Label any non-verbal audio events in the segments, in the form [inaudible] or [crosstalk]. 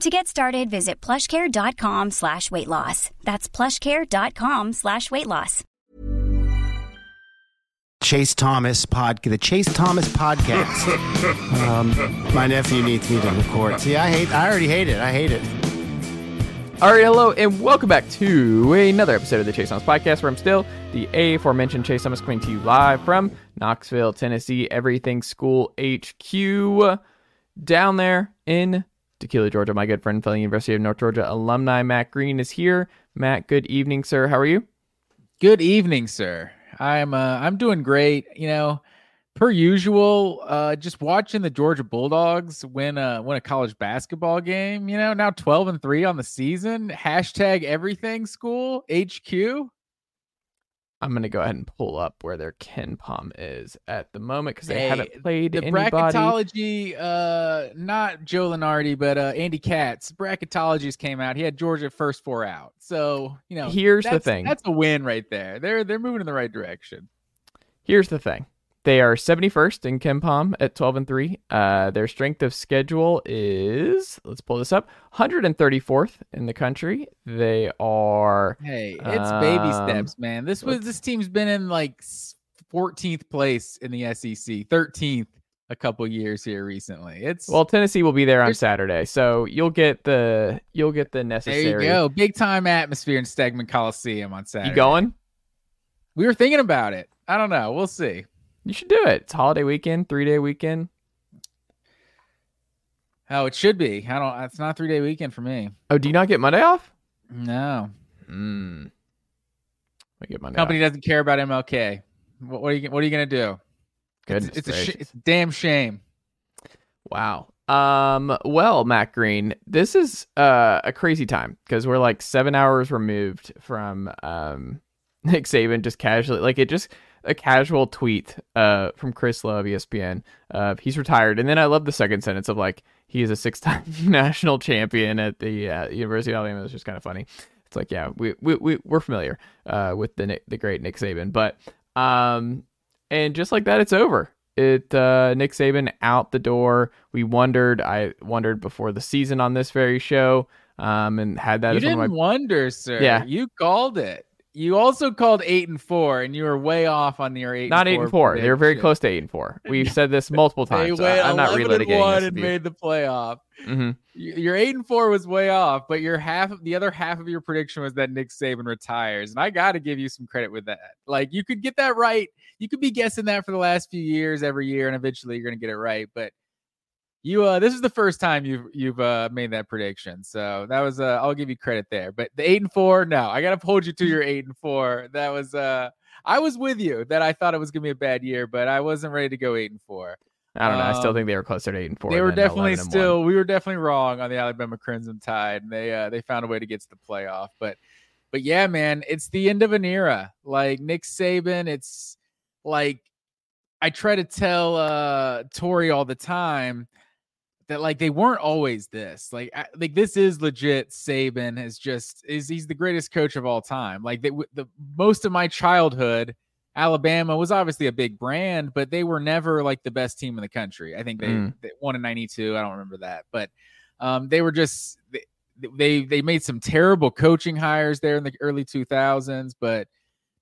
To get started, visit plushcare.com slash weight loss. That's plushcare.com slash weight loss. Chase Thomas pod, the Chase Thomas podcast. [laughs] um, my nephew needs me to record. See, I hate. I already hate it. I hate it. All right, hello, and welcome back to another episode of the Chase Thomas Podcast, where I'm still the aforementioned Chase Thomas coming to you live from Knoxville, Tennessee, Everything School HQ, down there in Tequila, Georgia. My good friend, fellow University of North Georgia alumni Matt Green is here. Matt, good evening, sir. How are you? Good evening, sir. I'm uh, I'm doing great. You know, per usual, uh, just watching the Georgia Bulldogs win a win a college basketball game. You know, now twelve and three on the season. Hashtag everything school HQ. I'm gonna go ahead and pull up where their KenPom is at the moment because they Hey, haven't played The anybody. bracketology, uh, not Joe Lunardi, but uh, Andy Katz. Bracketologies came out. He had Georgia first four out. So you know, Here's the thing. That's a win right there. They're they're moving in the right direction. Here's the thing. They are 71st in KenPom at 12 and 3. Uh, their strength of schedule is, let's pull this up, 134th in the country. They are Hey, it's baby Um, steps, man. This was this team's been in like 14th place in the SEC, 13th a couple years here recently. It's well, Tennessee will be there on Saturday, so you'll get the you'll get the necessary. there you go, big time atmosphere in Stegeman Coliseum on Saturday. You going? We were thinking about it. I don't know. We'll see. You should do it. It's holiday weekend, three day weekend. Oh, it should be. I don't. It's not a three day weekend for me. Oh, do you not get Monday off? No, Hmm. I get Monday. company off. doesn't care about MLK. What, what are you? What are you gonna do? Goodness it's, it's a sh- it's a damn shame. Wow. Um. Well, Matt Green, this is uh, a crazy time because we're like seven hours removed from um [laughs] Nick Saban just casually like it just a casual tweet uh from Chris Low, ESPN. Uh, he's retired, and then I love the second sentence of like he is a six-time [laughs] national champion at the uh, University of Alabama. It's just kind of funny. It's like yeah, we we, we we're familiar uh with the the great Nick Saban, but um and just like that, it's over. It uh, Nick Saban out the door. We wondered. I wondered before the season on this very show, um, and had that you as didn't of my. wonder, sir. Yeah. you called it. You also called eight and four, and you were way off on your eight. Not and eight and four. They were very close to eight and four. We've said this multiple times. went I'm not 11 and relitigating one and made the playoff. Mhm. Your eight and four was way off, but your half, the other half of your prediction was that Nick Saban retires, and I got to give you some credit with that. Like you could get that right. You could be guessing that for the last few years, every year, and eventually you're going to get it right. But you, uh, this is the first time you've you've uh, made that prediction, so that was uh, I'll give you credit there. But the eight and four, no, I got to hold you to [laughs] your eight and four. That was uh, I was with you that I thought it was to be a bad year, but I wasn't ready to go eight and four. I don't know. I still Um, think they were closer to eight and four. They were definitely 11 one. still. We were definitely wrong on the Alabama Crimson Tide, and they uh, they found a way to get to the playoff. But but yeah, man, it's the end of an era. Like Nick Saban, it's like I try to tell uh Tori all the time. That like they weren't always this. Like I, like this is legit. Saban has just is he's the greatest coach of all time. Like they, the most of my childhood, Alabama was obviously a big brand, but they were never like the best team in the country. I think they, Mm. they won in '92. I don't remember that, but um, they were just they, they they made some terrible coaching hires there in the early 2000s, but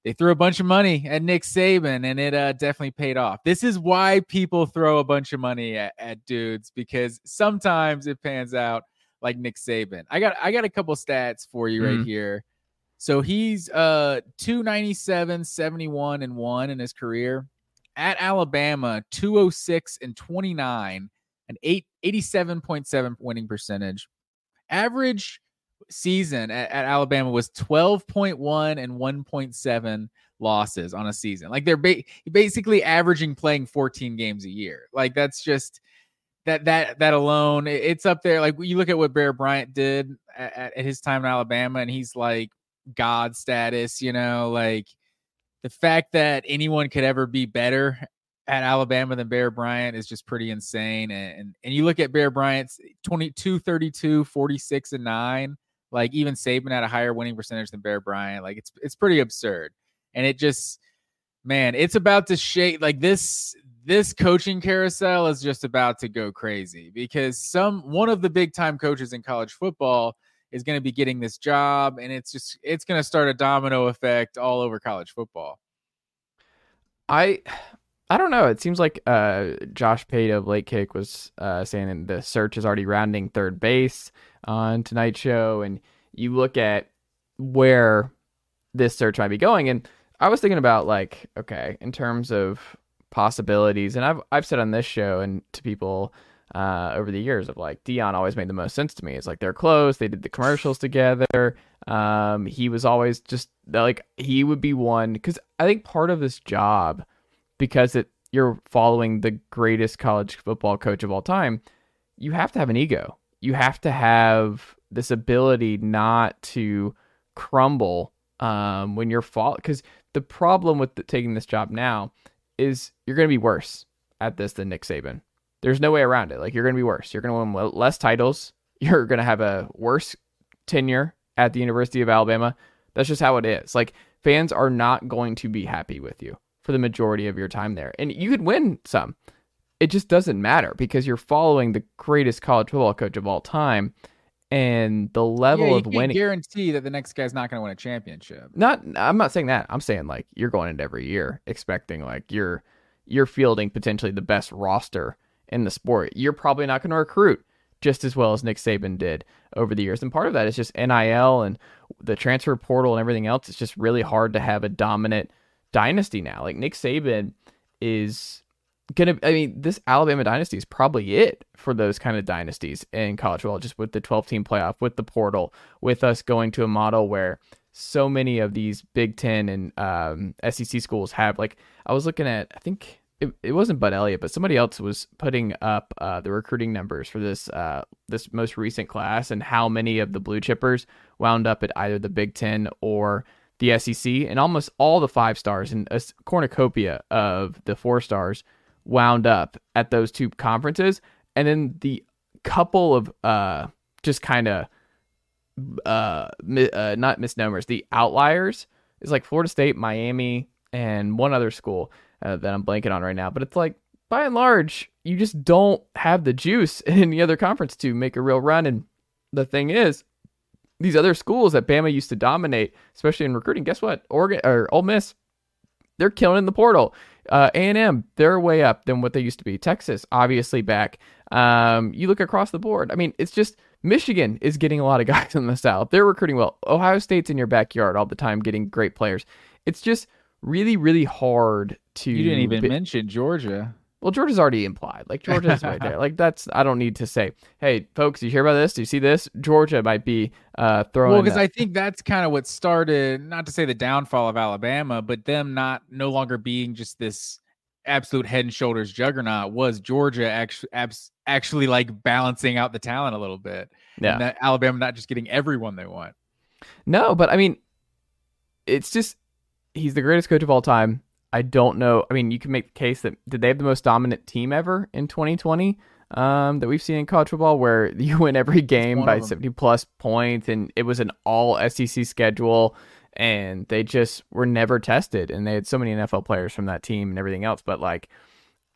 they threw a bunch of money at Nick Saban, and it uh, definitely paid off. This is why people throw a bunch of money at, at dudes because sometimes it pans out like Nick Saban. I got I got a couple stats for you right Mhm. here. So he's uh 297, 71 and 1 in his career. At Alabama, 206 and 29, an 8 87.7 winning percentage. Average season at, at Alabama was 12.1 and 1.7 losses on a season. Like they're ba- basically averaging playing 14 games a year. Like that's just that that that alone, it's up there. Like you look at what Bear Bryant did at, at- his time in Alabama, and he's like God status. You know, like the fact that anyone could ever be better at Alabama than Bear Bryant is just pretty insane. And and, and you look at Bear Bryant's 22, 32, 46, and 9. Like even Saban had a higher winning percentage than Bear Bryant. Like it's it's pretty absurd. And it just man, it's about to shake like this this coaching carousel is just about to go crazy because some one of the big time coaches in college football is going to be getting this job and it's just it's going to start a domino effect all over college football. I I don't know. It seems like uh, Josh Pate of Late Kick was uh, saying the search is already rounding third base on tonight's show, and you look at where this search might be going, and I was thinking about like, okay, in terms of possibilities, and I've I've said on this show and to people uh, over the years of like Deion always made the most sense to me. It's like they're close. They did the commercials together. Um, he was always just like he would be one because I think part of this job because it you're following the greatest college football coach of all time, you have to have an ego. You have to have this ability not to crumble um, when you're fall. Because the problem with the, taking this job now is you're going to be worse at this than Nick Saban. There's no way around it. Like you're going to be worse. You're going to win less titles. [laughs] You're going to have a worse tenure at the University of Alabama. That's just how it is. Like fans are not going to be happy with you for the majority of your time there. And you could win some. It just doesn't matter because you're following the greatest college football coach of all time and the level Yeah, you of can't winning. guarantee that the next guy's not going to win a championship. Not I'm not saying that. I'm saying like you're going into every year expecting like you're you're fielding potentially the best roster in the sport. You're probably not going to recruit just as well as Nick Saban did over the years. And part of that is just NIL and the transfer portal and everything else. It's just really hard to have a dominant dynasty now. Like Nick Saban is gonna I mean, this Alabama dynasty is probably it for those kind of dynasties in college football, just with the twelve team playoff, with the portal, with us going to a model where so many of these Big Ten and um, SEC schools have like I was looking at I think it, it wasn't Bud Elliott, but somebody else was putting up uh, the recruiting numbers for this uh, this most recent class and how many of the blue chippers wound up at either the Big Ten or the SEC, and almost all the five stars and a cornucopia of the four stars wound up at those two conferences, and then the couple of uh, just kind of uh, mi- uh, not misnomers, the outliers is like Florida State, Miami, and one other school uh, that I'm blanking on right now. But it's like by and large, you just don't have the juice [laughs] in any other conference to make a real run. And the thing is, these other schools that Bama used to dominate, especially in recruiting, guess what? Oregon or Ole Miss, they're killing in the portal. Uh, A&M, they're way up than what they used to be. Texas, obviously back. Um, you look across the board. I mean, it's just Michigan is getting a lot of [laughs] guys in the South. They're recruiting well. Ohio State's in your backyard all the time, getting great players. It's just really, really hard to. You didn't even mention Georgia. Well, Georgia's already implied. Like Georgia's right there. [laughs] Like that's I don't need to say, hey, folks, you hear about this? Do you see this? Georgia might be uh throwing. Well, because I think that's kind of what started, not to say the downfall of Alabama, but them not no longer being just this absolute head and shoulders juggernaut was Georgia actually abs- actually like balancing out the talent a little bit. yeah. Alabama not just getting everyone they want. No, but I mean, it's just he's the greatest coach of all time. I don't know. I mean, you can make the case that did they have the most dominant team ever in 2020? um, that we've seen in college football, where [laughs] you win every game by seventy plus points, and it was an all SEC schedule, and they just were never tested, and they had so many NFL players from that team and everything else, but like.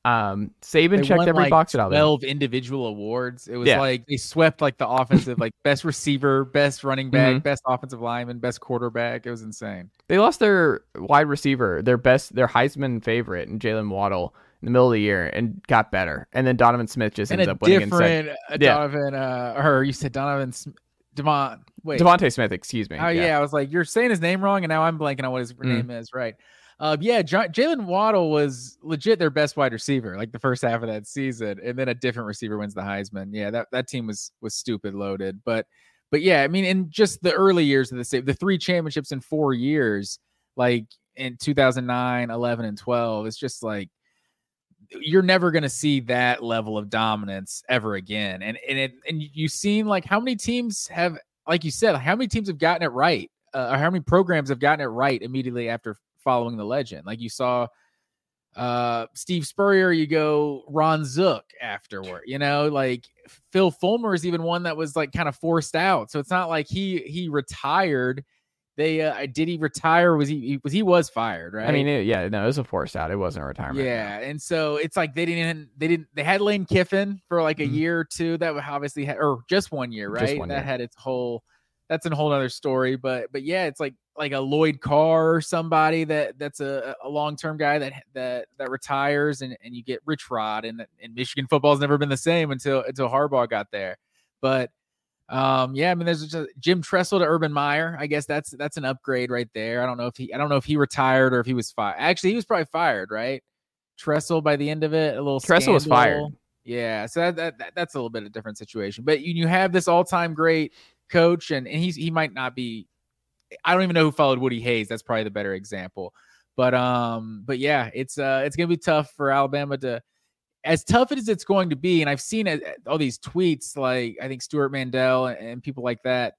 Um, Saban They checked won, every like, box at Alabama. Twelve individual awards. It was Yeah. like they swept like the offensive, like best receiver, best running back, Mhm. best offensive lineman, best quarterback. It was insane. They lost their wide receiver, their best, their Heisman favorite, and Jaylen Waddle in the middle of the year, and got better. And then Donovan Smith just And ends up winning. and said- different uh, Yeah. Donovan, uh, or you said Donovan Sm- Devon. Wait, DeVonta Smith, excuse me. Oh yeah. I was like, you're saying his name wrong, and now I'm blanking on what his Mm. name is. Right? Uh, yeah, Jo- Jaylen Waddle was legit their best wide receiver, like the first half of that season, and then a different receiver wins the Heisman. Yeah, that, that team was was stupid loaded, but but yeah, I mean, in just the early years of the same, the three championships in four years, like in 2009, 11, and 12, it's just like you're never going to see that level of dominance ever again. And and it and you've seen like how many teams have, like you said, how many teams have gotten it right, uh, or how many programs have gotten it right immediately after following the legend. Like you saw uh Steve Spurrier, you go Ron Zook afterward. You know, like Phil Fulmer is even one that was like kind of forced out. So it's not like he he retired. They uh did he retire? Was he, he was he was fired, right? I mean, it, yeah, no, it was a forced out. It wasn't a retirement. Yeah, and so it's like they didn't they didn't they had Lane Kiffin for like a Mhm. year or two that obviously had or just one year, Just right? one that year. had its whole that's a whole other story. But but yeah, it's like like a Lloyd Carr or somebody that that's a, a long term guy that that that retires and, and you get Rich Rod and and Michigan football's never been the same until until Harbaugh got there. But um, yeah, I mean, there's just Jim Tressel to Urban Meyer. I guess that's that's an upgrade right there. I don't know if he I don't know if he retired or if he was fired. Actually, he was probably fired, right? Tressel by the end of it, a little Tressel was fired. Yeah, so that, that, that that's a little bit of a different situation. But you, you have this all time great coach, and, and he's he might not be. I don't even know who followed Woody Hayes. That's probably the better example. But um, but yeah, it's uh, it's gonna be tough for Alabama to, as tough as it's going to be. And I've seen it, all these tweets, like I think Stewart Mandel and, and people like that.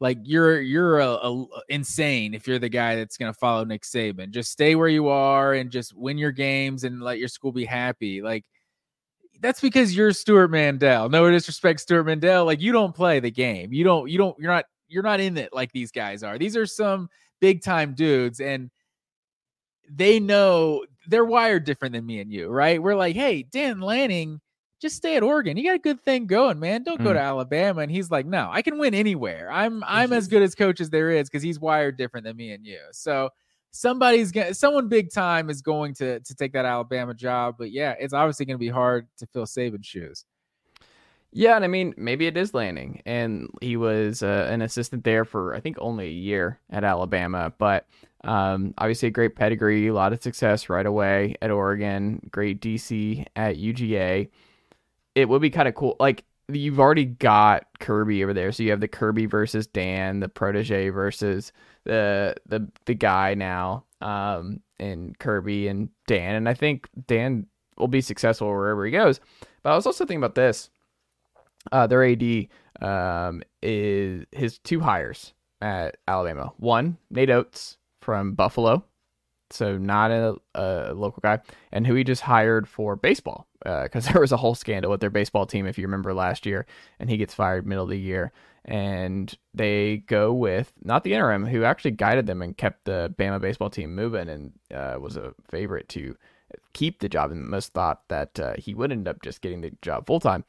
Like you're you're a, a- insane if you're the guy that's gonna follow Nick Saban. Just stay where you are and just win your games and let your school be happy. Like that's because you're Stewart Mandel. No disrespect, Stewart Mandel. Like you don't play the game. You don't. You don't. You're not. You're not in it like these guys are. These are some big time dudes, and they know they're wired different than me and you, right? We're like, hey, Dan Lanning, just stay at Oregon. You got a good thing going, man. Don't go Mm. to Alabama. And he's like, no, I can win anywhere. I'm I'm as good as coach as there is because he's wired different than me and you. So somebody's gonna someone big time is going to to take that Alabama job. But yeah, it's obviously gonna be hard to fill Saban's shoes. Yeah, and I mean, maybe it is Lanning. and he was uh, an assistant there for I think only a year at Alabama, but um, obviously a great pedigree, a lot of success right away at Oregon, great DC at UGA. It would be kind of cool, like you've already got Kirby over there, so you have the Kirby versus Dan, the protege versus the the the guy now, um, and Kirby and Dan, and I think Dan will be successful wherever he goes. But I was also thinking about this uh, their AD um, is his two hires at Alabama. One, Nate Oats from Buffalo, so not a, a local guy, and who he just hired for baseball because [laughs] there was a whole scandal with their baseball team, if you remember last year, and he gets fired middle of the year. And they go with not the interim, who actually guided them and kept the Bama baseball team moving and uh, was a favorite to keep the job, and most thought that uh, he would end up just getting the job full time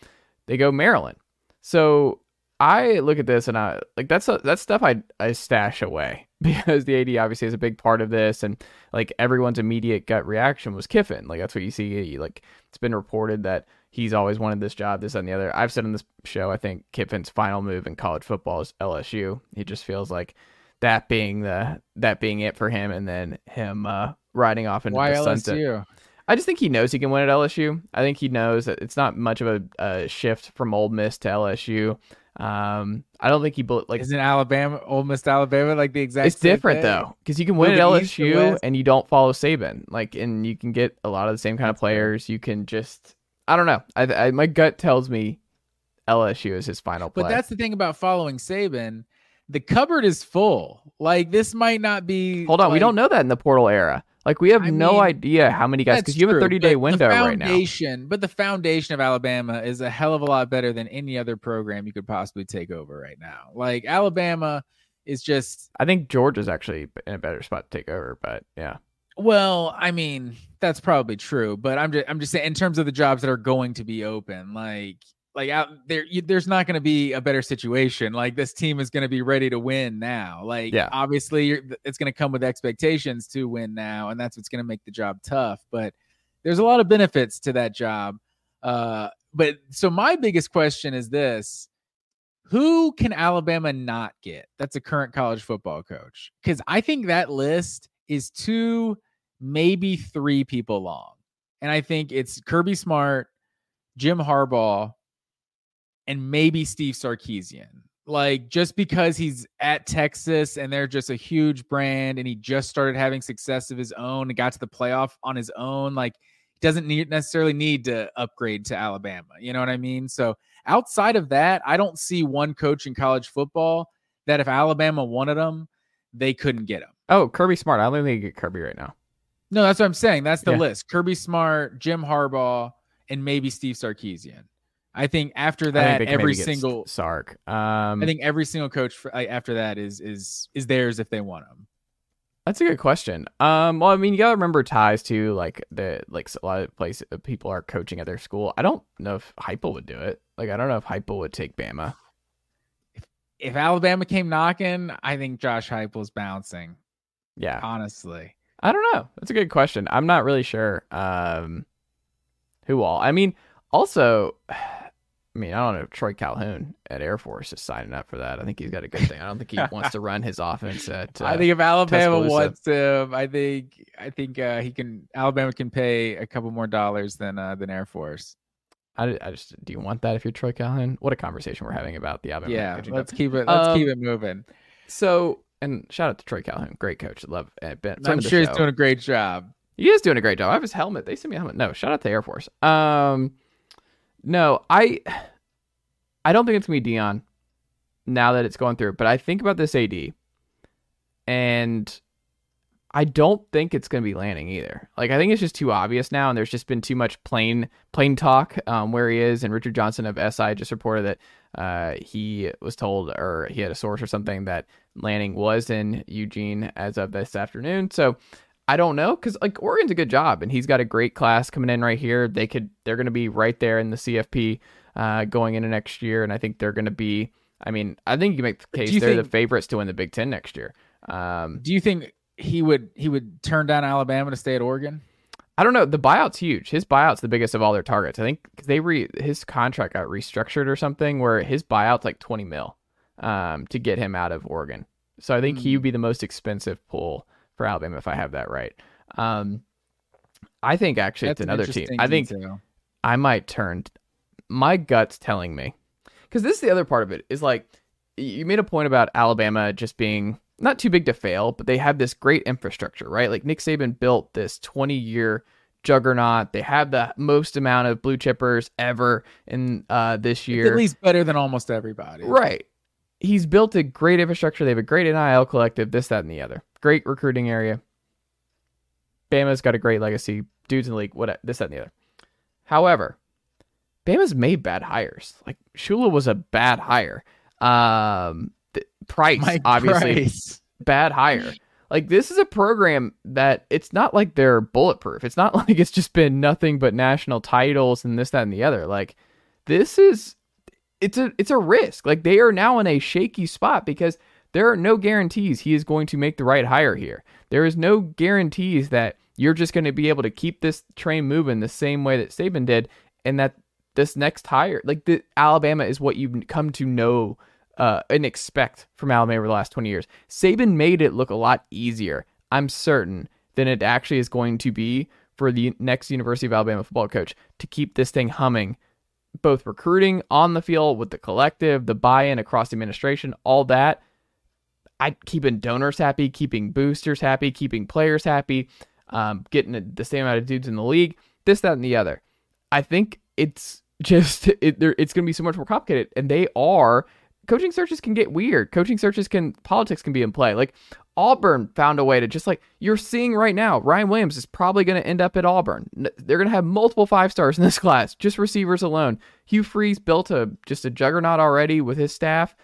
they go Maryland. So I look at this and I like that's that's stuff I I stash away [laughs] because the AD obviously is a big part of this, and like everyone's immediate gut reaction was Kiffin. Like that's what you see. Like it's been reported that he's always wanted this job, this and the other. I've said on this show, I think Kiffin's final move in college football is LSU. He just feels like that being the that being it for him, and then him uh, riding off into Why the sunset. I just think he knows he can win at LSU. I think he knows that it's not much of a, a shift from Ole Miss to LSU. Um, I don't think he like Isn't Alabama, Ole Miss, to Alabama like the exact? it's different thing? though because you can win at LSU and you don't follow Saban. Like, and you can get a lot of the same kind of players. You can just I don't know. I, I my gut tells me LSU is his final play. But that's the thing about following Saban. The cupboard is full. Like this might not be. hold on. we don't know that in the portal era. Like we have I no mean, idea how many guys because you have a 30 day window right now. But the foundation of Alabama is a hell of a lot better than any other program you could possibly take over right now. Like Alabama is just I think Georgia's actually in a better spot to take over, but yeah. well, I mean, that's probably true, but I'm just I'm just saying in terms of the jobs that are going to be open, like like out there you, there's not going to be a better situation. Like this team is going to be ready to win now. Like Yeah. obviously you're, it's going to come with expectations to win now and that's what's going to make the job tough, but there's a lot of benefits to that job. Uh but so my biggest question is this who can Alabama not get? That's a current college football coach. Because I think that list is two, maybe three people long. And I think it's Kirby Smart, Jim Harbaugh, and maybe Steve Sarkisian. Like just because he's at Texas and they're just a huge brand and he just started having success of his own and got to the playoff on his own, like doesn't need necessarily need to upgrade to Alabama. You know what I mean? So outside of that, I don't see one coach in college football that if Alabama wanted him, they couldn't get him. Oh, Kirby Smart. I don't think they get Kirby right now. No, that's what I'm saying. That's the Yeah. list. Kirby Smart, Jim Harbaugh, and maybe Steve Sarkisian. I think after I think that, every single Sark. Um, I think every single coach for, I- after that is is is theirs if they want them. That's a good question. Um, well, I mean, you gotta remember ties to like the like a lot of places people are coaching at their school. I don't know if Heupel would do it. Like, I don't know if Heupel would take Bama. If Alabama came knocking, I think Josh Heupel's bouncing. Yeah, Honestly, I don't know. That's a good question. I'm not really sure. Um, who all? I mean, also, I mean, I don't know. if Troy Calhoun at Air Force is signing up for that. I think he's got a good thing. I don't think he [laughs] wants to run his offense at. Uh, I think if Alabama Tuscaloosa. wants him, I think I think uh, he can. Alabama can pay a couple more dollars than uh, than Air Force. I, I just do you want that if you're Troy Calhoun? What a conversation we're having about the Alabama. yeah, let's keep it. Let's Um, keep it moving. So, and shout out to Troy Calhoun, great coach. Love uh, been, friend I'm sure he's doing a great job. He is doing a great job. I have his helmet. They sent me a helmet. No, shout out to Air Force. Um, no, I, I don't think it's gonna be Deion. Now that it's going through, but I think about this AD, and I don't think it's gonna be Lanning either. Like I think it's just too obvious now, and there's just been too much plain plain talk um, where he is. And Richard Johnson of SI just reported that uh, he was told, or he had a source or something that Lanning was in Eugene as of this afternoon. So I don't know because like Oregon's a good job, and he's got a great class coming in right here. They could they're going to be right there in the CFP uh, going into next year, and I think they're going to be. I mean, I think you make the case they're the favorites to win the Big Ten next year. Um, Do you think he would he would turn down Alabama to stay at Oregon? I don't know. The buyout's huge. His buyout's the biggest of all their targets. I think they re his contract got restructured or something where his buyout's like twenty mil um, to get him out of Oregon. So I think he would be the most expensive pull for Alabama if I have that right. Um, I think actually That's it's another team. I think detail. I might turn. My gut's telling me, because this is the other part of it is like you made a point about Alabama just being not too big to fail, but they have this great infrastructure, right? Like Nick Saban built this 20 year juggernaut. They have the most amount of blue chippers ever in uh, this It's year. at least better than almost everybody. Right. He's built a great infrastructure. They have a great NIL collective, this, that, and the other. Great recruiting area. Bama's got a great legacy. Dudes in the league, what this, that, and the other. However, Bama's made bad hires. Like Shula was a bad hire. Um, Price, Mike obviously, Price. bad hire. Like this is a program that it's not like they're bulletproof. It's not [laughs] like it's just been nothing but national titles and this, that, and the other. Like this is it's a it's a risk. Like they are now in a shaky spot because there are no guarantees he is going to make the right hire here. There is no guarantees that you're just going to be able to keep this train moving the same way that Saban did, and that this next hire, like the Alabama, is what you've come to know uh, and expect from Alabama over the last 20 years. Saban made it look a lot easier, I'm certain, than it actually is going to be for the next University of Alabama football coach to keep this thing humming both recruiting on the field with the collective, the buy-in across the administration, all that. I keeping donors happy, keeping boosters happy, keeping players happy, um, getting the same amount of dudes in the league, this, that, and the other. I think it's [laughs] just it, it's going to be so much more complicated, and they are coaching searches can get weird. Coaching searches can politics can be in play. Like Auburn found a way to just like you're seeing right now. Ryan Williams is probably going to end up at Auburn. They're going to have multiple five stars in this [laughs] class, just receivers alone. Hugh Freeze built a just a juggernaut already with his staff.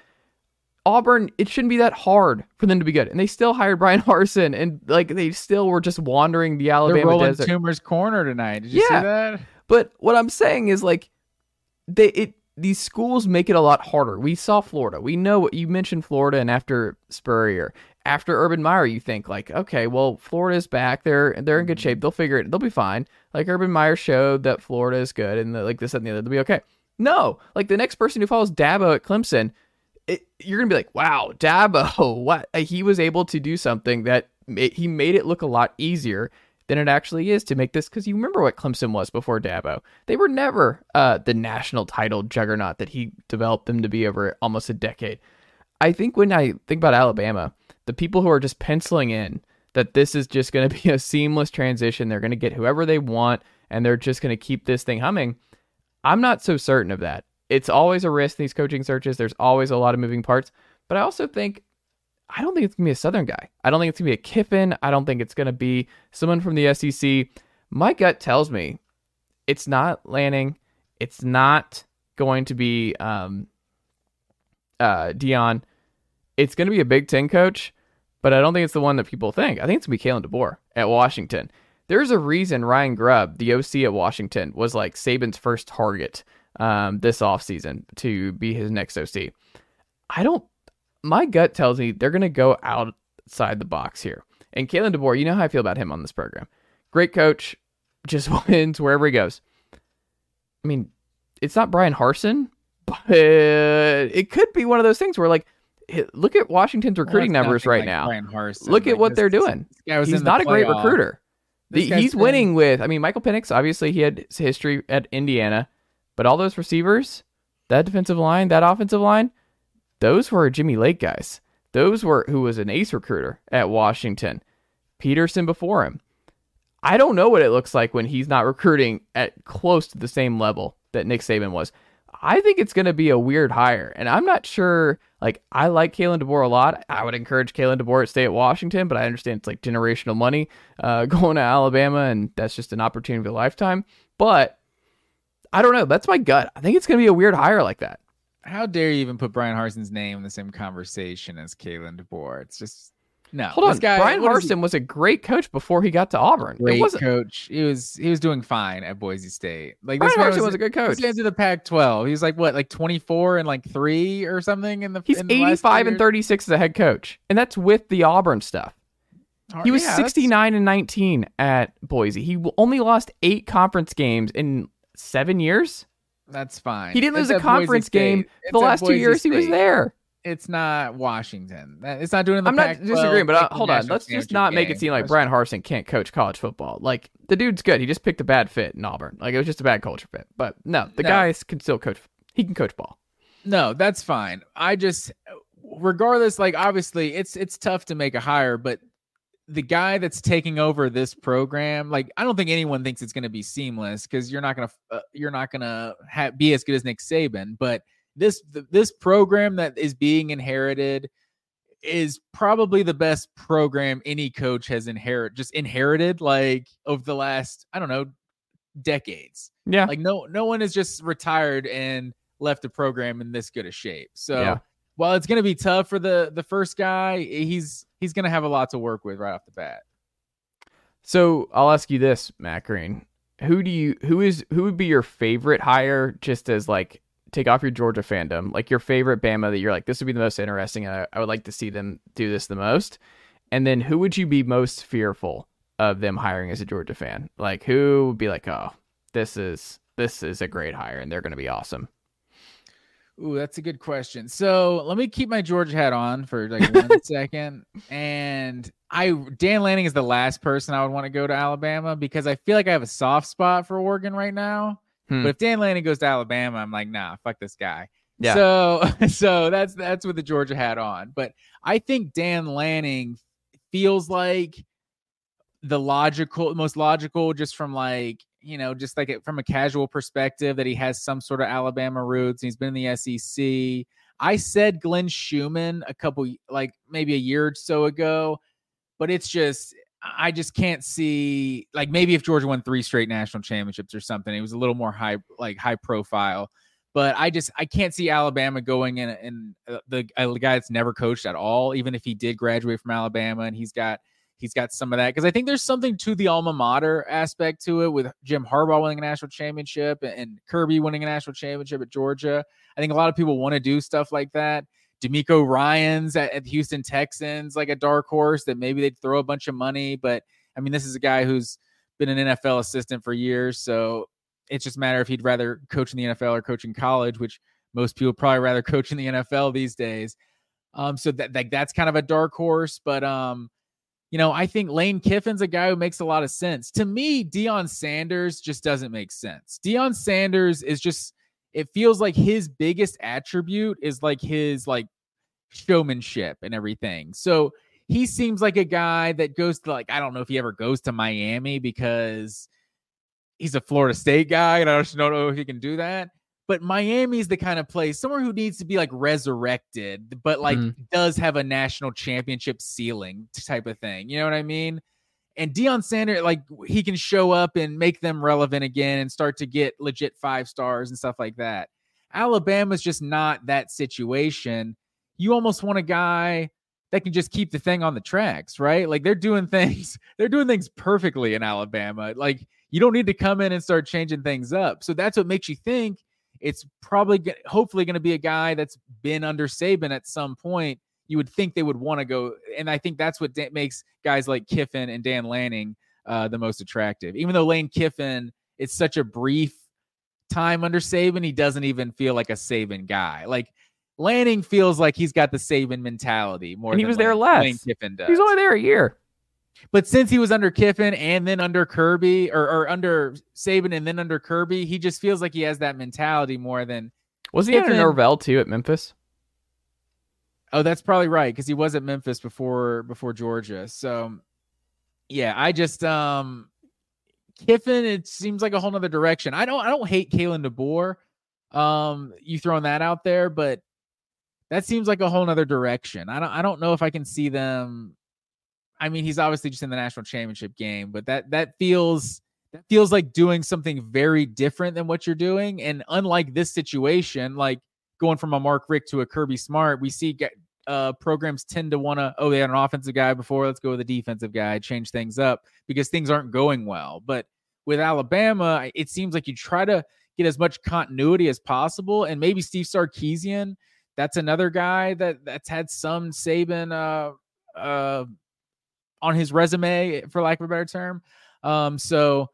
Auburn, it shouldn't be that hard for them to be good, and they still hired Brian [laughs] Harsin, and like they still were just wandering the Alabama They're rolling desert. Toomer's corner tonight. Did you Yeah. see that? But what I'm saying is like they it these schools make it a lot harder. We saw Florida. We know what you mentioned Florida and after Spurrier. After Urban Meyer, you think like, okay, well, Florida's back. They're they're in good shape. They'll figure it. They'll be fine. Like Urban Meyer showed that Florida is good and the, like this and the other. They'll be okay. No, like the next person who follows Dabo at Clemson, it, you're gonna be like, wow, Dabo, [laughs] what he was able to do something that ma- he made it look a lot easier than it actually is to make this. Because you remember what Clemson was before Dabo; they were never uh, the national title juggernaut that he developed them to be over almost a decade. I think when I think about Alabama, the people who are just penciling in that this is just going [laughs] to be a seamless transition, they're going to get whoever they want, and they're just going to keep this thing humming. I'm not so certain of that. It's always a risk in these coaching searches. There's always a lot of moving parts. But I also think, I don't think it's going to be a Southern guy. I don't think it's going to be a Kiffin. I don't think it's going to be someone from the SEC. My gut tells me it's not Lanning. It's not going to be um, uh, Deion. It's going to be a Big Ten coach, but I don't think it's the one that people think. I think it's going to be Kalen DeBoer at Washington. There's a reason Ryan Grubb, the OC at Washington, was like Saban's first target um, this offseason to be his next OC. I don't, my gut tells me they're going to go outside the box here. And Kalen DeBoer, you know how I feel about him on this program. Great coach, [laughs] just wins wherever he goes. I mean, it's not Brian Harsin, [laughs] but it could be one of those things where, like, look at Washington's recruiting Well, numbers right like now. Look at Like, what this- they're doing. He's not a great recruiter. The- he's been- winning with, I mean, Michael Penix, obviously he had his history at Indiana, but all those receivers, that defensive line, that offensive line, those were Jimmy Lake guys. Those were who was an ace recruiter at Washington. Petersen before him. I don't know what it looks like when he's not recruiting at close to the same level that Nick Saban was. I think it's going to be a weird hire, and I'm not sure. Like, I like Kalen DeBoer a lot. I would encourage Kalen DeBoer to stay at Washington, but I understand it's like generational money uh, [laughs] going to Alabama, and that's just an opportunity of a lifetime. But I don't know. That's my gut. I think it's going to be a weird hire like that. How dare you even put Brian Harsin's name in the same conversation as Kalen DeBoer? It's just no. Hold on, guy, Brian what is he? Harsin was a great coach before he got to Auburn. great coach. He was he was doing fine at Boise State. Like Brian this Harsin was a good coach. This man's in the Pac-12. He's like what, like 24 and like three or something in the. He's in the last 85 and 36 as a head coach, and that's with the Auburn stuff. He was Yeah, that's- 69 and 19 at Boise. He only lost eight conference games in seven years. That's fine. He didn't lose It's a conference game the last two years he was there. It's not Washington. It's not doing the I'm not Pac-12 disagreeing, but uh, hold on. Let's just not make it seem like Brian Harsin can't coach college football. Like the dude's good. He just picked a bad fit in Auburn. Like it was just a bad culture fit. But no, the No. guy can still coach. He can coach ball. No, that's fine. I just regardless, like obviously it's it's tough to make a hire, but the guy that's taking over this program, like I don't think anyone thinks it's going to be seamless because you're not going to uh, you're not going to ha- be as good as Nick Saban. But this this program that is being inherited is probably the best program any coach has inherit just inherited like over the last I don't know decades. Yeah. Like no no one has just retired and left the program in this good a shape. So Yeah. while it's going to be tough for the the first guy, he's he's going to have a lot to work with right off the bat. So I'll ask you this, Matt Green. Who do you who is who would be your favorite hire just as like take off your Georgia fandom, like your favorite Bama that you're like, this would be the most interesting. and I, I would like to see them do this the most. And then who would you be most fearful of them hiring as a Georgia fan? Like who would be like, oh, this is this is a great hire and they're gonna be awesome. Ooh, that's a good question. So let me keep my Georgia hat on for like [laughs] one second. And I Dan Lanning is the last person I would want to go to Alabama because I feel like I have a soft spot for Oregon right now. Hmm. But if Dan Lanning goes to Alabama, I'm like, nah, fuck this guy. Yeah. So [laughs] so that's that's with the Georgia hat on. But I think Dan Lanning feels like the logical most logical just from like you know just like it, from a casual perspective that he has some sort of alabama roots and he's been in the sec I said Glenn Schumann a couple, like maybe a year or so ago, but it's just I just can't see like maybe if Georgia won three straight national championships or something, it was a little more high like high profile. But I just I can't see Alabama going in and the, the guy that's never coached at all, even if he did graduate from Alabama and he's got he's got some of that because I think there's something to the alma mater aspect to it with Jim Harbaugh winning a national championship and Kirby winning a national championship at Georgia. I think a lot of people want to do stuff like that. DeMeco Ryans at, at Houston Texans, like a dark horse that maybe they'd throw a bunch of money. But I mean, this is a guy who's been an NFL assistant for years. So it's just a matter if he'd rather coach in the NFL or coach in college, which most people probably rather coach in the NFL these days. Um, so that like that's kind of a dark horse, but um, you know, I think Lane Kiffin's a guy who makes a lot of sense. To me, Deion Sanders just doesn't make sense. Deion Sanders is just it feels like his biggest attribute is like his like showmanship and everything. So he seems like a guy that goes to like I don't know if he ever goes to Miami because he's a Florida State guy and I just don't know if he can do that. But Miami's the kind of place somewhere who needs to be like resurrected, but like mm. does have a national championship ceiling type of thing. You know what I mean? And Deion Sanders, like he can show up and make them relevant again and start to get legit five stars and stuff like that. Alabama's just not that situation. You almost want a guy that can just keep the thing on the tracks, right? Like they're doing [laughs] things, they're doing things perfectly in Alabama. Like you don't need to come in and start changing things up. So that's what makes you think it's probably hopefully going to be a guy that's been under Saban at some point you would think they would want to go. And I think that's what da- makes guys like Kiffin and Dan Lanning uh, the most attractive. Even though Lane Kiffin, it's such a brief time under Saban, he doesn't even feel like a Saban guy. Like Lanning feels like he's got the Saban mentality more. And he was Lane, there less. Lane Kiffin does. He's only there a year. But since he was under Kiffin and then under Kirby or, or under Saban and then under Kirby, he just feels like he has that mentality more than. Was he Kiffin, under Norvell too at Memphis? Oh, that's probably right because he was at Memphis before before Georgia. So yeah, I just um Kiffin, it seems like a whole nother direction. I don't I don't hate Kalen DeBoer. Um, you throwing that out there, but that seems like a whole nother direction. I don't I don't know if I can see them. I mean, he's obviously just in the national championship game, but that that feels that feels like doing something very different than what you're doing. And unlike this situation, like going from a Mark Richt to a Kirby Smart, we see uh, programs tend to want to, oh, they had an offensive guy before, let's go with a defensive guy, change things up because things aren't going well. But with Alabama, it seems like you try to get as much continuity as possible. And maybe Steve Sarkisian, that's another guy that that's had some Saban uh, uh, on his resume, for lack of a better term. Um, so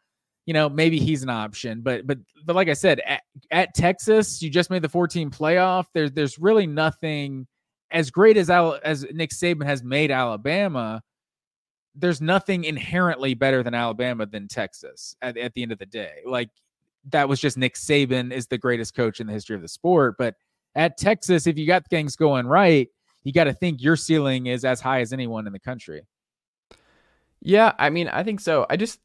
you know, maybe he's an option. But but but like I said, at, at Texas, you just made the 14 playoff. There's there's really nothing as great as Al, as Nick Saban has made Alabama. There's nothing inherently better than Alabama than Texas at, at the end of the day. Like that was just Nick Saban is the greatest coach in the history of the sport. But at Texas, if you got things going right, you got to think your ceiling is as high as anyone in the country. Yeah, I mean, I think so. I just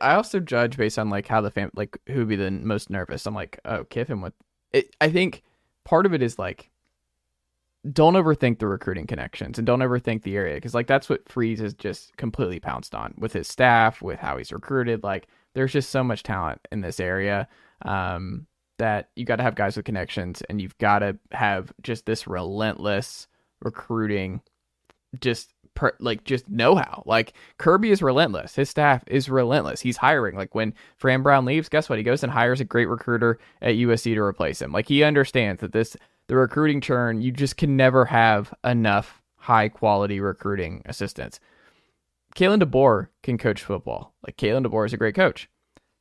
I also judge based on like how the fam like who would be the most nervous. I'm like, oh, Kiffin with it. I think part of it is like don't overthink the recruiting connections and don't overthink the area because like that's what Freeze has just completely pounced on with his staff, with how he's recruited. Like there's just so much talent in this area um, that you got to have guys with connections and you've got to have just this relentless recruiting, just per, like just know how. Like Kirby is relentless. His staff is relentless. He's hiring. Like when Fran Brown leaves, guess what? He goes and hires a great recruiter at USC to replace him. Like he understands that this the recruiting churn, you just can never have enough high quality recruiting assistants. Kalen DeBoer can coach football. Like Kalen DeBoer is a great coach.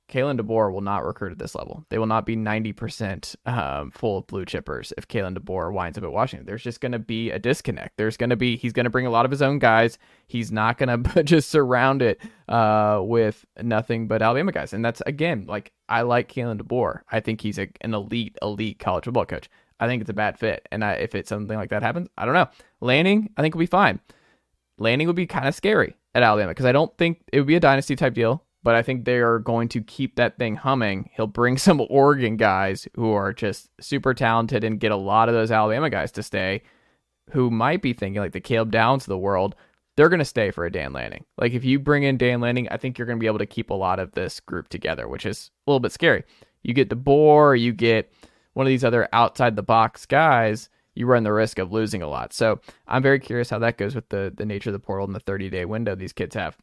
Kalen DeBoer will not recruit at this level. They will not be 90% um, full of blue chippers if Kalen DeBoer winds up at Washington. There's just going to be a disconnect. There's going to be, he's going to bring a lot of his own guys. He's not going [laughs] to just surround it uh, with nothing but Alabama guys. And that's, again, like, I like Kalen DeBoer. I think he's a, an elite, elite college football coach. I think it's a bad fit. And I, if it's something like that happens, I don't know. Lanning, I think will be fine. Lanning would be kind of scary at Alabama because I don't think it would be a dynasty type deal but I think they are going to keep that thing humming. He'll bring [laughs] some Oregon guys who are just super talented and get a lot of those Alabama guys to stay who might be thinking like the Caleb Downs of the world. They're going to stay for a Dan Lanning. Like if you bring in Dan Lanning, I think you're going to be able to keep a lot of this group together, which is a little bit scary. You get DeBoer, you get one of these other outside the box guys, you run the risk of losing a lot. So I'm very curious how that goes with the the nature of the portal and the 30 day window these kids have.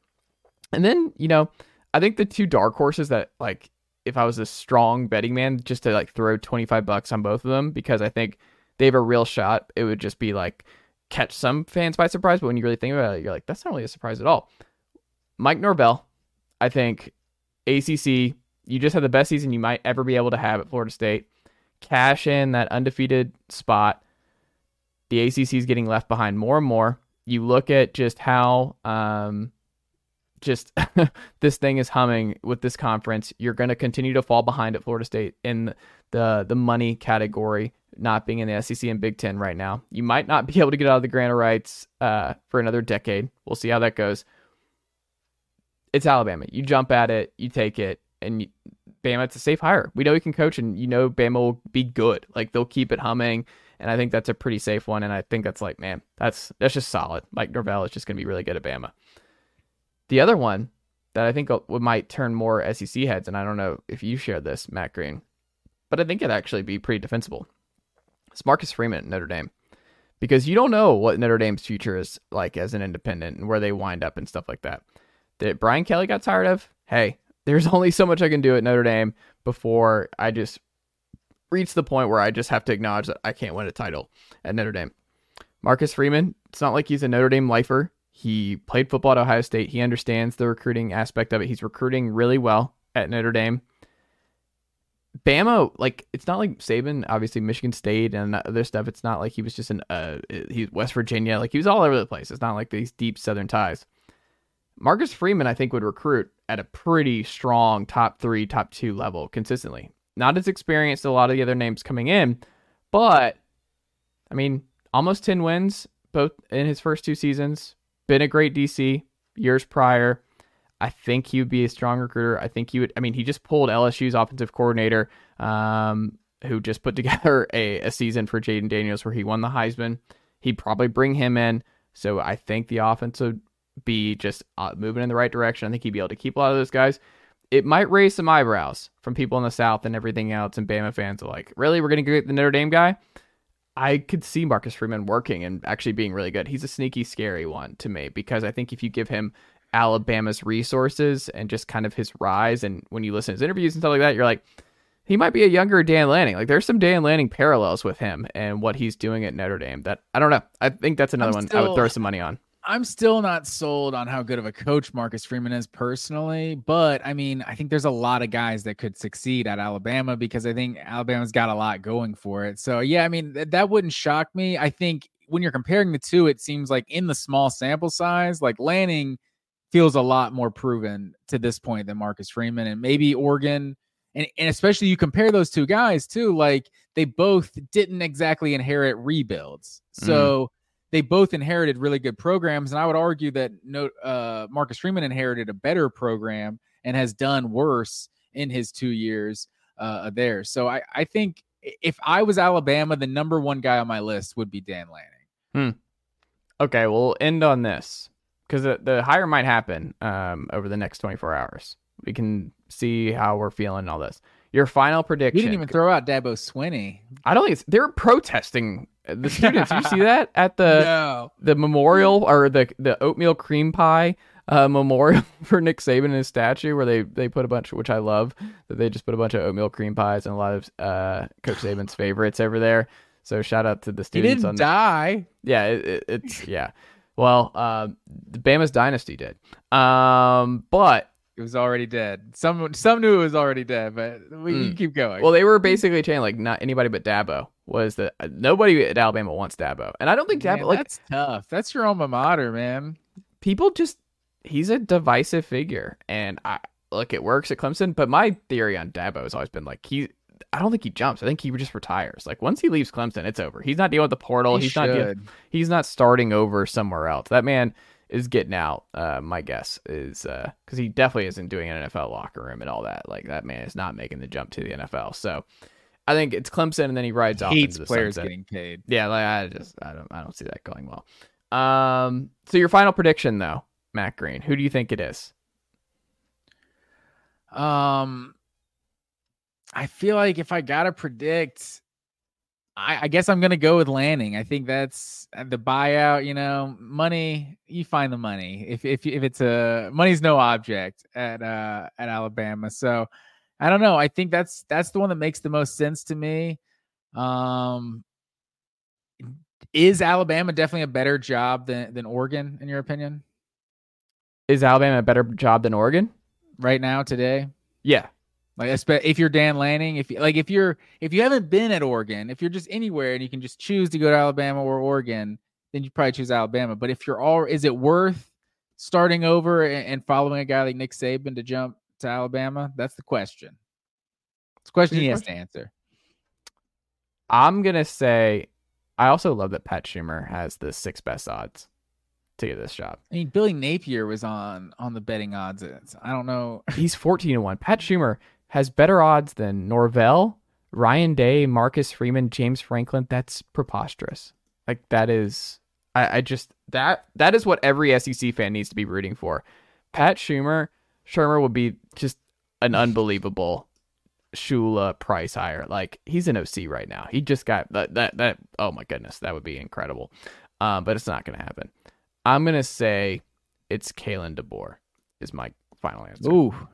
And then, you know, I think the two dark horses that like if I was a strong betting man, just to like throw 25 bucks on both of them because I think they have a real shot, it would just be like catch some fans by surprise. But when you really think about it, you're like, that's not really a surprise at all. Mike Norvell, I think ACC, you just had the best season you might ever be able to have at Florida State. Cash in that undefeated spot. The ACC is getting left behind more and more. You look at just how um, just [laughs] this thing is humming with this conference. You're going to continue to fall behind at Florida State in the the money category, not being in the SEC and Big Ten right now. You might not be [laughs] able to get out of the grant of rights uh, for another decade. We'll see how that goes. It's Alabama. You jump at it, you take it, and you, Bama, it's a safe hire. We know he can coach, and you know Bama will be good. Like they'll keep it humming, and I think that's a pretty safe one. And I think that's like, man, that's that's just solid. Mike Norvell is just going to be really good at Bama. The other one that I think might turn more SEC heads, and I don't know if you share this, Matt Green, but I think it'd actually be pretty defensible. It's Marcus Freeman at Notre Dame. Because you don't know what Notre Dame's future is like as an independent and where they wind up and stuff like that. That Brian Kelly got tired of, hey, there's [laughs] only so much I can do at Notre Dame before I just reach the point where I just have to acknowledge that I can't win a title at Notre Dame. Marcus Freeman, it's not like he's a Notre Dame lifer. He played football at Ohio State. He understands the recruiting aspect of it. He's recruiting really well at Notre Dame. Bama, like it's not like Saban, obviously Michigan State and other stuff. It's not like he was just in uh he's West Virginia, like he was all over the place. It's not like these deep Southern ties. Marcus Freeman, I think, would recruit at a pretty strong top three, top two level consistently. Not as experienced as a lot of the other names coming in, but I mean, almost 10 wins both in his first two seasons been a great DC years prior. I think he would be a strong recruiter. I think he would. I mean, he just pulled LSU's offensive coordinator, um, who just put [laughs] together a, a season for Jayden Daniels where he won the Heisman. He'd probably bring him in. So I think the offense would be just uh, moving in the right direction. I think he'd be able to keep a lot of those guys. It might raise some eyebrows from people in the South and everything else, and Bama fans are like, really? We're going to get the Notre Dame guy? I could see Marcus Freeman working and actually being really good. He's a sneaky, scary one to me because I think if you give him Alabama's resources and just kind of his rise, and when you listen to his interviews and stuff like that, you're like, he might be a younger Dan Lanning. Like there's some Dan Lanning parallels with him and what he's doing at Notre Dame. That I don't know. I think that's another one I would throw some money on. I'm still not sold on how good of a coach Marcus Freeman is personally, but I mean, I think there's a lot of guys that could succeed at Alabama because I think Alabama's got a lot going for it. So, yeah, I mean, th- that wouldn't shock me. I think when you're comparing the two, it seems like in the small sample size, like Lanning feels a lot more proven to this point than Marcus Freeman and maybe Oregon. And, and especially you compare those two guys too, like they both didn't exactly inherit rebuilds. So, mm they both inherited really good programs, and I would argue that no, uh, Marcus Freeman inherited a better program and has done worse in his two years uh, there. So I, I think if I was Alabama, the number one guy on my list would be Dan Lanning. Hmm. Okay, we'll end on this because the, the hire might happen um, over the next 24 hours. We can see how we're feeling all this. Your final prediction. You didn't even throw out Dabo Swinney. I don't think it's, they're protesting the students. you see that at the [laughs] no. the memorial or the the oatmeal cream pie uh, memorial [laughs] for Nick Saban and his statue, where they they put a bunch, which I love, that they just put a bunch of oatmeal cream pies and a lot of uh, Coach Saban's favorites over there. So shout out to the students. He didn't on die. Yeah, it, it, it's yeah. Well, uh, the Bama's dynasty did. Um, but it was already dead. Some some knew it was already dead, but we mm. keep going. Well, they were basically saying like not anybody but Dabo was that uh, nobody at Alabama wants Dabo, and I don't think Dabo man, like that's tough. That's your alma mater, man. People just he's a divisive figure, and I look it works at Clemson. But my theory on Dabo has always been like he. I don't think he jumps. I think he just retires. Like once he leaves Clemson, it's over. He's not dealing with the portal. He he's should. not. Dealing, he's not starting over somewhere else. That man is getting out. Uh, my guess is because he definitely isn't doing an NFL locker room and all that. Like that man is not making the jump to the NFL. So I think it's Clemson, and then he rides off Hates players sunset. getting paid. Yeah, like I just I don't I don't see that going well. Um, so your final prediction though, Matt Green, who do you think it is? Um, I feel like if I gotta predict, I, I guess I'm gonna go with Lanning. I think that's uh, the buyout. You know, money. You find the money. If if if it's a money's no object at uh at Alabama. So I don't know. I think that's that's the one that makes the most sense to me. Um, is Alabama definitely a better job than than Oregon in your opinion Is Alabama a better job than Oregon? right now today? Yeah, Like if you're Dan Lanning, if you like if you're if you haven't been at Oregon, if you're just anywhere and you can just choose to go to Alabama or Oregon, then you probably choose Alabama. But if you're all is it worth starting over and, and following a guy like Nick Saban to jump to Alabama? That's the question. It's a question he has to answer. I'm gonna say. I also love that Pat Shurmur has the six best odds to get this job. I mean, Billy Napier was on on the betting odds. I don't know. He's 14 to 1. Pat Shurmur has better odds than Norvell, Ryan Day, Marcus Freeman, James Franklin. That's preposterous. Like that is I, I just that that is what every SEC fan needs to be rooting for. Pat Shurmur, Shurmur would be just an unbelievable Shula price hire. Like he's an OC right now. He just got that that that oh my goodness, that would be incredible. Um, but it's not gonna happen. I'm gonna say it's Kalen DeBoer is my final answer. Ooh.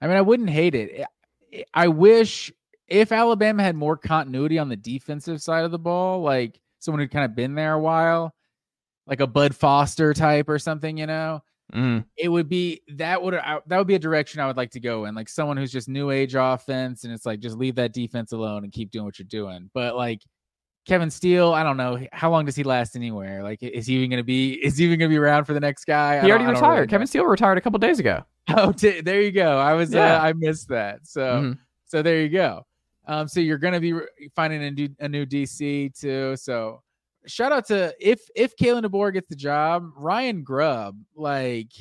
I mean, I wouldn't hate it. I- wish if Alabama had more continuity on the defensive side of the ball, like someone who'd kind of been there a while, like a Bud Foster type or something, you know, Mm. it would be that would I- that would be a direction I would like to go in, like someone who's just new age offense, and it's like just leave that defense alone and keep doing what you're doing. But like Kevin Steele, I don't know how long does he last anywhere. Like, is he even going to be? Is he even going to be around for the next guy? He already retired. really. Kevin Steele retired a couple days ago. [laughs] Oh, t- there you go. I was Yeah. uh, I missed that. So Mhm. so there you go. Um, so you're gonna be re- finding a new a new DC too. So shout out to if if Kalen DeBoer gets the job, Ryan Grubb. Like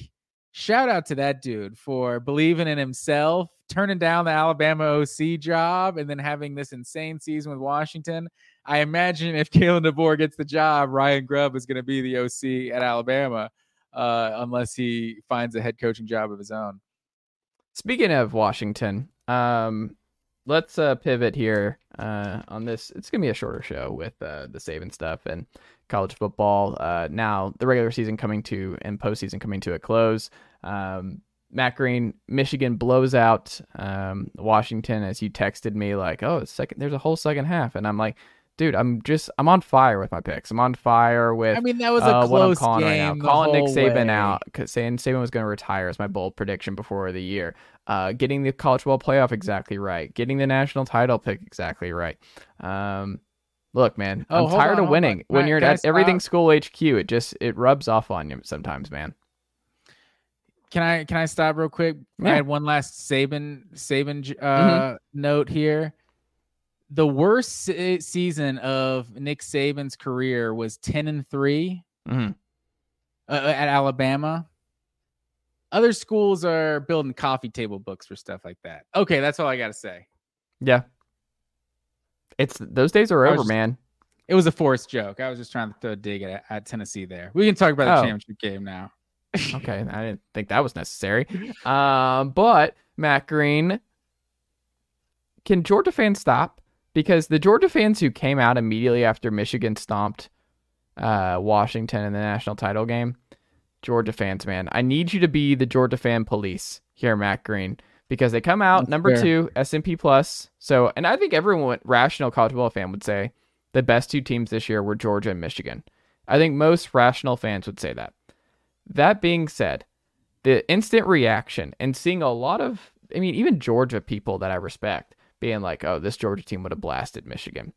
shout out to that dude for believing in himself, turning down the Alabama OC job, and then having this insane season with Washington. I imagine if [laughs] Kalen DeBoer gets the job, Ryan Grubb is going to be the OC at Alabama, uh, unless he finds a head coaching job of his own. Speaking of Washington, um, let's uh, pivot here uh, on this. It's gonna be a shorter show with uh, the saving stuff and college football. Uh, now the regular season coming to and postseason coming to a close. Um, Matt Green, Michigan blows out um, Washington as you texted me like, oh, second. There's a whole second half, and I'm like, dude, I'm just I'm on fire with my picks. I'm on fire with. I mean, that was a uh, what I'm close calling game. right now. Calling Nick Saban way. out, 'cause saying Saban was going to retire is my bold prediction before the year. Uh, getting the college football playoff exactly right. Getting the national title pick exactly right. Um, look, man, Oh, I'm tired on, of winning. on. When you're at everything stop? school HQ, it just it rubs off on you sometimes, man. Can I can I stop real quick? I had one last Saban Saban uh, Mm-hmm. note here. The worst se- season of Nick Saban's career was ten and 3 Mhm. uh, at Alabama. Other schools are building coffee table books for stuff like that. Okay, that's all I got to say. Yeah. It's those days are over, just- man. It was a forced joke. I was just trying to throw a dig at, at Tennessee there. We can talk about the Oh. championship game now. Okay, I didn't think that was necessary. Um, but Matt Green, can Georgia fans stop? Because the Georgia fans who came out immediately after Michigan stomped uh, Washington in the national title game, Georgia fans, man, I need you to be the Georgia fan police here, Matt Green, because they come out That's number fair. two, S and P plus. So, and I think everyone, rational college football fan, would say the best two teams this year were Georgia and Michigan. I think most rational fans would say that. That being said, the instant reaction and seeing a lot of, I mean, even Georgia people that I respect being like, oh, this Georgia team would have blasted Michigan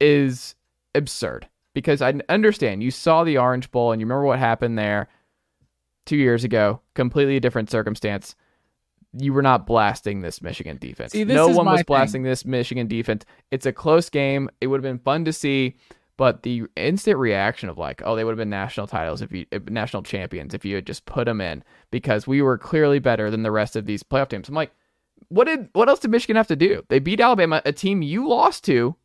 is absurd because I understand you saw the Orange Bowl and you remember what happened there two years ago, completely different circumstance. You were not blasting this Michigan defense. See, this no one was thing. blasting this Michigan defense. It's a close game. It would have been fun to see, But the instant reaction of like, oh, they would have been national titles if you if, national champions if you had just put them in because we were clearly better than the rest of these playoff teams. I'm like, what did what else did Michigan have to do? They beat Alabama, a team you lost to,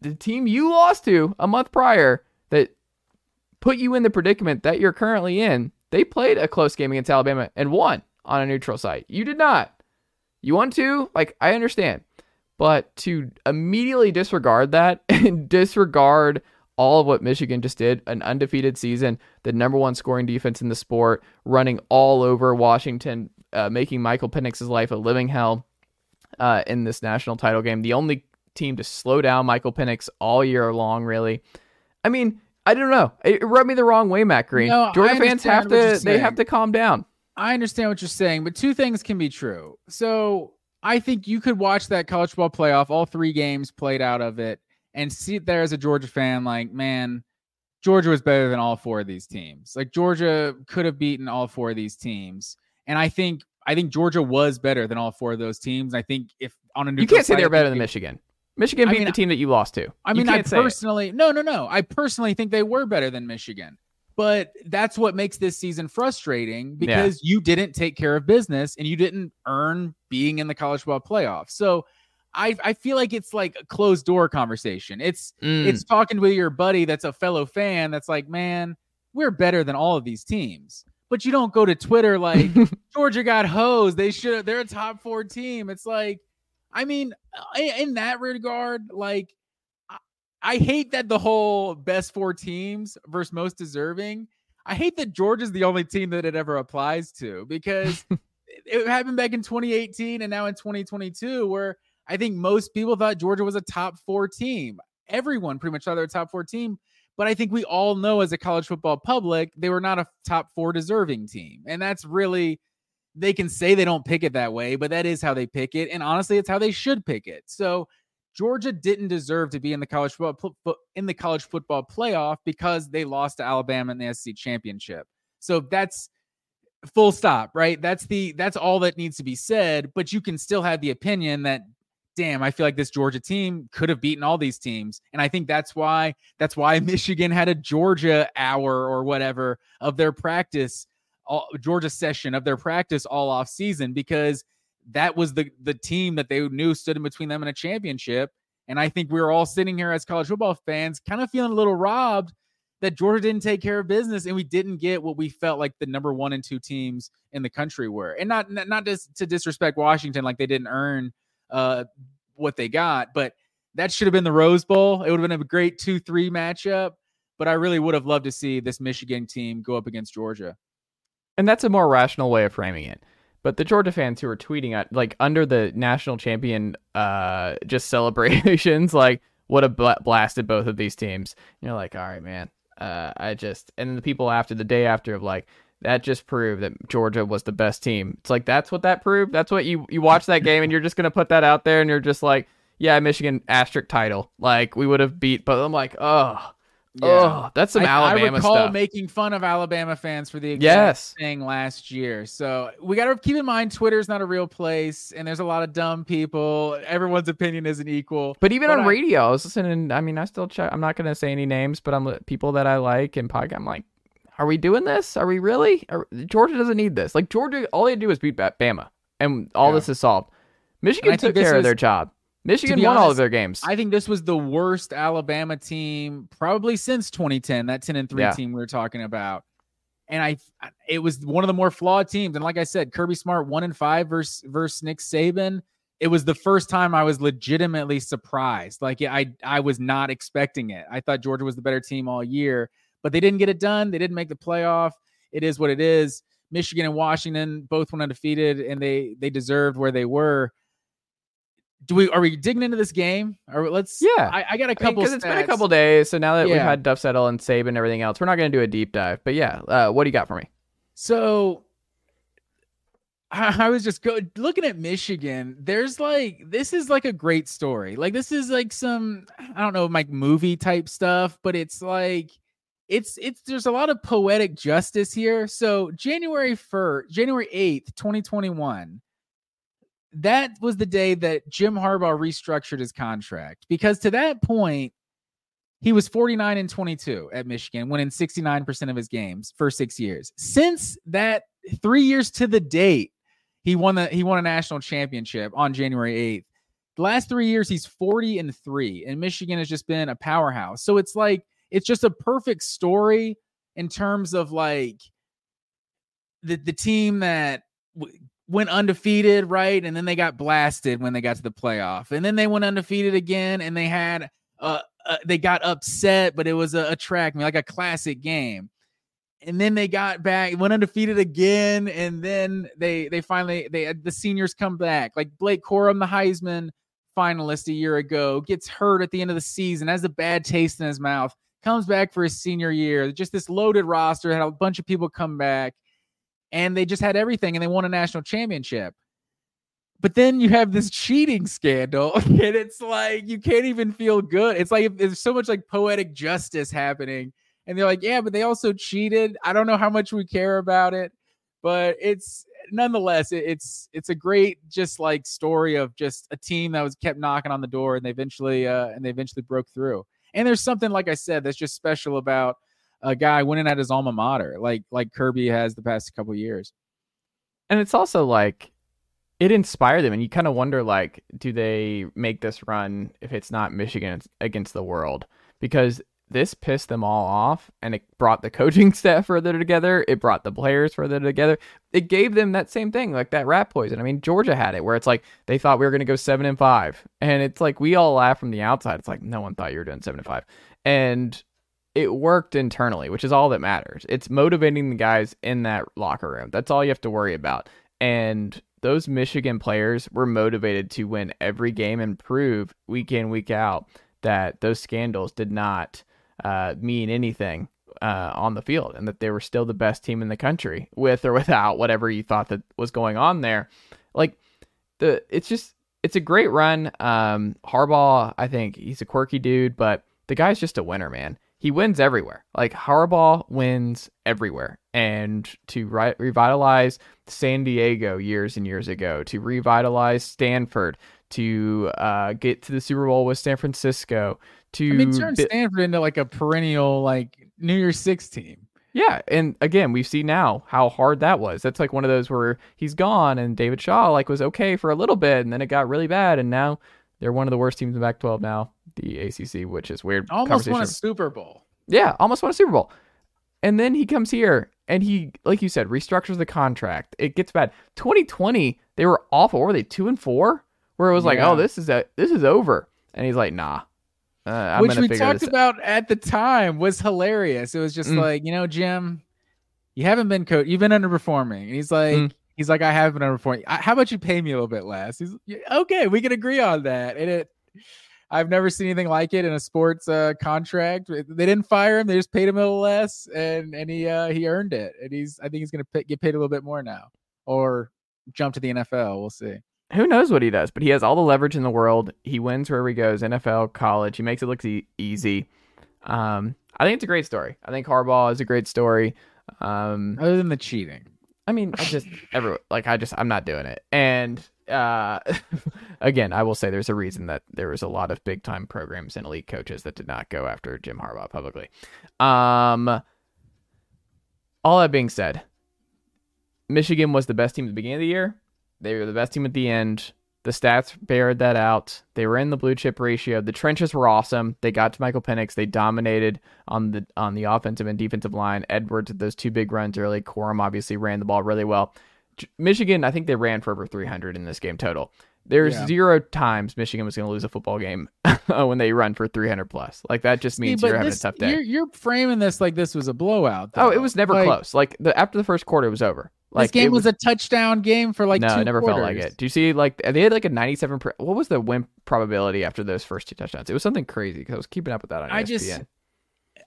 the team you lost to a month prior that put you in the predicament that you're currently in. They played a close game against Alabama and won on a neutral site. You did not. You want to? Like, I understand. But to immediately disregard that [laughs] and disregard all of what Michigan just did, an undefeated season, the number one scoring defense in the sport, running all over Washington, uh, making Michael Penix's life a living hell uh, in this national title game. The only team to slow down Michael Penix all year long, really. I mean, I don't know. It rubbed me the wrong way, Matt Green. No, Georgia fans have to they have to calm down. I understand what you're saying, but two things can be true. So I think you could watch that college ball playoff, all three games played out of it, and sit there as a Georgia fan, like, man, Georgia was better than all four of these teams. Like Georgia could have beaten all four of these teams. And I think I think Georgia was better than all four of those teams. I think if on a new you can't say they're better than Michigan. Michigan beat I mean, the team that you lost to. I mean, I personally, no, no, no. I personally think they were better than Michigan. But that's what makes this season frustrating because yeah. you didn't take care of business and you didn't earn being in the college football playoff. So I, I feel like it's like a closed door conversation. It's mm. it's talking with your buddy that's a fellow fan that's like, man, we're better than all of these teams. But you don't go to Twitter like [laughs] Georgia got hosed. They should they're a top four team. It's like, I mean, in that regard, like I hate that the whole best four teams versus most deserving. I hate that Georgia's the only team that it ever applies to because [laughs] it happened back in 2018 and now in 2022, where I think most people thought Georgia was a top four team. Everyone pretty much thought they were a top four team. But I think we all know as a college football public, they were not a top four deserving team. And that's really, they can say they don't pick it that way, but that is how they pick it. And honestly, it's how they should pick it. So Georgia didn't deserve to be in the college football in the college football playoff because they lost to Alabama in the SEC championship. So that's full stop, right? That's the that's all that needs to be said, but you can still have the opinion that damn, I feel like this Georgia team could have beaten all these teams. And I think that's why that's why [laughs] Michigan had a Georgia hour or whatever of their practice, all, Georgia session of their practice all off season because that was the the team that they knew stood in between them and a championship. And I think we were all sitting here as college football fans, kind of feeling a little robbed that Georgia didn't take care of business and we didn't get what we felt like the number one and two teams in the country were. And not not just to disrespect Washington, like they didn't earn uh, what they got, but that should have been the Rose Bowl. It would have been a great two three matchup. But I really would have loved to see this Michigan team go up against Georgia. And that's a more rational way of framing it. But the Georgia fans who were tweeting at like under the national champion uh just [laughs] celebrations like what a bl- blasted both of these teams. And you're like, all right, man. Uh, I just and the people after the day after of like that just proved that Georgia was the best team. It's like that's what that proved. That's what you you watch that game and you're just gonna put that out there and you're just like, yeah, Michigan asterisk title. Like we would have beat, but I'm like, oh, yeah. Oh, that's some I, Alabama I recall stuff. making fun of Alabama fans for the exact yes. thing last year. So we got to keep in mind Twitter's not a real place, and there's a lot of dumb people. Everyone's opinion isn't equal. But even but on I, radio, I was listening. I mean, I still check. I'm not going to say any names, but I'm people that I like and podcast. I'm like, are we doing this? Are we really? Are, Georgia doesn't need this. Like Georgia, all they do is beat Bama, and all yeah. this is solved. Michigan took care was, of their job. Michigan won honest, all of their games. I think this was the worst Alabama team probably since 2010, that 10 and 3 yeah. team we were talking about. And I it was one of the more flawed teams. And like I said, Kirby Smart 1 and 5 versus versus Nick Saban. It was the first time I was legitimately surprised. Like I I was not expecting it. I thought Georgia was the better team all year, but they didn't get it done. They didn't make the playoff. It is what it is. Michigan and Washington both went undefeated and they they deserved where they were do we are we digging into this game or let's yeah i, I got a couple because I mean, it's been a couple days so now that yeah. we've had duff settle and Saban and everything else we're not going to do a deep dive but yeah uh, what do you got for me so I, I was just go looking at michigan there's like this is like a great story like this is like some i don't know like movie type stuff but it's like it's it's there's a lot of poetic justice here so january 1st january 8th 2021 that was the day that Jim Harbaugh restructured his contract because to that point, he was 49 and 22 at Michigan, winning 69% of his games for six years. Since that three years to the date, he won the he won a national championship on January 8th. The last three years, he's 40 and three, and Michigan has just been a powerhouse. So it's like it's just a perfect story in terms of like the the team that w- went undefeated, right? And then they got blasted when they got to the playoff. And then they went undefeated again and they had uh, uh they got upset, but it was a, a track me like a classic game. And then they got back, went undefeated again, and then they they finally they the seniors come back. Like Blake Corum, the Heisman finalist a year ago, gets hurt at the end of the season, has a bad taste in his mouth, comes back for his senior year. Just this loaded roster, had a bunch of people come back and they just had everything and they won a national championship. But then you have this cheating scandal, [laughs] and it's like you can't even feel good. It's like there's so much like poetic justice happening, and they're like, yeah, but they also cheated. I don't know how much we care about it, but it's nonetheless, it's it's a great just like story of just a team that was kept knocking on the door, and they eventually uh, and they eventually broke through. And there's something like I said that's just special about a guy winning at his alma mater, like like Kirby has the past couple years. And it's also like it inspired them, and you kind of wonder like, do they make this run if it's not Michigan against the world? Because this pissed them all off and it brought the coaching [laughs] staff further together. It brought the players further together. It gave them that same thing, like that rat poison. I mean, Georgia had it where it's like they thought we were going to go seven and five. And it's like we all laugh from the outside. It's like no one thought you were doing seven and five. And it worked internally, which is all that matters. It's motivating the guys in that locker room. That's all you have to worry about. And those Michigan players were motivated to win every game and prove week in, week out that those scandals did not uh, mean anything uh, on the field and that they were still the best team in the country [laughs] with or without whatever you thought that was going on there. Like the, it's just, it's a great run. Um, Harbaugh, I think he's a quirky dude, but the guy's just a winner, man he wins everywhere. Like Harbaugh wins everywhere. And to re- revitalize San Diego years and years ago, to revitalize Stanford, to uh, get to the Super Bowl with San Francisco, to I mean, turn bi- Stanford into like a perennial like New Year's Six team. Yeah, and again, we see now how hard that was. That's like one of those where he's gone, and David Shaw like was okay for a little bit, and then it got really bad, and now they're one of the worst teams in Pac-12 now, the ACC, which is weird. Almost won a Super Bowl. Yeah, almost won a Super Bowl. And then he comes here and he, like you said, restructures the contract. It gets bad. 2020, they were awful. What were they two and four? Where it was like, oh, this is a this is over. And he's like, nah. Uh, Which we talked about at the time was hilarious. It was just mm. like, you know, Jim, you haven't been coach, you've been underperforming. And he's like, mm. He's like, I have been underperforming. How about you pay me a little bit less? He's okay. We can agree on that. And it, I've never seen anything like it in a sports uh, contract. They didn't fire him; they just paid him a little less, and and he uh, he earned it. And he's, I think he's going to get paid a little bit more now, or jump to the NFL. We'll see. Who knows what he does? But he has all the leverage in the world. He wins wherever he goes, NFL, college. He makes it look e- easy. Um, I think it's a great story. I think Harbaugh is a great story. Um, Other than the cheating. I mean, I just every like I just I'm not doing it. And uh [laughs] again, I will say there's a reason that there was a lot of big time programs and elite coaches that did not go after Jim Harbaugh publicly. Um all that being said, Michigan was the best team at the beginning of the year. They were the best team at the end. The stats bared that out. They were in the blue chip ratio. The trenches were awesome. They got to Michael Penix. They dominated on the on the offensive and defensive line. Edwards those two big runs early. Corum obviously ran the ball really well. Michigan, I think they ran for over 300 in this game total. There's yeah. zero times Michigan was going to lose a football game [laughs] when they run for 300 plus. Like that just means See, you're having a tough day. You're, you're, framing this like this was a blowout. Though. Oh, it was never like, close. Like the after the first quarter, it was over. Like this game was, was, a touchdown game for like no, it never quarters. felt like it. Do you see like they had like a ninety-seven? Per, what was the win probability after those first two touchdowns? It was something crazy because I was keeping up with that on I ESPN. Just,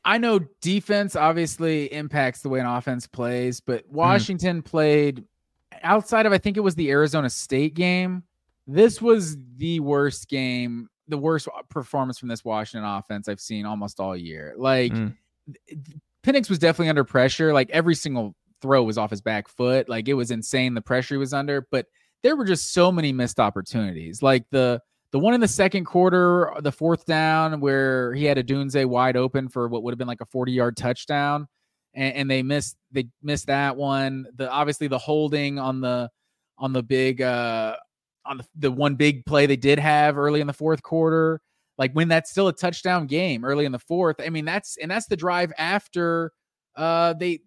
I know defense obviously impacts the way an offense plays, but mm-hmm. Washington mm. played outside of I think it was the Arizona State game. This was the worst game, the worst performance from this Washington offense I've seen almost all year. Like. Mm. Penix was definitely under pressure. Like every single throw was off his back foot. Like it was insane the pressure he was under, but there were just so many missed opportunities. Like the the one in the second quarter, the fourth down where he had Odunze wide open for what would have been like a 40 yard touchdown. And, and, they missed they missed that one. The obviously the holding on the on the big uh on the, the one big play they did have early in the fourth quarter. Like when that's still a touchdown game early in the fourth. I mean, that's and that's the drive after uh they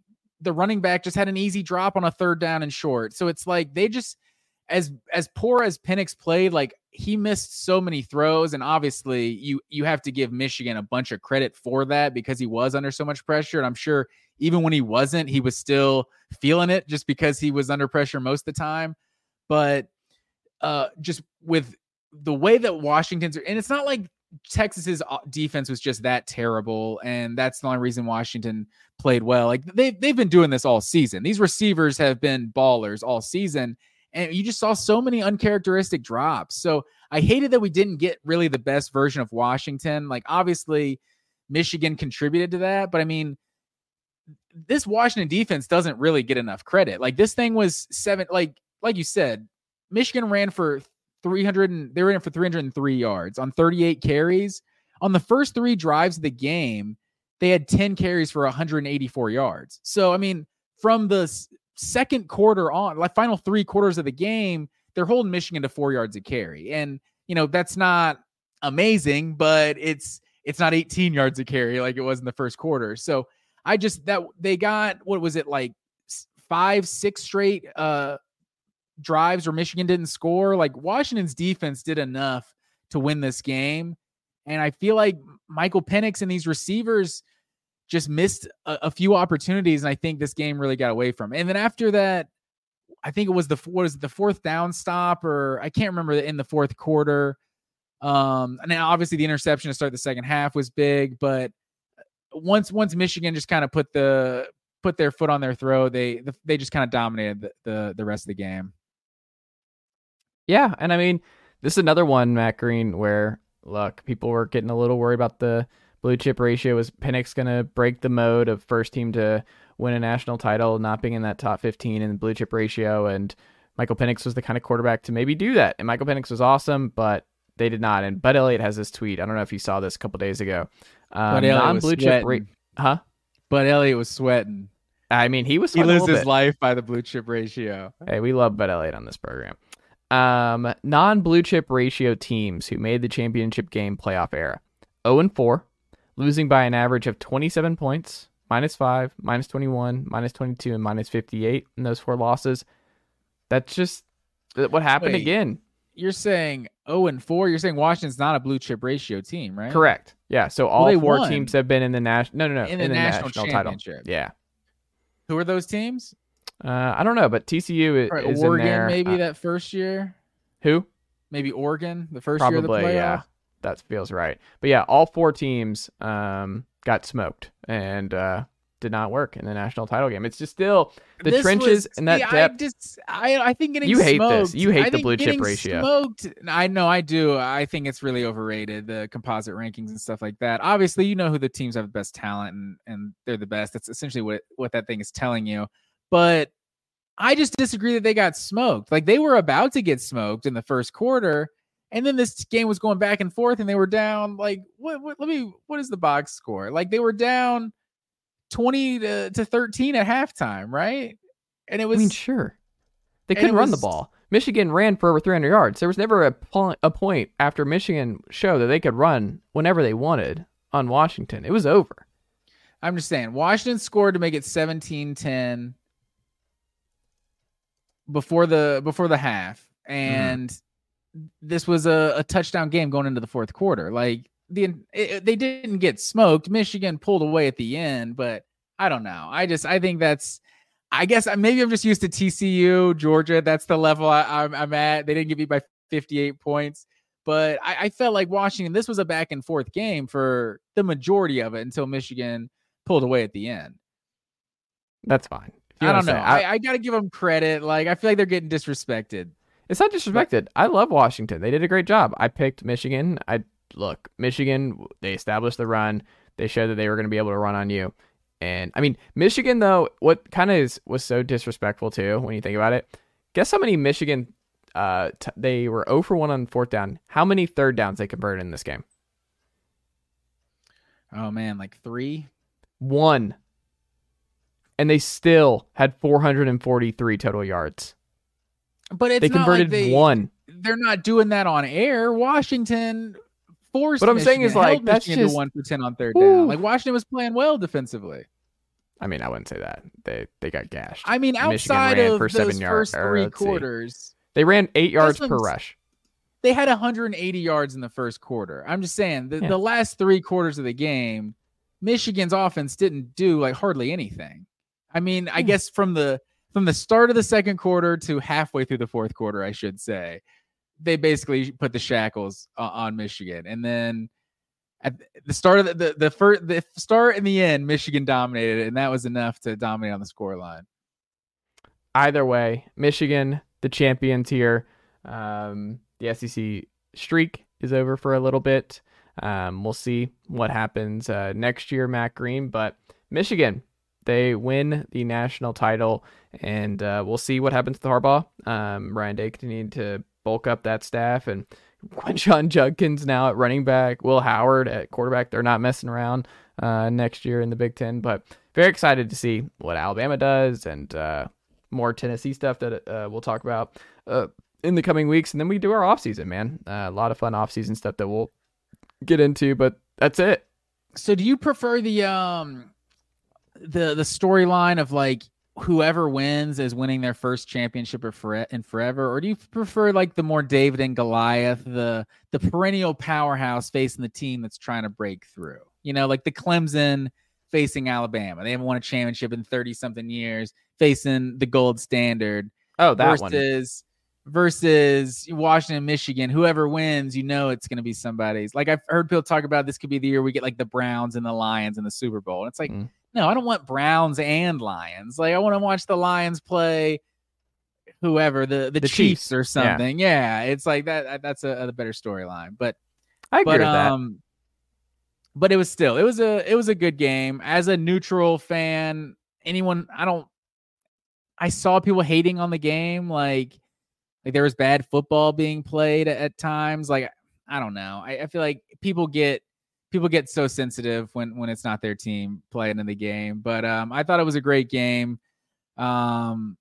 the running back just had an easy drop on a third down and short. So it's like they just as as poor as Penix played, like he missed so many throws, and obviously you you have to give Michigan a bunch of credit for that because he was under so much pressure. And I'm sure even when he wasn't, he was still feeling it just because he was under pressure most of the time. But uh, just with the way that Washington's and it's not like Texas's uh, defense was just that terrible, and that's the only reason Washington played well. Like they've they've been doing this all season. These receivers have been ballers all season, and you just saw so many uncharacteristic drops. So I hated that we didn't get really the best version of Washington. Like obviously, Michigan contributed to that, but I mean, this Washington defense doesn't really get enough credit. Like this thing was seven, like like you said, Michigan ran for 300 and they ran for 303 yards on 38 carries. On the first three drives of the game, they had 10 carries for 184 yards. So I mean, from the second quarter on, like final three quarters of the game, they're holding Michigan to four yards a carry. And, you know, that's not amazing, but it's it's not 18 yards a carry like it was in the first quarter. So I just that they got what was it like five, six straight uh drives where Michigan didn't score. Like Washington's defense did enough to win this game. And I feel like Michael Penix and these receivers just missed a, a, few opportunities, and I think this game really got away from. And then after that, I think it was the what is it, the fourth down stop, or I can't remember in the fourth quarter. Um, and obviously the interception to start the second half was big, but once once Michigan just kind of put the put their foot on their throat, they they just kind of dominated the, the the rest of the game. Yeah, and I mean, this is another one, Matt Green, where look, people were getting a little worried about the blue chip ratio. Was Penix going to break the mode of first team to win a national title, not being in that top 15 in the blue chip ratio? And Michael Penix was the kind of quarterback to maybe do that. And Michael Penix was awesome, but they did not. And Bud Elliott has this tweet. I don't know if you saw this a couple days ago. Um, non blue chip rate, huh? Bud Elliott was sweating. I mean, he was. He lives his life by the blue chip ratio. Hey, we love Bud Elliott on this program. Um, non blue chip ratio teams who made the championship game playoff era 0 and 4, losing by an average of 27 points, minus 5, minus 21, minus 22, and minus 58 in those four losses. That's just what happened Wait, again. You're saying 0 and 4. You're saying Washington's not a blue chip ratio team, right? Correct. Yeah. So all well, four won. teams have been in the national. No, no, no. In the, in the national, national title. Yeah. Who are those teams? Uh, I don't know, but TCU is, is Oregon in there. maybe uh, that first year. Who? Maybe Oregon, the first Probably, year of the playoff. Yeah, that feels right. But yeah, all four teams um, got smoked and uh, did not work in the national title game. It's just still the this trenches was, and that depth. I just, I, I think getting you hate smoked, this. You hate I the blue chip ratio. Smoked. I know I do. I think it's really overrated. The composite rankings and stuff like that. Obviously, you know who the teams have the best talent and and they're the best. That's essentially what what that thing is telling you. But I just disagree that they got smoked. Like they were about to get smoked in the first quarter, and then this game was going back and forth, and they were down. Like what? what let me. What is the box score? Like they were down twenty to, to thirteen at halftime, right? And it was. I mean, sure. They couldn't run the ball. Michigan ran for over 300 yards. There was never a, po- a point after Michigan showed that they could run whenever they wanted on Washington. It was over. I'm just saying, Washington scored to make it 17 10 before the before the half, mm-hmm. and mm. This was a, a, touchdown game going into the fourth quarter. Like the it, they didn't get smoked. Michigan pulled away at the end, but I don't know. I just I think that's. I guess maybe I'm just used to TCU, Georgia. That's the level I, am I'm, I'm at. They didn't get beat by 58 points, but I, I felt like Washington. This was a back and forth game for the majority of it until Michigan pulled away at the end. That's fine. I don't know. I, I got to give them credit. Like I feel like they're getting disrespected. It's not disrespected. I love Washington. They did a great job. I picked Michigan. I look Michigan. They established the run. They showed that they were going to be able to run on you. And I mean, Michigan though, what kind of is was so disrespectful too when you think about it. Guess how many Michigan uh, t- they were 0 for 1 on fourth down. How many third downs they converted in this game? Oh man, like three. One. And they still had 443 total yards. But it's they not converted like they, one. They're not doing that on air. Washington forced. What I'm saying is, like, that's Michigan just- one for ten on third Woo. down. Like Washington was playing well defensively. I mean, I wouldn't say that. They they got gashed. I mean, outside of for those seven yard- first three let's see. quarters, They ran eight yards per rush. they had 180 yards in the first quarter. I'm just saying the, Yeah. the last three quarters of the game, Michigan's offense didn't do like hardly anything. I mean, I Hmm. guess from the from the start of the second quarter to halfway through the fourth quarter, I should say, they basically put the shackles o- on Michigan, and then at the start of the the, the first the start and the end, Michigan dominated, and that was enough to dominate on the score line. Either way, Michigan, the champions here. Um, the SEC streak is over for a little bit. Um, we'll see what happens uh, next year, Matt Green. But Michigan, they win the national title, and uh, we'll see what happens to the Harbaugh. Um, Ryan Day continued to bulk up that staff, and [laughs] Quinshon Judkins now at running back, Will Howard at quarterback. They're not messing around uh, next year in the Big Ten, but very excited to see what Alabama does and uh, more Tennessee stuff that uh, we'll talk about uh, in the coming weeks. And then we do our offseason, man. Uh, a lot of fun offseason stuff that we'll get into, but that's it. So do you prefer the um the the storyline of like whoever wins is winning their first championship or for in forever or do you prefer like the more David and Goliath the the perennial powerhouse facing the team that's trying to break through you know like the Clemson facing Alabama they haven't won a championship in 30 something years facing the gold standard Oh, that one. versus versus Washington, Michigan. Whoever wins, you know it's going to be somebody's. Like I've heard people talk about this could be the year we get like the Browns and the Lions in the Super Bowl. And it's like, Mm. No, I don't want Browns and Lions. Like I want to watch the Lions play whoever the the, The Chiefs, Chiefs, or something. Yeah. it's like that. That's a, a better storyline. But I agree but with that. um, but it was still it was a it was a good game. As a neutral fan, anyone I don't I saw people hating on the game, like like there was bad football being played at, at times. Like I don't know. I, I feel like people get people get so sensitive when when it's not their team playing in the game. But um, I thought it was a great game. Um,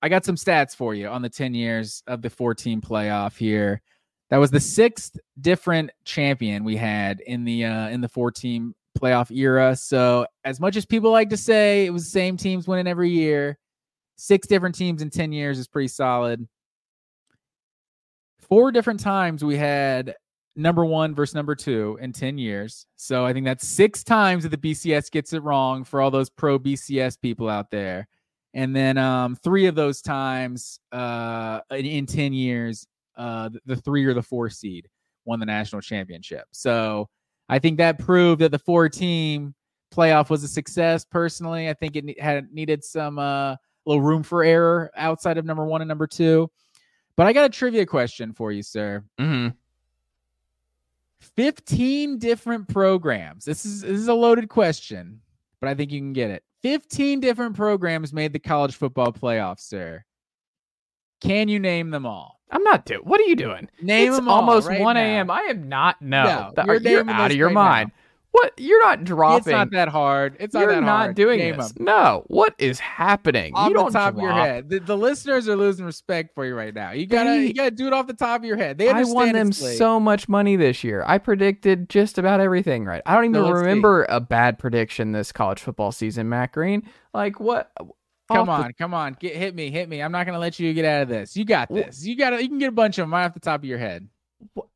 I got some stats for you on the 10 years of the 14 playoff here. That was the sixth different champion we had in the uh in the 14 playoff era. So as much as people like to say it was the same teams winning every year, six different teams in 10 years is pretty solid. Four different times we had number one versus number two in 10 years. So I think that's six times that the BCS gets it wrong for all those pro BCS people out there. And then um, three of those times uh, in, in 10 years, uh, the, three or the four seed won the national championship. So I think that proved that the four team playoff was a success. Personally, I think it had needed some uh, little room for error outside of number one and number two. But I got a trivia question for you, sir. hmm 15 different programs. This is this is a loaded question, but I think you can get it. 15 different programs made the college football playoffs, sir. Can you name them all? I'm not doing. What are you doing? Name it's them all almost right 1 a.m. I am not. No, No, you're you're, out of your right mind. What? You're not dropping. It's not that hard. It's not you're that not hard. doing Name this. them. No. What is happening? Off you the don't top of your head. The, the listeners are losing respect for you right now. You gotta They- you gotta do it off the top of your head. They I won them so much money this year. I predicted just about everything right. I don't even So let's see. remember a bad prediction this college football season, Matt Green. Like what? Uh, come off the- on, come on, get hit me, hit me. I'm not gonna let you get out of this. You got this. You got You can get a bunch of them right off the top of your head.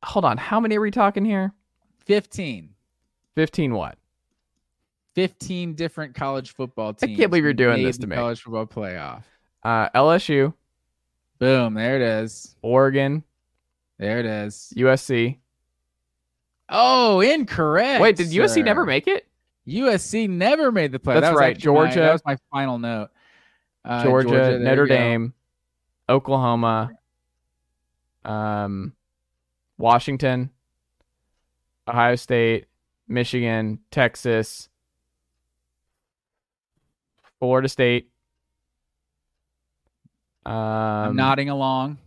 hold on. How many are we talking here? 15. 15 what? 15 different college football teams. I can't believe you're doing this to me. College football playoff. Uh, LSU, Boom, there it is. Oregon, There it is. USC. Oh, incorrect. Wait, did USC never make it? USC never made the playoff. That's That right, actually my- Georgia. that was my final note. Uh, Georgia, there Notre. Dame, Oklahoma, um, Washington, Ohio State, Michigan, Texas, Florida State. Um, I'm nodding along.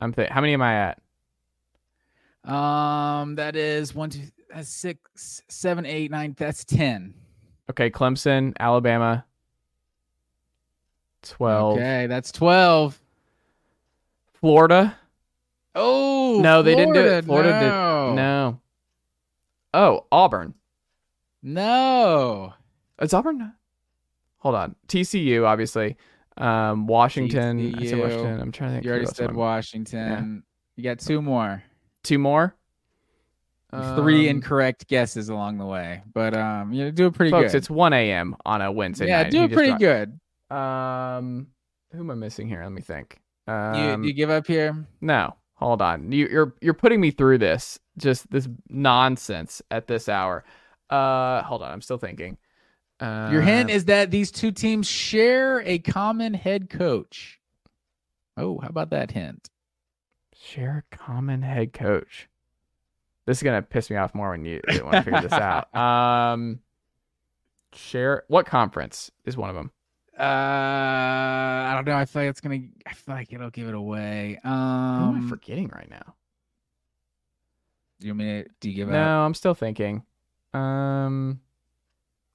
I'm th- how many am I at? Um, that is one, two, that's six, seven, eight, nine. That's ten. Okay, Clemson, Alabama. 12. Okay, that's twelve. Florida. Oh no, they didn't do it. Florida Florida no. did. No. Oh, Auburn. No. It's Auburn. Hold on. TCU, obviously. Um, Washington. I said Washington. I'm trying to think. You already said I- Washington. You got two more. Two more. Three Um, incorrect guesses along the way, but um, you do it pretty Folks, good. it's 1 a.m. on a Wednesday yeah, night. do it pretty good. Um, who am I missing here? Let me think. You, Um, you give up here? no, hold on. You, you're you're putting me through this, just this nonsense at this hour. Uh, hold on. I'm still thinking. Uh, Your hint is that these two teams share a common head coach. Oh, how about that hint? share a common head coach. This is gonna piss me off more when you when I figure this out. [laughs] Um, share what conference is one of them? Uh, I don't know. I feel like it's gonna. I feel like it'll give it away. Who am I Um, forgetting right now? do you mean do you give No, up? I'm still thinking. Um,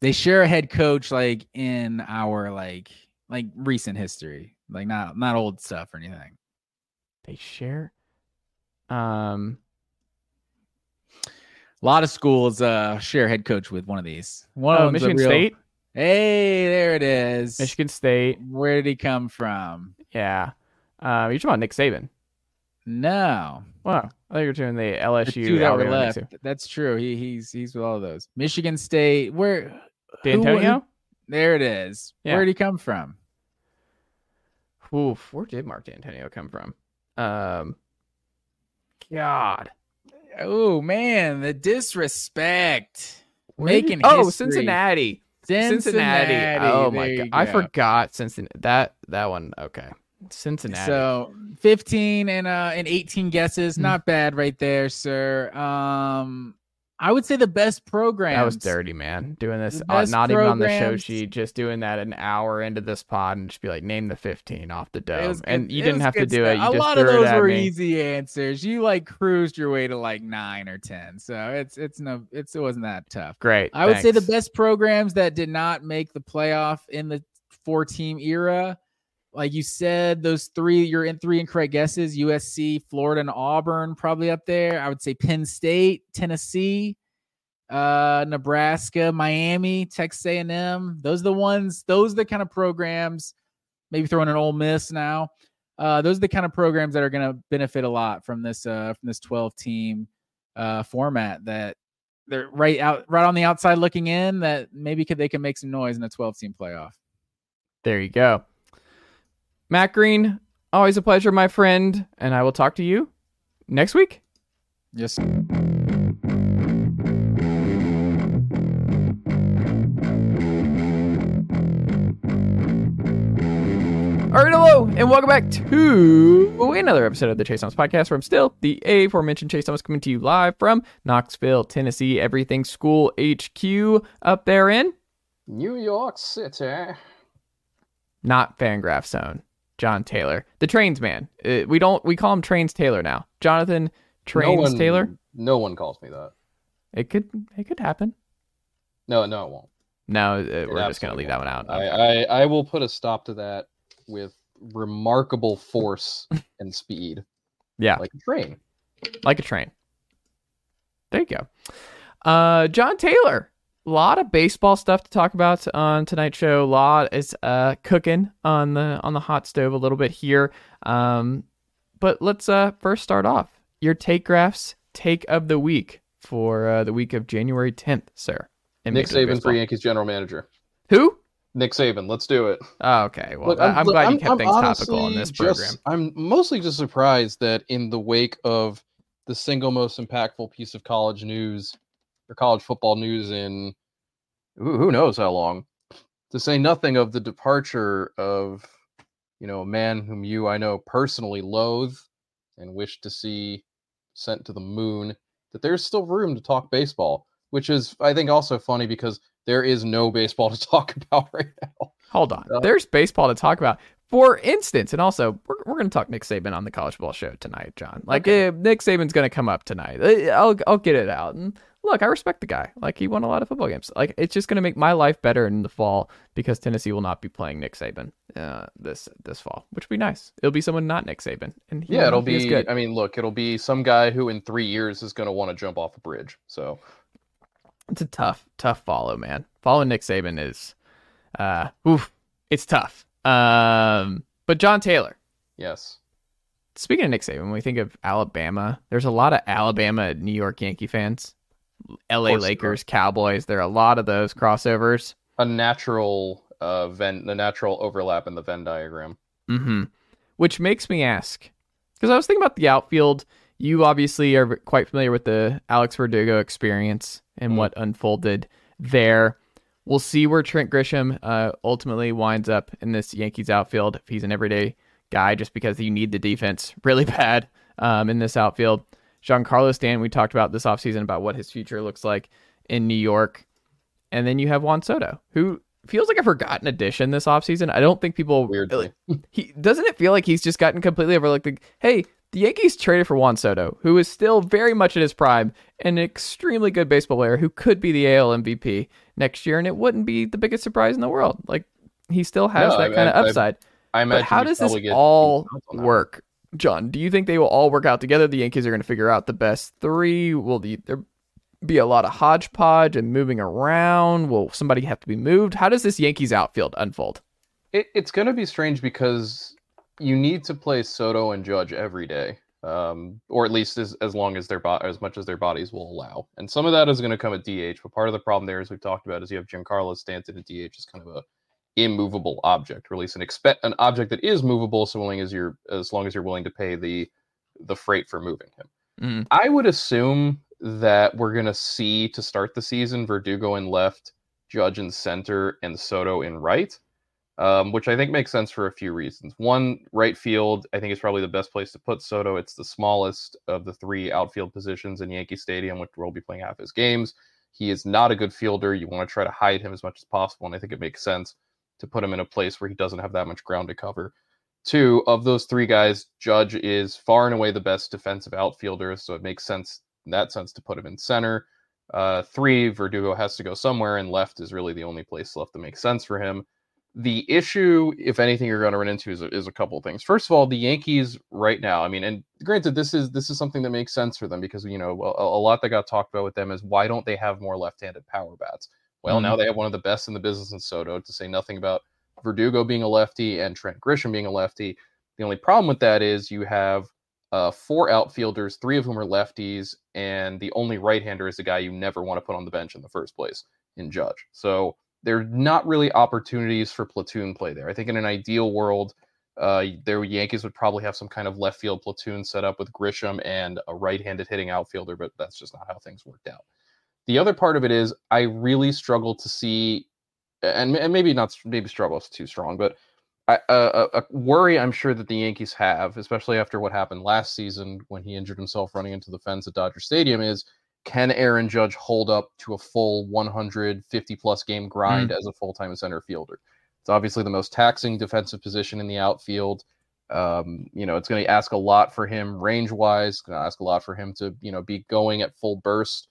They share a head coach like in our like like recent history, like not not old stuff or anything. they share. Um, A lot of schools uh share head coach with one of these. One oh, of Michigan real- State, Hey, there it is. Michigan State. Where did he come from? Yeah. Um, you're talking about Nick Saban. No, Wow, I think you're doing the the LSU. two that were left. That's true. He he's he's with all of those. Michigan State. Where? who- There it is. Yeah. Where did he come from? Oof, where did Mark Dantonio come from? Um, God, Oh man, the disrespect. Where did oh history. Cincinnati. Cincinnati. Oh There my god, I forgot Cincinnati. That that one. Okay, Cincinnati. So 15 and uh and 18 guesses, Hmm. not bad right there, sir. Um I would say the best program. that was dirty, man. Doing this, uh, not even on the show sheet, just doing that an hour into this pod and just be like, name the fifteen off the dome, and you it didn't have to do it. You a lot of those were me. easy answers. You like cruised your way to like nine or ten. So it's it's no it's it wasn't that tough. Great. I would say the best programs that did not make the playoff in the four team era, like you said, those three, you're in three incorrect guesses USC, Florida, and Auburn, probably up there. I would say Penn State, Tennessee, uh, Nebraska, Miami, Texas A&M. Those are the ones, those are the kind of programs, maybe throwing an Ole Miss now. Uh, those are the kind of programs that are going to benefit a lot from this uh, from this 12 team uh, format that they're right out right on the outside looking in that maybe could they can make some noise in a 12 team playoff. There you go. Matt Green, always a pleasure, my friend, and I will talk to you next week. Yes. All right, hello, and welcome back to another episode of the Chase Thomas Podcast, where I'm still the aforementioned Chase Thomas coming to you live from Knoxville, Tennessee, Everything School HQ up there in New York City. not Fangraph Zone. Jon Tayler, the Trains man. Uh, we don't we call him Trains Tayler now. Jonathan Trains no one, Tayler. No one calls me that. It could it could happen. No, no, it won't. No, uh, It we're just gonna leave that one out. I, I, I will put a stop to that with remarkable force [laughs] and speed, yeah, like a train. like a train. There you go. Uh, Jon Tayler. A lot of baseball stuff to talk about on tonight's show. A lot is uh cooking on the on the hot stove a little bit here. Um, but let's uh first start off your take graphs take of the week for uh, the week of January 10th, sir. Nick Saban for Yankees general manager. Who? Nick Saban, let's do it. Oh, okay. Well, Look, I'm, I'm glad you kept I'm things topical in honestly this just- program. I'm mostly just surprised that in the wake of the single most impactful piece of college news or college football news in who, knows how long, to say nothing of the departure of you know a man whom you I know personally loathe and wish to see sent to the moon, that there's still room to talk baseball, which is I think also funny because there is no baseball [laughs] to talk about right now. Hold on. Uh, There's baseball to talk about. for instance, and also we're, we're going to talk Nick Saban on the college ball show tonight, Jon. Like okay. Nick Saban's going to come up tonight. I'll I'll get it out. And look, I respect the guy. Like he won a lot of football games. Like it's just going to make my life better in the fall because Tennessee will not be playing Nick Saban uh, this this fall, which will be nice. It'll be someone not Nick Saban, and yeah, it'll be. Good. I mean, look, it'll be some guy who in three years is going to want to jump off a bridge. So it's a tough, tough follow, man. Following Nick Saban is, uh, oof, it's tough. Um, but Jon Tayler, yes. Speaking of Nick Saban, when we think of Alabama, there's a lot of Alabama New York Yankee fans LA Lakers. Cowboys. There are a lot of those crossovers. A natural uh Venn, the natural overlap in the Venn diagram. Mm-hmm. Which makes me ask, because I was thinking about the outfield. You obviously are quite familiar with the Alex Verdugo experience and mm what unfolded there. We'll see where Trent Grisham uh, ultimately winds up in this Yankees outfield if he's an everyday guy, just because you need the defense really [laughs] bad um, in this outfield. Giancarlo Stanton, we talked about this offseason about what his future looks like in New York. And then you have Juan Soto, who feels like a forgotten addition this offseason. I don't think people weirdly he doesn't it feel like he's just gotten completely overlooked. Like, hey, the Yankees traded for Juan Soto, who is still very much in his prime, an extremely good baseball player who could be the AL MVP next year, and it wouldn't be the biggest surprise in the world. Like he still has no, that I, kind of upside. I, I imagine. But how does this all work? Jon, do you think they will all work out together? The Yankees are going to figure out the best three. Will the, there be a lot of hodgepodge and moving around? Will somebody have to be moved? How does this Yankees outfield unfold? It, it's going to be strange because you need to play Soto and Judge every day, um, or at least as, as long as their bo- as much as their bodies will allow. And some of that is going to come at DH. But part of the problem there, as we've talked about, is you have Giancarlo Stanton at DH is kind of a immovable object, or at least an expect an object that is movable, so long as you're as long as you're willing to pay the the freight for moving him. Mm. I would assume that we're gonna see to start the season Verdugo in left, Judge in center, and Soto in right. Um, which I think makes sense for a few reasons. One, right field, I think is probably the best place to put Soto. It's the smallest of the three outfield positions in Yankee Stadium, which will be playing half his games. He is not a good fielder. You want to try to hide him as much as possible, and I think it makes sense to put him in a place where he doesn't have that much ground to cover. Two, of those three guys, Judge is far and away the best defensive outfielder, so it makes sense in that sense to put him in center. Uh, three, Verdugo has to go somewhere, and left is really the only place left that makes sense for him. The issue, if anything, you're going to run into is a, is a couple of things. First of all, the Yankees right now. I mean, and granted, this is this is something that makes sense for them because you know a, a lot that got talked about with them is why don't they have more left-handed power bats? Well, mm-hmm. now they have one of the best in the business in Soto, to say nothing about Verdugo being a lefty and Trent Grisham being a lefty. The only problem with that is you have uh, four outfielders, three of whom are lefties, and the only right-hander is the guy you never want to put on the bench in the first place in Judge. So there's not really opportunities for platoon play there. I think in an ideal world, uh, their Yankees would probably have some kind of left field platoon set up with Grisham and a right-handed hitting outfielder, but that's just not how things worked out. The other part of it is I really struggle to see, and, and maybe not maybe struggle is too strong, but I, uh, a worry I'm sure that the Yankees have, especially after what happened last season when he injured himself running into the fence at Dodger Stadium, is can Aaron Judge hold up to a full 150 plus game grind mm. as a full time center fielder? It's obviously the most taxing defensive position in the outfield. Um, you know, it's going to ask a lot for him range wise. Going to ask a lot for him to you know be going at full burst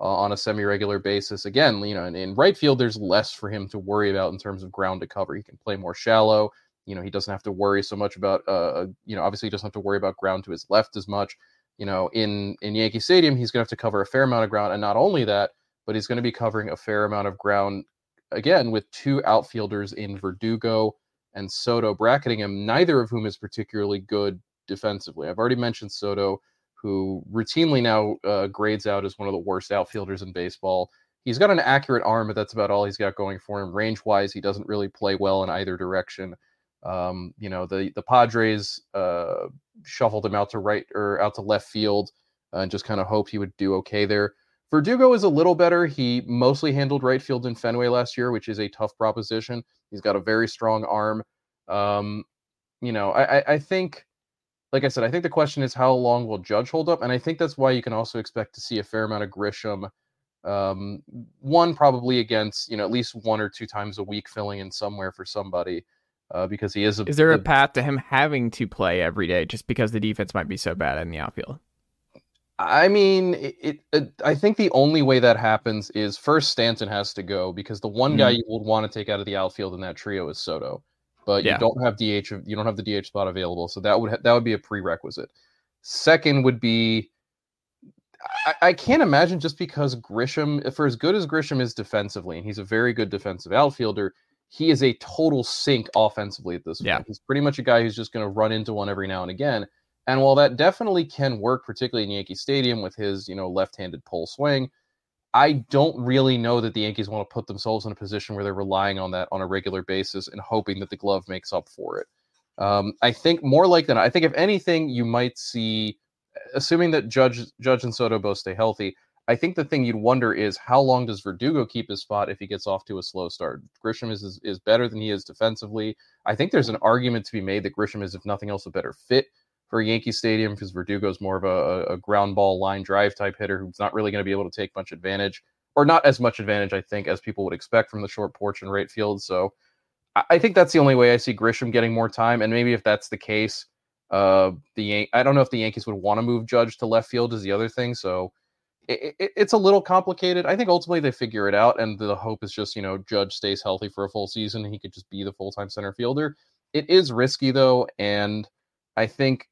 uh, on a semi-regular basis. Again, you know, in, in, right field, there's less for him to worry about in terms of ground to cover. He can play more shallow. You know, he doesn't have to worry so much about, uh, uh, you know, obviously he doesn't have to worry about ground to his left as much. You know, in in Yankee Stadium, he's going to have to cover a fair amount of ground, and not only that, but he's going to be covering a fair amount of ground again with two outfielders in Verdugo and Soto bracketing him, neither of whom is particularly good defensively. I've already mentioned Soto who routinely now uh, grades out as one of the worst outfielders in baseball. He's got an accurate arm, but that's about all he's got going for him. Range wise, he doesn't really play well in either direction. Um, you know, the the Padres uh, shuffled him out to right or out to left field uh, and just kind of hoped he would do okay there. Verdugo is a little better. He mostly handled right field in Fenway last year, which is a tough proposition. He's got a very strong arm. Um, you know, I, I think like I said, I think the question is how long will Judge hold up, and I think that's why you can also expect to see a fair amount of Grisham. Um, one probably against you know at least one or two times a week filling in somewhere for somebody. uh, because he is a. Is there a a- path to him having to play every day just because the defense might be so bad in the outfield? I mean, it, it, it. I think the only way that happens is first Stanton has to go because the one guy you would want to take out of the outfield in that trio is Soto, but Yeah. you don't have DH. You don't have the DH spot available, so that would ha- that would be a prerequisite. Second would be, I, I can't imagine just because Grisham, for as good as Grisham is defensively, and he's a very good defensive outfielder, he is a total sink offensively at this Yeah. point. He's pretty much a guy who's just going to run into one every now and again. And while that definitely can work, particularly in Yankee Stadium with his, you know, left-handed pull swing, I don't really know that the Yankees want to put themselves in a position where they're relying on that on a regular basis and hoping that the glove makes up for it. Um, I think more like than I think if anything, you might see, assuming that Judge Judge and Soto both stay healthy. I think the thing you'd wonder is how long does Verdugo keep his spot if he gets off to a slow start? Grisham is, is is better than he is defensively. I think there's an argument to be made that Grisham is, if nothing else, a better fit for Yankee Stadium because Verdugo's more of a, a ground ball line drive type hitter who's not really going to be able to take much advantage, or not as much advantage, I think, as people would expect from the short porch and right field. So I, think that's the only way I see Grisham getting more time. And maybe if that's the case, uh, the Yan- I don't know if the Yankees would want to move Judge to left field is the other thing. So it, it, it's a little complicated. I think ultimately they figure it out, and the hope is just you know Judge stays healthy for a full season, and he could just be the full time center fielder. It is risky though, and I think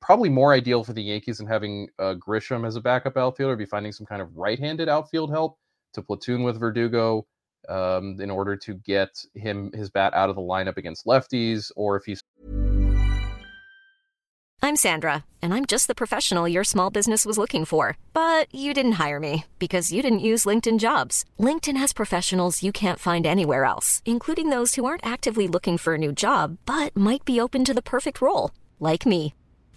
probably more ideal for the Yankees than having uh, Grisham as a backup outfielder be finding some kind of right-handed outfield help to platoon with Verdugo um, in order to get him his bat out of the lineup against lefties, or if he's I'm Sandra, and I'm just the professional your small business was looking for. But you didn't hire me because you didn't use LinkedIn jobs. LinkedIn has professionals you can't find anywhere else, including those who aren't actively looking for a new job but might be open to the perfect role, like me.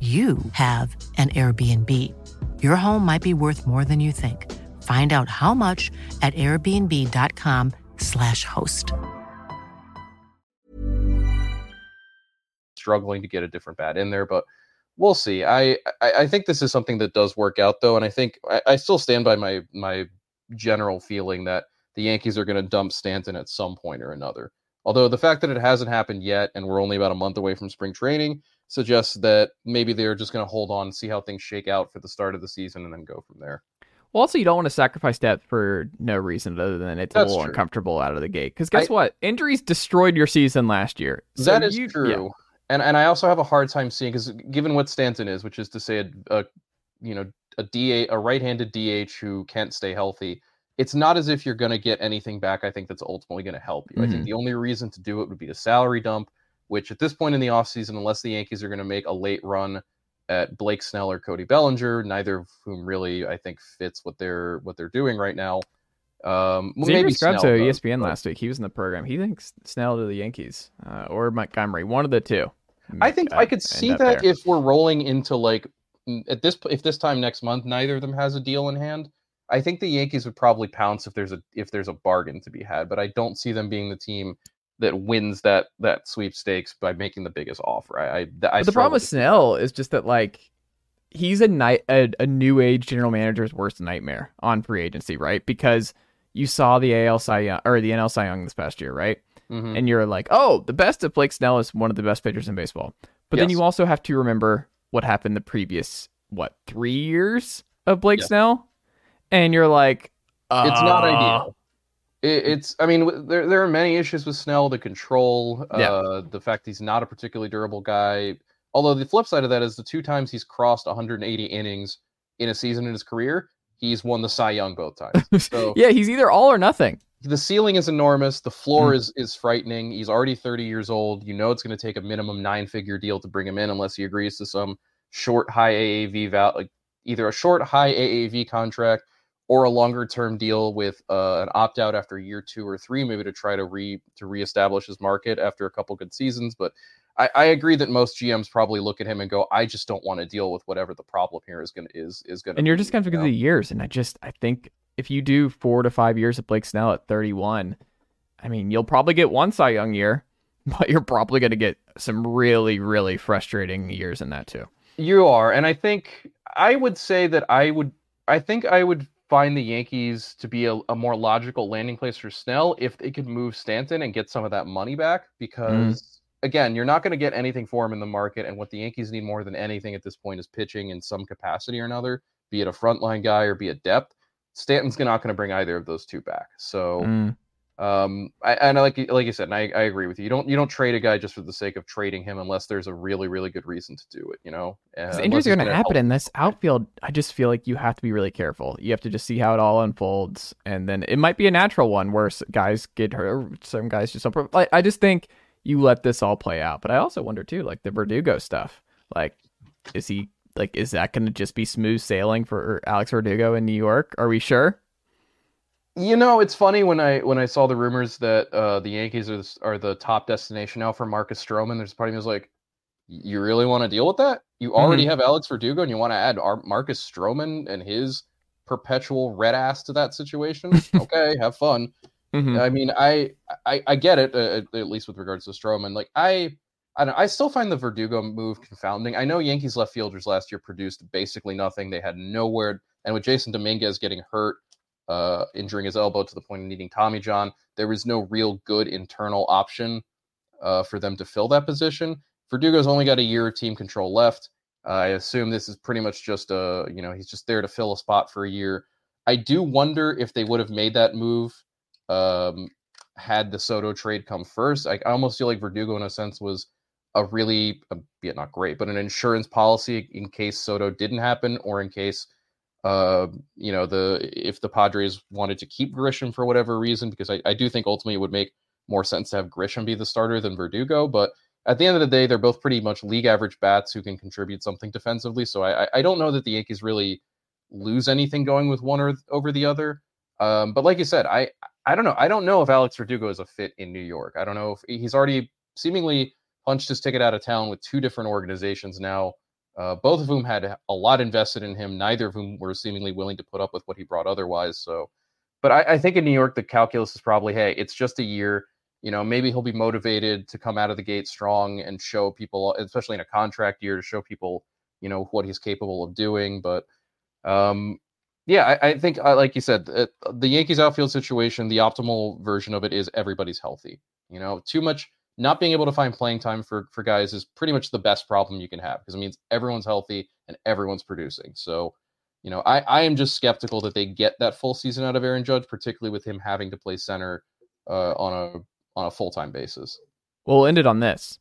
you have an Airbnb. Your home might be worth more than you think. Find out how much at airbnb.com/slash host. struggling to get a different bat in there, but we'll see. I, I I think this is something that does work out though, and I think I, I still stand by my my general feeling that the Yankees are going to dump Stanton at some point or another. Although the fact that it hasn't happened yet, and we're only about a month away from spring training, suggests that maybe they're just going to hold on, see how things shake out for the start of the season, and then go from there. Well, also, you don't want to sacrifice depth for no reason other than it's a little true. uncomfortable out of the gate. Because guess I- what? Injuries destroyed your season last year. So that is you- true. yeah. And and I also have a hard time seeing because given what Stanton is, which is to say a, a you know a DA a right-handed DH who can't stay healthy, it's not as if you're going to get anything back. I think that's ultimately going to help you. I think Mhm. the only reason to do it would be a salary dump, which at this point in the offseason, unless the Yankees are going to make a late run at Blake Snell or Cody Bellinger, neither of whom really I think fits what they're what they're doing right now. Um, well, maybe Snell to ESPN but- last week. He was in the program. He thinks Snell to the Yankees uh, or Montgomery, one of the two. I think Uh, I could see that there. if we're rolling into like at this if this time next month neither of them has a deal in hand. I think the Yankees would probably pounce if there's a if there's a bargain to be had, but I don't see them being the team that wins that that sweepstakes by making the biggest offer. I I, I the problem with Snell is just that like he's a night a, a new age general manager's worst nightmare on free agency, right? Because you saw the AL Cy Young or the NL Cy Young this past year, right? Mhm. And you're like, oh, the best of Blake Snell is one of the best pitchers in baseball. But then you also have to remember what happened the previous what three years of Blake Yes. Snell, and you're like, it's not uh, ideal. It, it's, I mean, there there are many issues with Snell, the control, Yeah. uh, the fact he's not a particularly durable guy. Although the flip side of that is the two times he's crossed 180 innings in a season in his career, he's won the Cy Young both times. So [laughs] yeah, he's either all or nothing. the ceiling is enormous. The floor Mm. is is frightening. He's already 30 years old. You know it's going to take a minimum nine figure deal to bring him in, unless he agrees to some short high AAV val like either a short high AAV contract or a longer term deal with uh, an opt out after year two or three, maybe to try to re to reestablish his market after a couple good seasons. But I, I agree that most GMs probably look at him and go, I just don't want to deal with whatever the problem here is going to is is going to. And you're just going to of the years. And I just, I think if you do four to five years of Blake Snell at 31, I mean, you'll probably get one Cy Young year, [laughs] but you're probably going to get some really, really frustrating years in that too. You are, and I think I would say that I would. I think I would find the Yankees to be a, a more logical landing place for Snell if they could move Stanton and get some of that money back. Because again, you're not going to get anything for him in the market, and what the Yankees need more than anything at this point is pitching in some capacity or another, be it a frontline guy or be it depth. Stanton's not going to bring either of those two back. So. Mm. Um, I, and I like like you said, and I, I agree with you. You don't you don't trade a guy just for the sake of trading him unless there's a really really good reason to do it. You know, Uh, injuries are going to gonna happen help. in this outfield. I just feel like you have to be really careful. You have to just see how it all unfolds, and then it might be a natural one where guys get hurt. Some guys just don't. Like, I just think you let this all play out. But I also wonder too, like the Verdugo stuff. Like, is he like is that going to just be smooth sailing for Alex Verdugo in New York? Are we sure? You know, it's funny when I when I saw the rumors that uh, the Yankees are the, are the top destination now for Marcus Stroman. There's a part of me was like, you really want to deal with that? You already have Alex Verdugo, and you want to add Ar- Marcus Stroman and his perpetual red ass to that situation? [laughs] okay, have fun. Mhm. I mean, I I, I get it uh, at least with regards to Stroman. Like I. I, don't, I still find the Verdugo move confounding. I know Yankees left fielders last year produced basically nothing. They had nowhere, and with Jasson Dominguez getting hurt, uh, injuring his elbow to the point of needing Tommy John, there was no real good internal option uh, for them to fill that position. Verdugo's only got a year of team control left. I assume this is pretty much just a, you know, he's just there to fill a spot for a year. I do wonder if they would have made that move um, had the Soto trade come first. I, I almost feel like Verdugo, in a sense, was a really, be it not great, but an insurance policy in case Soto didn't happen or in case uh, you know, the if the Padres wanted to keep Grisham for whatever reason, because I, I do think ultimately it would make more sense to have Grisham be the starter than Verdugo. But at the end of the day, they're both pretty much league average bats who can contribute something defensively. So I, I- don't know that the Yankees really lose anything going with one or over the other. Um, but like you said, I I don't know. I don't know if Alex Verdugo is a fit in New York. I don't know if he's already seemingly punched his ticket out of town with two different organizations now uh, both of whom had a lot invested in him, neither of whom were seemingly willing to put up with what he brought otherwise. So, but I, I think in New York, the calculus is probably, hey, it's just a year. You know, maybe he'll be motivated to come out of the gate strong and show people, especially in a contract year, to show people, you know, what he's capable of doing. But, um, yeah, I, I think, uh, like you said, uh, the Yankees outfield situation, the optimal version of it is everybody's healthy. You know, too much not being able to find playing time for for guys is pretty much the best problem you can have because it means everyone's healthy and everyone's producing. So, you know, I I am just skeptical that they get that full season out of Aaron Judge, particularly with him having to play center uh, on a on a full time basis. We'll end it on this.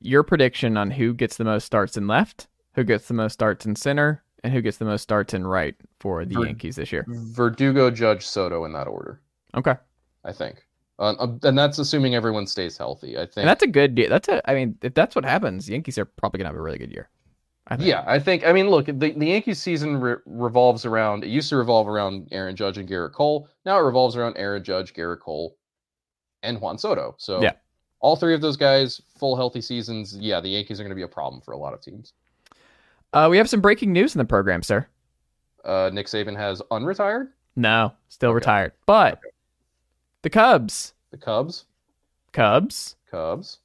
Your prediction on who gets the most starts in left, who gets the most starts in center, and who gets the most starts in right for the Ver- Yankees this year. Verdugo, Judge, Soto in that order. Okay. I think, uh, uh, and that's assuming everyone stays healthy. I think. And that's a good deal. That's a I mean, if that's what happens, the Yankees are probably gonna have a really good year. I think. Yeah, I think. I mean, look, the, the Yankees season re- revolves around. It used to revolve around Aaron Judge and Gerrit Cole. Now it revolves around Aaron Judge, Gerrit Cole, and Juan Soto. So Yeah. all three of those guys, full healthy seasons. Yeah, the Yankees are going to be a problem for a lot of teams. Uh, we have some breaking news in the program, sir. Uh, Nick Saban has unretired No, still Okay. retired. But the Cubs, the Cubs. Cubs, Cubs.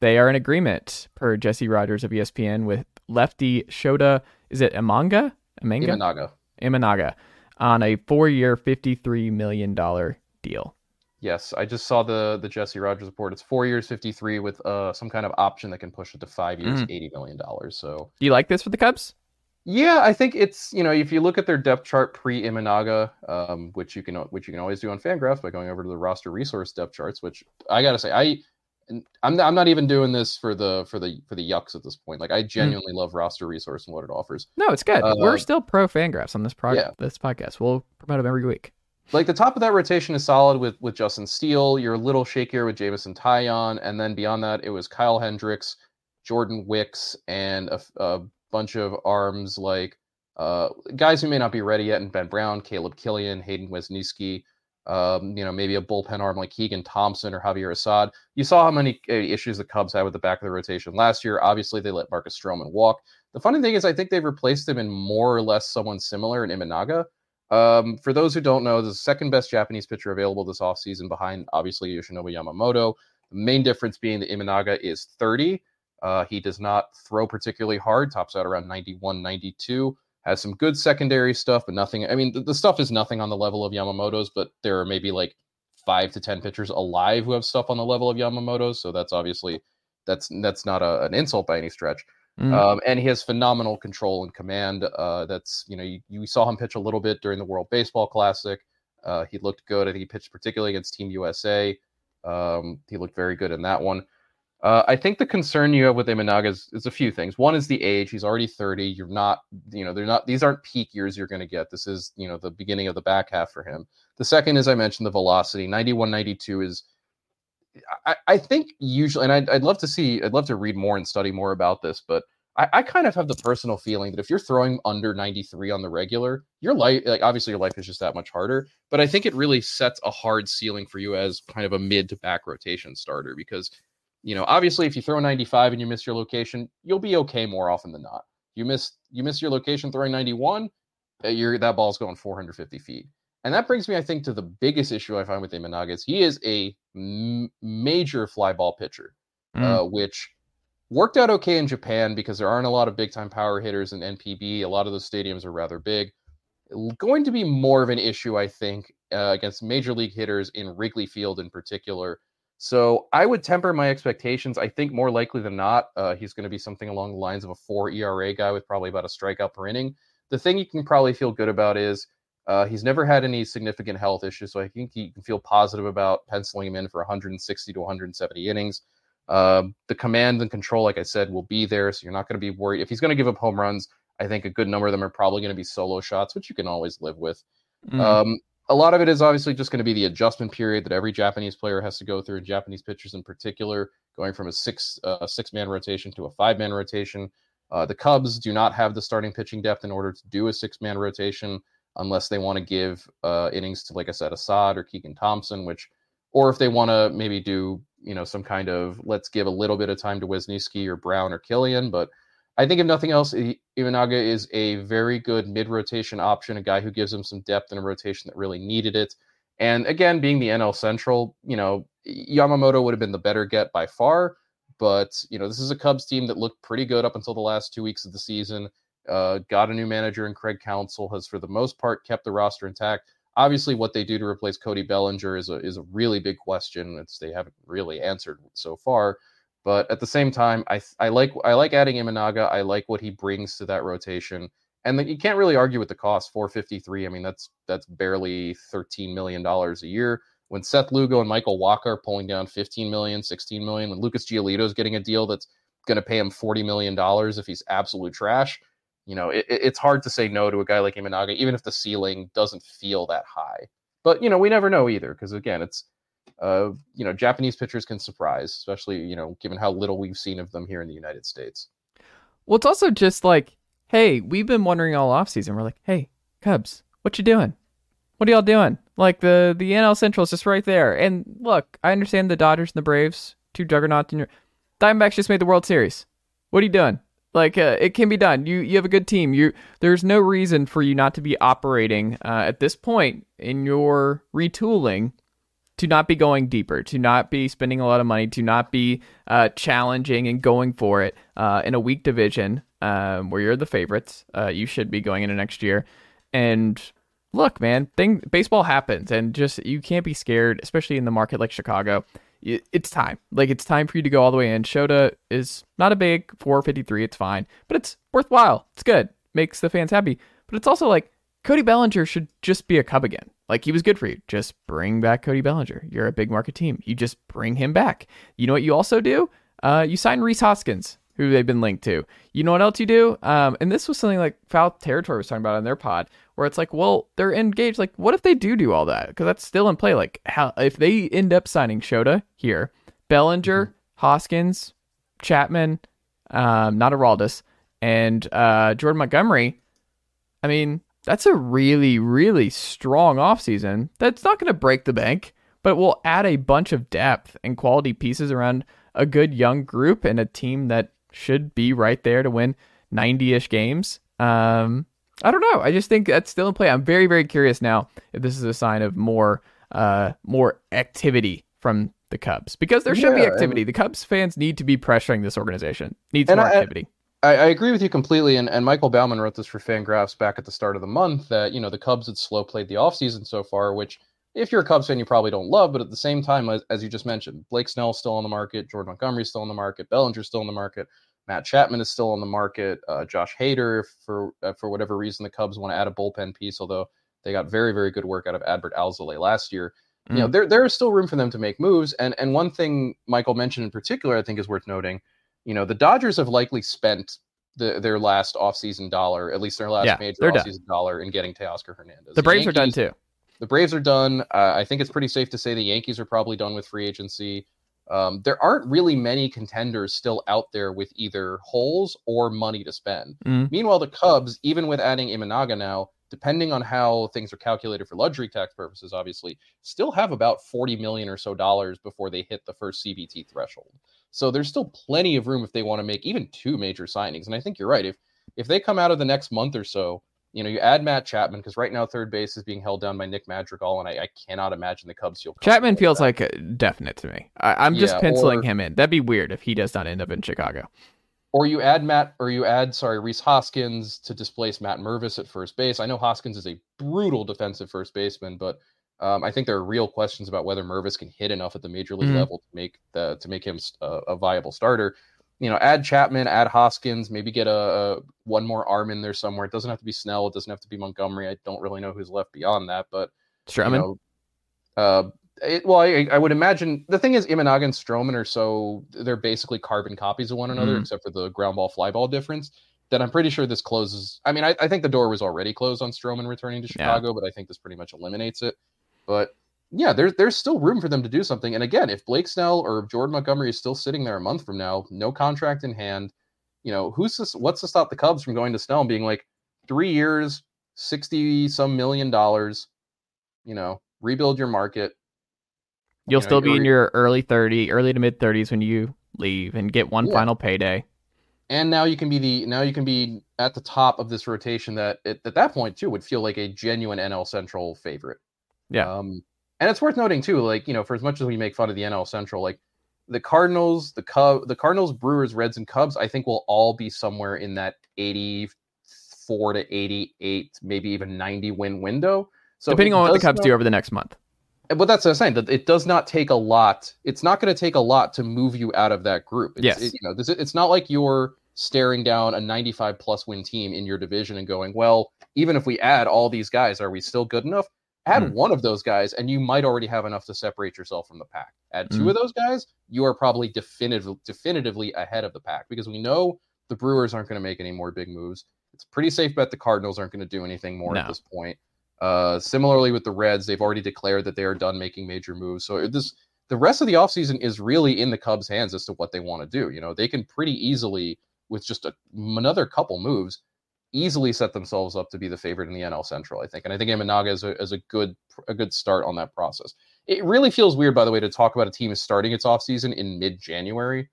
they are in agreement per Jesse Rogers of ESPN with lefty Shota. Is it Amanga? Amanga? Imanaga. Imanaga on a four-year, fifty-three million dollar deal. Yes, I just saw the the Jesse Rogers report. It's four years, fifty three, with uh some kind of option that can push it to five years, Mhm. eighty million dollars. So Do you like this for the Cubs? Yeah, I think it's you know if you look at their depth chart pre Imanaga, um, which you can which you can always do on Fangraphs by going over to the roster resource depth charts. Which I gotta say, I I'm not, I'm not even doing this for the for the for the yucks at this point. Like I genuinely mm. love roster resource and what it offers. No, it's good. Uh, We're still pro Fangraphs on this project. Yeah. This podcast. We'll promote them every week. Like the top of that rotation is solid with with Justin Steele. You're a little shakier with Jameson Taillon, and then beyond that, it was Kyle Hendricks, Jordan Wicks, and a, a bunch of arms like uh, guys who may not be ready yet, and Ben Brown, Caleb Killian, Hayden Wesneski um, you know, maybe a bullpen arm like Keegan Thompson or Javier Assad. You saw how many uh, issues the Cubs had with the back of the rotation last year. Obviously, they let Marcus Stroman walk. The funny thing is, I think they've replaced him in more or less someone similar in Imanaga. Um, for those who don't know, the second best Japanese pitcher available this offseason behind obviously Yoshinobu Yamamoto. The main difference being that Imanaga is 30. Uh, he does not throw particularly hard, tops out around 91, 92 has some good secondary stuff, but nothing. I mean, the, the, stuff is nothing on the level of Yamamoto's, but there are maybe like five to ten pitchers alive who have stuff on the level of Yamamoto's. So that's obviously that's that's not a, an insult by any stretch. Mm. Um, and he has phenomenal control and command. Uh, that's you know you, you, saw him pitch a little bit during the World Baseball Classic. Uh, he looked good. I think he pitched particularly against Team USA. Um, he looked very good in that one. Uh, I think the concern you have with Imanaga is, is, a few things. One is the age. He's already 30. You're not, you know, they're not, these aren't peak years you're going to get. This is, you know, the beginning of the back half for him. The second, as I mentioned, the velocity 91, 92 is, I, I think usually, and I'd, I'd love to see, I'd love to read more and study more about this, but I, I kind of have the personal feeling that if you're throwing under 93 on the regular, your life, like obviously your life is just that much harder. But I think it really sets a hard ceiling for you as kind of a mid to back rotation starter because you know, obviously, if you throw 95 and you miss your location, you'll be okay more often than not. You miss you miss your location throwing 91, uh, you're that ball's going 450 feet. And that brings me, I think, to the biggest issue I find with Imanaga he is a m- major fly ball pitcher, mm. uh, which worked out okay in Japan because there aren't a lot of big time power hitters in NPB. A lot of those stadiums are rather big. Going to be more of an issue, I think, uh, against major league hitters in Wrigley Field in particular. So I would temper my expectations. I think more likely than not, uh, he's going to be something along the lines of a four ERA guy with probably about a strikeout per inning. The thing you can probably feel good about is uh, he's never had any significant health issues, so I think you can feel positive about penciling him in for 160 to 170 innings. Uh, the command and control, like I said, will be there, so you're not going to be worried. If he's going to give up home runs, I think a good number of them are probably going to be solo shots, which you can always live with. Mm. Um, a lot of it is obviously just going to be the adjustment period that every Japanese player has to go through, and Japanese pitchers in particular, going from a six uh, six man rotation to a five man rotation. Uh, the Cubs do not have the starting pitching depth in order to do a six man rotation unless they want to give uh, innings to, like I said, Assad or Keegan Thompson, which, or if they want to maybe do you know some kind of let's give a little bit of time to Wesneski or Brown or Killian, but I think if nothing else, Imanaga is a very good mid rotation option, a guy who gives him some depth in a rotation that really needed it. And again, being the NL Central, you know, Yamamoto would have been the better get by far. But, you know, this is a Cubs team that looked pretty good up until the last two weeks of the season. Uh, got a new manager in Craig Counsell, has for the most part kept the roster intact. Obviously, what they do to replace Cody Bellinger is a, is a really big question. It's, they haven't really answered so far. But at the same time, I I like I like adding Imanaga. I like what he brings to that rotation, and the, you can't really argue with the cost. 453. I mean, that's that's barely 13 million dollars a year. When Seth Lugo and Michael Wacha are pulling down 15 million, 16 million, when Lucas Giolito is getting a deal that's going to pay him 40 million dollars if he's absolute trash, you know, it, it's hard to say no to a guy like Imanaga, even if the ceiling doesn't feel that high. But you know, we never know either, because again, it's uh, you know, Japanese pitchers can surprise, especially, you know, given how little we've seen of them here in the United States. Well, it's also just like, hey, we've been wondering all offseason. We're like, hey, Cubs, what you doing? What are y'all doing? Like the the NL Central is just right there. And look, I understand the Dodgers and the Braves, two juggernauts in your Diamondbacks just made the World Series. What are you doing? Like uh, it can be done. You you have a good team. You there's no reason for you not to be operating uh, at this point in your retooling to not be going deeper, to not be spending a lot of money, to not be uh, challenging and going for it uh, in a weak division um, where you're the favorites. Uh, you should be going into next year. And look, man, thing baseball happens, and just you can't be scared, especially in the market like Chicago. It's time. Like it's time for you to go all the way in. Shota is not a big 453. It's fine, but it's worthwhile. It's good. Makes the fans happy. But it's also like Cody Bellinger should just be a Cub again. Like he was good for you. Just bring back Cody Bellinger. You're a big market team. You just bring him back. You know what you also do? Uh, you sign Rhys Hoskins, who they've been linked to. You know what else you do? Um, and this was something like Foul Territory was talking about on their pod, where it's like, well, they're engaged. Like, what if they do do all that? Because that's still in play. Like, how if they end up signing Shota here, Bellinger, mm-hmm. Hoskins, Chapman, um, not Aroldis, and uh, Jordan Montgomery. I mean, that's a really, really strong offseason. That's not going to break the bank, but will add a bunch of depth and quality pieces around a good young group and a team that should be right there to win 90 ish games. Um, I don't know. I just think that's still in play. I'm very, very curious now if this is a sign of more, uh, more activity from the Cubs because there should yeah, be activity. And, the Cubs fans need to be pressuring this organization. Needs more I, activity. I, I, agree with you completely. And, and Michael Bauman wrote this for Fangraphs back at the start of the month that, you know, the Cubs had slow played the offseason so far, which if you're a Cubs fan, you probably don't love. But at the same time, as, as you just mentioned, Blake Snell's still on the market, Jordan Montgomery's still on the market, Bellinger's still on the market, Matt Chapman is still on the market, uh, Josh Hader, for uh, for whatever reason, the Cubs want to add a bullpen piece, although they got very, very good work out of Adbert Alzolay last year. Mm. You know, mm. there there is still room for them to make moves. And and one thing Michael mentioned in particular, I think is worth noting. You know, the Dodgers have likely spent the, their last offseason dollar, at least their last yeah, major offseason done. dollar, in getting Teoscar Hernandez. The Braves the Yankees, are done too. The Braves are done. Uh, I think it's pretty safe to say the Yankees are probably done with free agency. Um, there aren't really many contenders still out there with either holes or money to spend. Mm. Meanwhile, the Cubs, even with adding Imanaga now, depending on how things are calculated for luxury tax purposes, obviously, still have about 40 million or so dollars before they hit the first CBT threshold. So there's still plenty of room if they want to make even two major signings. And I think you're right. If if they come out of the next month or so, you know, you add Matt Chapman because right now third base is being held down by Nick Madrigal, and I, I cannot imagine the Cubs feel. Chapman feels like a definite to me. I, am just yeah, penciling or, him in. That'd be weird if he does not end up in Chicago. Or you add Matt, or you add sorry Rhys Hoskins to displace Matt Mervis at first base. I know Hoskins is a brutal defensive first baseman, but um, I think there are real questions about whether Mervis can hit enough at the major league mm-hmm. level to make the to make him a, a viable starter you know, add Chapman, add Hoskins, maybe get a, a, one more arm in there somewhere. It doesn't have to be Snell. It doesn't have to be Montgomery. I don't really know who's left beyond that, but Stroman. You know, uh, it, well, I, I, would imagine the thing is Imanaga and Stroman are so they're basically carbon copies of one another, mm. except for the ground ball fly ball difference. That I'm pretty sure this closes. I mean, I, I think the door was already closed on Stroman returning to Chicago, yeah. but I think this pretty much eliminates it. But yeah, there's there's still room for them to do something. And again, if Blake Snell or Jordan Montgomery is still sitting there a month from now, no contract in hand, you know, who's this, what's to stop the Cubs from going to Snell and being like three years, sixty some million dollars, you know, rebuild your market. You'll you know, still be in your early thirty, early to mid thirties when you leave and get one yeah. final payday. And now you can be the now you can be at the top of this rotation that at, at that point too would feel like a genuine NL Central favorite. Yeah. Um, and it's worth noting too, like you know, for as much as we make fun of the NL Central, like the Cardinals, the Cub, the Cardinals, Brewers, Reds, and Cubs, I think will all be somewhere in that eighty-four to eighty-eight, maybe even ninety win window. So depending on what the Cubs not, do over the next month. But that's what I'm saying. That it does not take a lot. It's not going to take a lot to move you out of that group. It's, yes. It, you know, this, it's not like you're staring down a 95 plus win team in your division and going, well, even if we add all these guys, are we still good enough? Add mm. one of those guys, and you might already have enough to separate yourself from the pack. Add two mm. of those guys, you are probably definitive, definitively ahead of the pack because we know the Brewers aren't going to make any more big moves. It's a pretty safe bet the Cardinals aren't going to do anything more no. at this point. Uh, similarly with the Reds, they've already declared that they are done making major moves. So this the rest of the offseason is really in the Cubs' hands as to what they want to do. You know, they can pretty easily, with just a, another couple moves, easily set themselves up to be the favorite in the NL Central, I think. And I think Imanaga is a, is a good a good start on that process. It really feels weird, by the way, to talk about a team starting its offseason in mid January.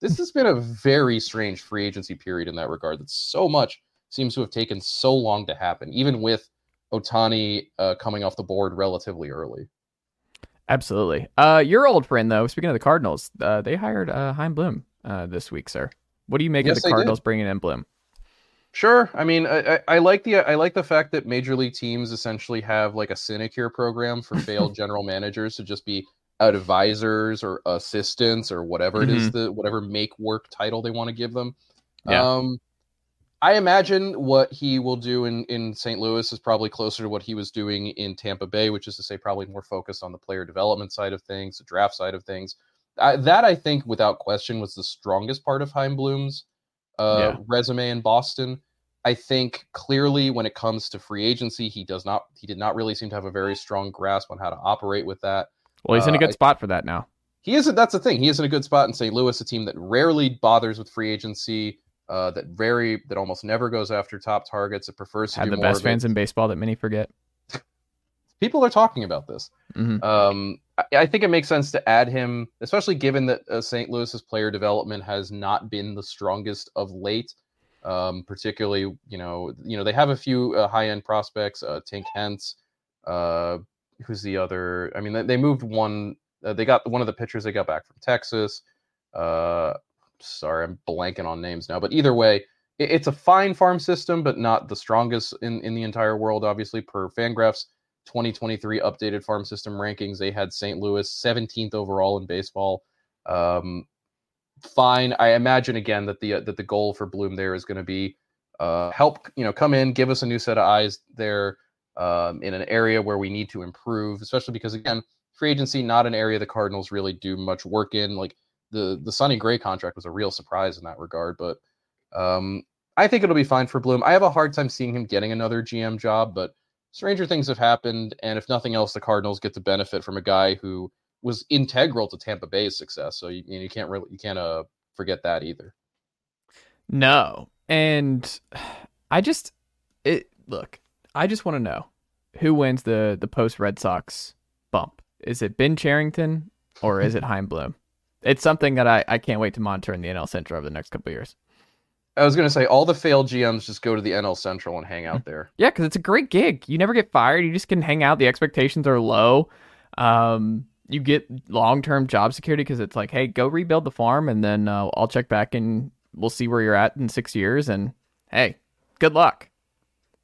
This has been a very strange free agency period in that regard. That so much seems to have taken so long to happen, even with Ohtani uh, coming off the board relatively early. Absolutely. Uh, your old friend, though, speaking of the Cardinals, uh, they hired uh, Chaim Bloom uh, this week, sir. What do you make yes, of the Cardinals bringing in Bloom? Sure. I mean, I, I, like the I like the fact that major league teams essentially have like a sinecure program for failed [laughs] general managers to just be advisors or assistants or whatever mm-hmm. it is mm-hmm. the whatever make work title they want to give them. Yeah. Um, I imagine what he will do in, in St. Louis is probably closer to what he was doing in Tampa Bay, which is to say, probably more focused on the player development side of things, the draft side of things. I, that I think, without question, was the strongest part of Chaim Bloom's uh, Yeah. resume in Boston. I think clearly, when it comes to free agency, he does not. He did not really seem to have a very strong grasp on how to operate with that. Well, he's in a Uh, good I- spot for that now. He isn't. That's the thing. He is in a good spot in St. Louis, a team that rarely bothers with free agency. Uh, that very that almost never goes after top targets. It prefers to Had the best fans in baseball that many forget. [laughs] People are talking about this. Mhm. Um, I, I think it makes sense to add him, especially given that uh, St. Louis's player development has not been the strongest of late. Um, particularly, you know, you know they have a few uh, high-end prospects. Uh, Tink Hence, uh, who's the other? I mean, they, they moved one. Uh, they got one of the pitchers they got back from Texas. Uh, sorry, I'm blanking on names now, but either way, it, it's a fine farm system, but not the strongest in in the entire world. Obviously, per Fangraphs 2023 updated farm system rankings, they had St. Louis 17th overall in baseball. Um, fine. I imagine again that the uh, that the goal for Bloom there is going to be uh, help. You know, come in, give us a new set of eyes there um, in an area where we need to improve, especially because again, free agency not an area the Cardinals really do much work in. Like the the Sonny Gray contract was a real surprise in that regard, but um, I think it'll be fine for Bloom. I have a hard time seeing him getting another GM job, but stranger things have happened, and if nothing else, the Cardinals get to benefit from a guy who was integral to Tampa Bay's success. So you, you, can't really you can't uh, forget that either. No. And I just it look, I just want to know who wins the the post Red Sox bump. Is it Ben Cherington or is it [laughs] Chaim Bloom? It's something that I, I can't wait to monitor in the NL Central over the next couple of years. I was going to say all the failed GMs just go to the NL Central and hang out there. Yeah, because it's a great gig. You never get fired. You just can hang out. The expectations are low. Um, you get long term job security because it's like, hey, go rebuild the farm, and then uh, I'll check back and we'll see where you're at in six years. And hey, good luck.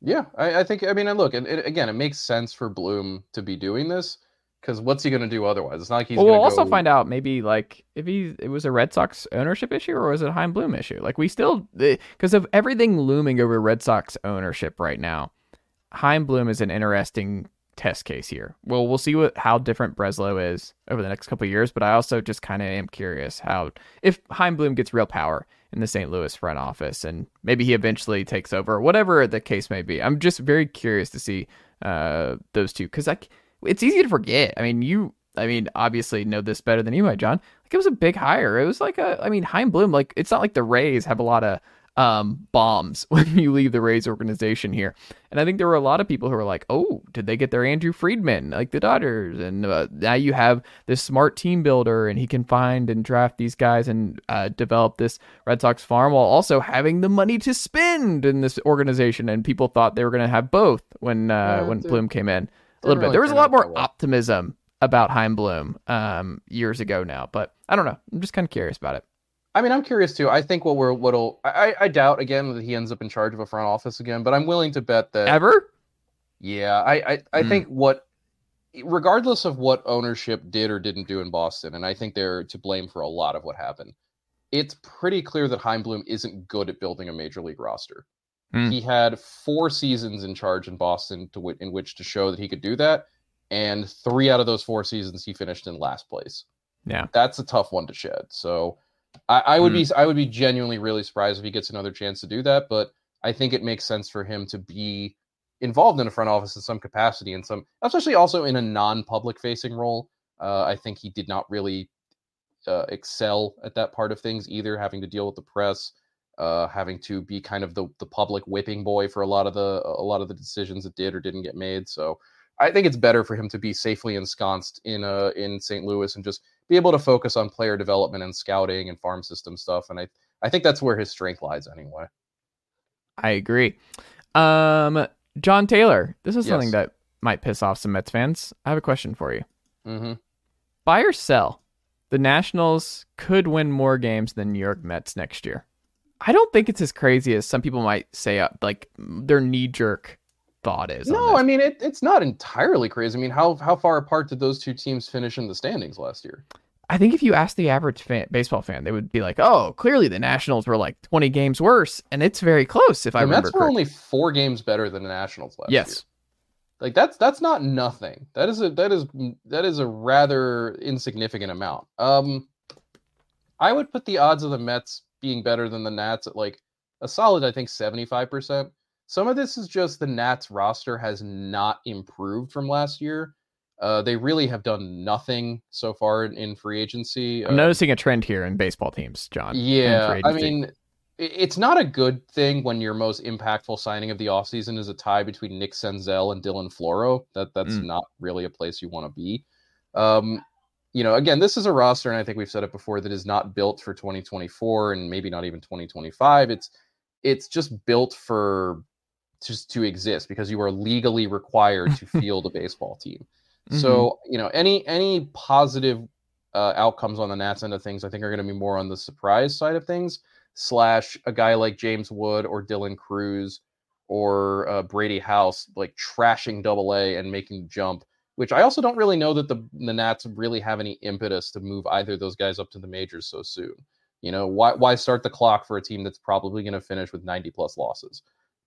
Yeah, I, I think. I mean, and look, and it, again, it makes sense for Bloom to be doing this because what's he going to do otherwise? It's not like he's. well, we'll gonna also go- find out maybe like if he it was a Red Sox ownership issue or was it a Chaim Bloom issue. Like we still because of everything looming over Red Sox ownership right now. Chaim Bloom is an interesting test case here. Well, we'll see what how different Breslow is over the next couple years, but I also just kind of am curious how if Chaim Bloom gets real power in the St. Louis front office and maybe he eventually takes over, whatever the case may be. I'm just very curious to see uh, those two because c- it's easy to forget. I mean, you, I mean, obviously know this better than you might, Jon. Like it was a big hire. It was like a, I mean, Chaim Bloom. Like it's not like the Rays have a lot of um bombs [laughs] when you leave the Rays organization here. And I think there were a lot of people who were like, "Oh, did they get their Andrew Friedman like the Dodgers?" And uh, now you have this smart team builder, and he can find and draft these guys and uh, develop this Red Sox farm while also having the money to spend in this organization. And people thought they were going to have both when uh, Yeah, when it Bloom came in a little bit. There was a lot more well. optimism about Chaim Bloom um, years ago now, but I don't know. I'm just kind of curious about it. I mean, I'm curious too. I think what we're what'll I, I doubt again that he ends up in charge of a front office again, but I'm willing to bet that Ever? Yeah, I I, I Mm. think what regardless of what ownership did or didn't do in Boston, and I think they're to blame for a lot of what happened. It's pretty clear that Chaim Bloom isn't good at building a major league roster. Hmm. He had four seasons in charge in Boston to w- in which to show that he could do that, and three out of those four seasons he finished in last place. Yeah. That's a tough one to shed. So I, I would be I would be genuinely really surprised if he gets another chance to do that, but I think it makes sense for him to be involved in a front office in some capacity and some especially also in a non-public facing role. Uh, I think he did not really uh, excel at that part of things either, having to deal with the press, uh, having to be kind of the the public whipping boy for a lot of the a lot of the decisions that did or didn't get made. So I think it's better for him to be safely ensconced in uh in St. Louis and just be able to focus on player development and scouting and farm system stuff. And I I think that's where his strength lies anyway. I agree. Um, Jon Tayler, this is something that might piss off some Mets fans. I have a question for you. Mm-hmm. Buy or sell? The Nationals could win more games than New York Mets next year. I don't think it's as crazy as some people might say. Uh, like their knee jerk thought is. No. I mean it, it's not entirely crazy. I mean, how how far apart did those two teams finish in the standings last year? I think if you ask the average fan, baseball fan, they would be like, "Oh, clearly the Nationals were like 20 games worse," and it's very close. If the I remember, Mets were correctly. only four games better than the Nationals last year. yes, Like that's that's not nothing. That is a that is that is a rather insignificant amount. Um, I would put the odds of the Mets being better than the Nats at like a solid, I think, seventy five percent. Some of this is just the Nats roster has not improved from last year. Uh, they really have done nothing so far in, in free agency. I'm Uh, noticing a trend here in baseball teams, Jon. yeah, I mean, it's not a good thing when your most impactful signing of the offseason is a tie between Nick Senzel and Dylan Floro. That that's Mm. not really a place you want to be. Um, you know, again, this is a roster, and I think we've said it before, that is not built for 2024 and maybe not even 2025. It's it's just built for just to exist because you are legally required to [laughs] field a baseball team. So you know, any any positive uh, outcomes on the Nats end of things, I think are going to be more on the surprise side of things. Slash a guy like James Wood or Dylan Crews or uh, Brady House like trashing Double A and making jump. Which I also don't really know that the the Nats really have any impetus to move either of those guys up to the majors so soon. You know, why why start the clock for a team that's probably going to finish with 90 plus losses?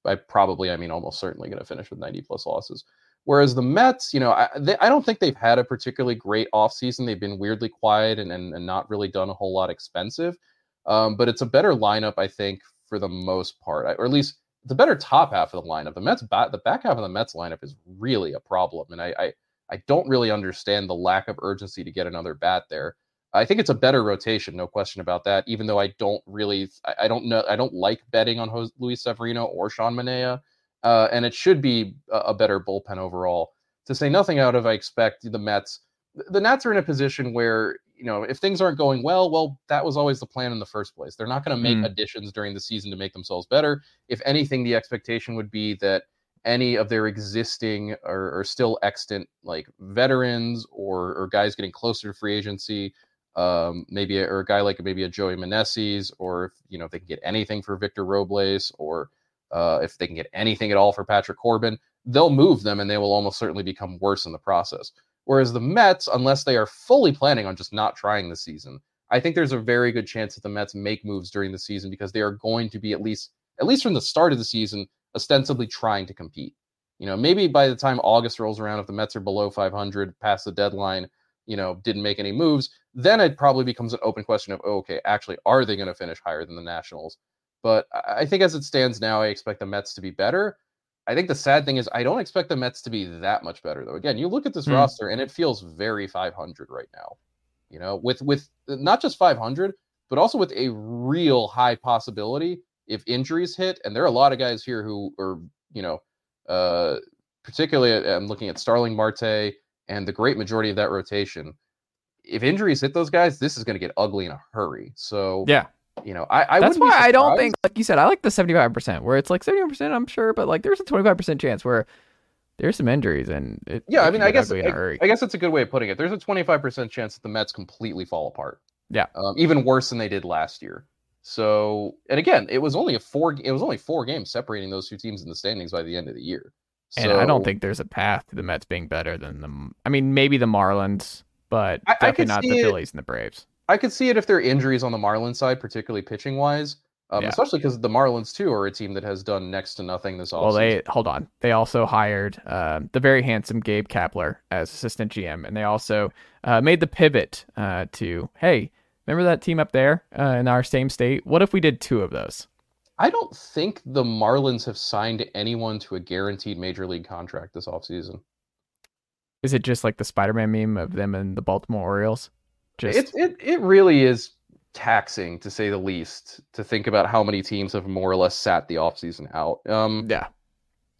By probably, I mean almost certainly going to finish with 90 plus losses. Whereas the Mets, you know, I, they, I don't think they've had a particularly great offseason. They've been weirdly quiet and, and, and not really done a whole lot expensive. Um, but it's a better lineup, I think, for the most part, or at least the better top half of the lineup. The Mets, back, the back half of the Mets lineup is really a problem, and I, I, I don't really understand the lack of urgency to get another bat there. I think it's a better rotation, no question about that. Even though I don't really, I, I don't know, I don't like betting on Jose, Luis Severino or Sean Manaea uh, and it should be a, a better bullpen overall. To say nothing out of, I expect the Mets. The Nats are in a position where you know if things aren't going well, well, that was always the plan in the first place. They're not going to make Mm. additions during the season to make themselves better. If anything, the expectation would be that any of their existing or, or still extant like veterans or or guys getting closer to free agency, um, maybe a, or a guy like maybe a Joey Meneses, or if you know if they can get anything for Victor Robles, or uh, if they can get anything at all for Patrick Corbin, they'll move them and they will almost certainly become worse in the process. Whereas the Mets, unless they are fully planning on just not trying the season, I think there's a very good chance that the Mets make moves during the season because they are going to be at least at least from the start of the season ostensibly trying to compete. You know, maybe by the time August rolls around, if the Mets are below 500 past the deadline, you know, didn't make any moves, then it probably becomes an open question of, oh, okay, actually, are they going to finish higher than the Nationals? But I think as it stands now, I expect the Mets to be better. I think the sad thing is I don't expect the Mets to be that much better though. Again, you look at this Hmm. roster and it feels very 500 right now. You know, with with not just 500, but also with a real high possibility if injuries hit. And there are a lot of guys here who are, you know, uh, particularly uh, I'm looking at Starling Marte and the great majority of that rotation. If injuries hit those guys, this is going to get ugly in a hurry. So yeah, you know, I, I that's why I don't think, like you said, I like the 75% where it's like 75%, I'm sure, but like there's a 25% chance where there's some injuries and it, Yeah, I mean, I guess in a hurry. I, I guess that's a good way of putting it. There's a 25% chance that the Mets completely fall apart. Yeah. Um, even worse than they did last year. So, and again, it was only a four. It was only four games separating those two teams in the standings by the end of the year. And I don't think there's a path to the Mets being better than the. I mean, maybe the Marlins, but I- I definitely could not the it- Phillies and the Braves. I could see it if there are injuries on the Marlins side, particularly pitching wise. Um, Yeah. Especially because the Marlins too are a team that has done next to nothing this offseason. Well, they hold on. They also hired uh, the very handsome Gabe Kapler as assistant GM, and they also uh, made the pivot uh, to hey, remember that team up there uh, in our same state? What if we did two of those? I don't think the Marlins have signed anyone to a guaranteed major league contract this offseason. Is it just like the Spider-Man meme of them and the Baltimore Orioles? Just It, it it really is taxing to say the least to think about how many teams have more or less sat the offseason out. Um, yeah,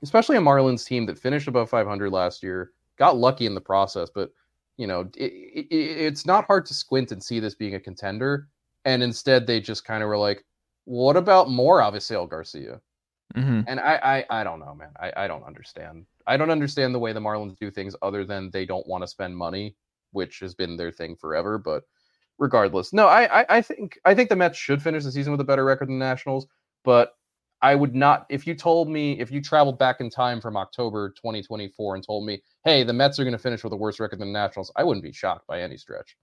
especially a Marlins team that finished above 500 last year, got lucky in the process, but you know, it, it, it's not hard to squint and see this being a contender. And instead, they just kind of were like, "What about more Avisail Garcia?" hmm And I, I, I don't know, man. I, I don't understand. I don't understand the way the Marlins do things, other than they don't want to spend money, which has been their thing forever. But regardless, no, I, I, I think I think the Mets should finish the season with a better record than the Nationals. But I would not, if you told me, if you traveled back in time from October 2024 and told me, hey, the Mets are going to finish with a worse record than the Nationals, I wouldn't be shocked by any stretch.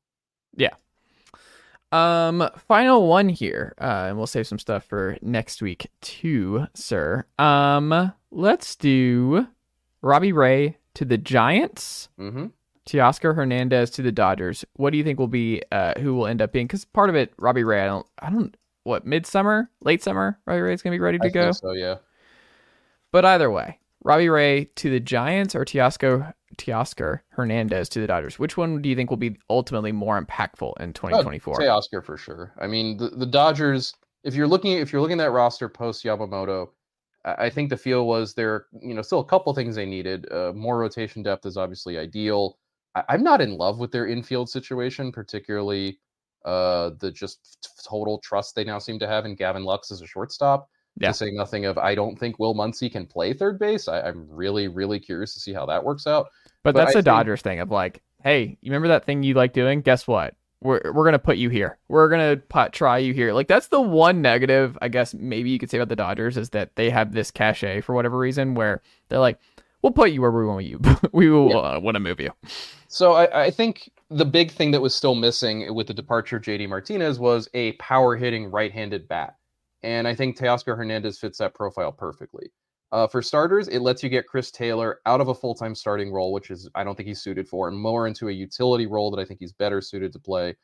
Um, final one here, uh, and we'll save some stuff for next week too, sir. Um, let's do Robbie Ray to the Giants, Mm-hmm. Teoscar Hernandez to the Dodgers. What do you think will be uh who will end up being? Because part of it, Robbie Ray, I don't, I don't, what midsummer, late summer, Robbie Ray's gonna be ready to I go. so yeah. But either way, Robbie Ray to the Giants or Teoscar Teoscar Hernandez to the Dodgers. Which one do you think will be ultimately more impactful in 2024? Say Oscar for sure. I mean, the, the Dodgers. If you're looking, if you're looking at that roster post Yamamoto, I think the feel was there. You know, still a couple things they needed. Uh, more rotation depth is obviously ideal. I, I'm not in love with their infield situation, particularly uh, the just total trust they now seem to have in Gavin Lux as a shortstop. Yeah. To say nothing of, I don't think Will Muncy can play third base. I, I'm really, really curious to see how that works out. But, But that's I the think- Dodgers thing of like, hey, you remember that thing you like doing? Guess what? We're we're gonna put you here. We're gonna try you here. Like that's the one negative, I guess maybe you could say about the Dodgers is that they have this cachet for whatever reason where they're like, we'll put you where we want you. [laughs] we will uh, want to move you. So I, I think the big thing that was still missing with the departure of JD Martinez was a power hitting right handed bat. And I think Teoscar Hernandez fits that profile perfectly. Uh, for starters, it lets you get Chris Taylor out of a full time starting role, which is I don't think he's suited for, and more into a utility role that I think he's better suited to play.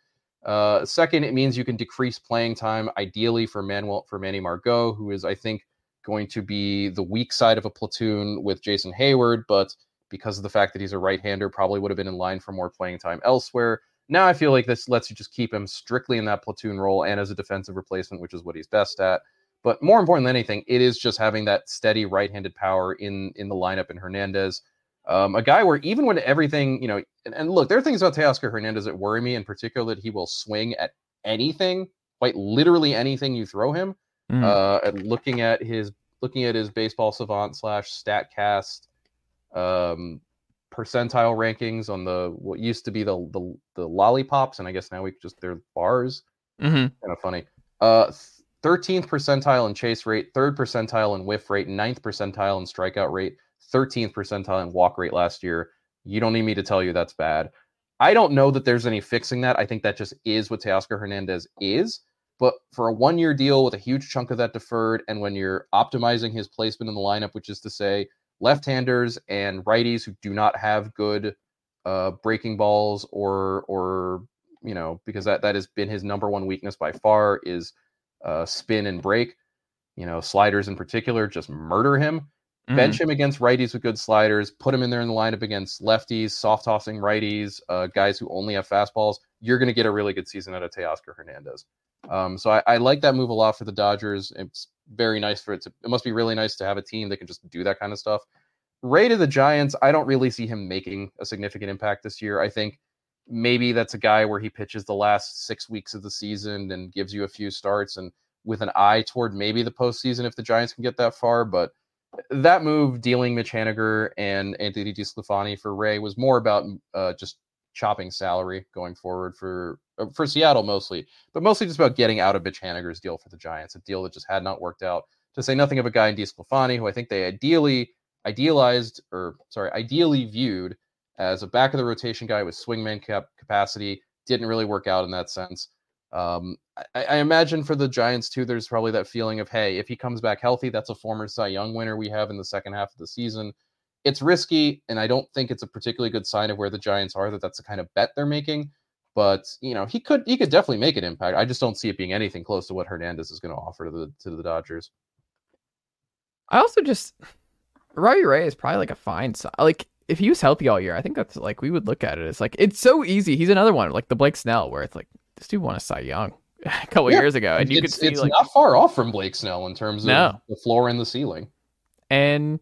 Uh, second, it means you can decrease playing time, ideally for Manuel for Manny Margot, who is I think going to be the weak side of a platoon with Jason Heyward, but because of the fact that he's a right-hander, probably would have been in line for more playing time elsewhere. Now I feel like this lets you just keep him strictly in that platoon role and as a defensive replacement, which is what he's best at. But more important than anything, it is just having that steady right-handed power in in the lineup in Hernandez. Um, a guy where even when everything, you know, and, and look, there are things about Teoscar Hernandez that worry me, in particular that he will swing at anything, quite literally anything you throw him. Mm. Uh, and looking at his looking at his baseball savant slash statcast um, percentile rankings on the what used to be the, the the lollipops, and I guess now we just they're bars. hmm Kind of funny. Uh, thirteenth percentile in chase rate, third percentile in whiff rate, ninth percentile in strikeout rate, thirteenth percentile in walk rate last year. You don't need me to tell you that's bad. I don't know that there's any fixing that. I think that just is what Teoscar Hernandez is. But for a one year deal with a huge chunk of that deferred, and when you're optimizing his placement in the lineup, which is to say left handers and righties who do not have good uh, breaking balls or, or, you know, because that, that has been his number one weakness by far is uh, spin and break, you know, sliders in particular, just murder him. Mm. Bench him against righties with good sliders. Put him in there in the lineup against lefties, soft tossing righties, uh, guys who only have fastballs. You're going to get a really good season out of Teoscar Hernandez. Um, so I, I like that move a lot for the Dodgers. It's very nice for it to. It must be really nice to have a team that can just do that kind of stuff. Ray to the Giants, I don't really see him making a significant impact this year. I think maybe that's a guy where he pitches the last six weeks of the season and gives you a few starts and with an eye toward maybe the postseason if the Giants can get that far. But that move, dealing Mitch Haniger and Anthony DiSclafani for Ray, was more about uh, just chopping salary going forward for uh, for Seattle mostly, but mostly just about getting out of Mitch Haniger's deal for the Giants, a deal that just had not worked out. To say nothing of a guy in DiSclafani, who I think they ideally idealized or sorry, ideally viewed as a back of the rotation guy with swingman cap capacity, didn't really work out in that sense. Um, I, I imagine for the Giants too, there's probably that feeling of, hey, if he comes back healthy, that's a former Cy Young winner we have in the second half of the season. It's risky, and I don't think it's a particularly good sign of where the Giants are that that's the kind of bet they're making. But you know, he could he could definitely make an impact. I just don't see it being anything close to what Hernandez is going to offer to the to the Dodgers. I also just Robbie Ray is probably like a fine si- like if he was healthy all year, I think that's like we would look at it as like it's so easy. He's another one like the Blake Snell where it's like this dude won a Cy Young [laughs] a couple Yeah, years ago, and you could it's see it's like not far off from Blake Snell in terms of No. the floor and the ceiling. and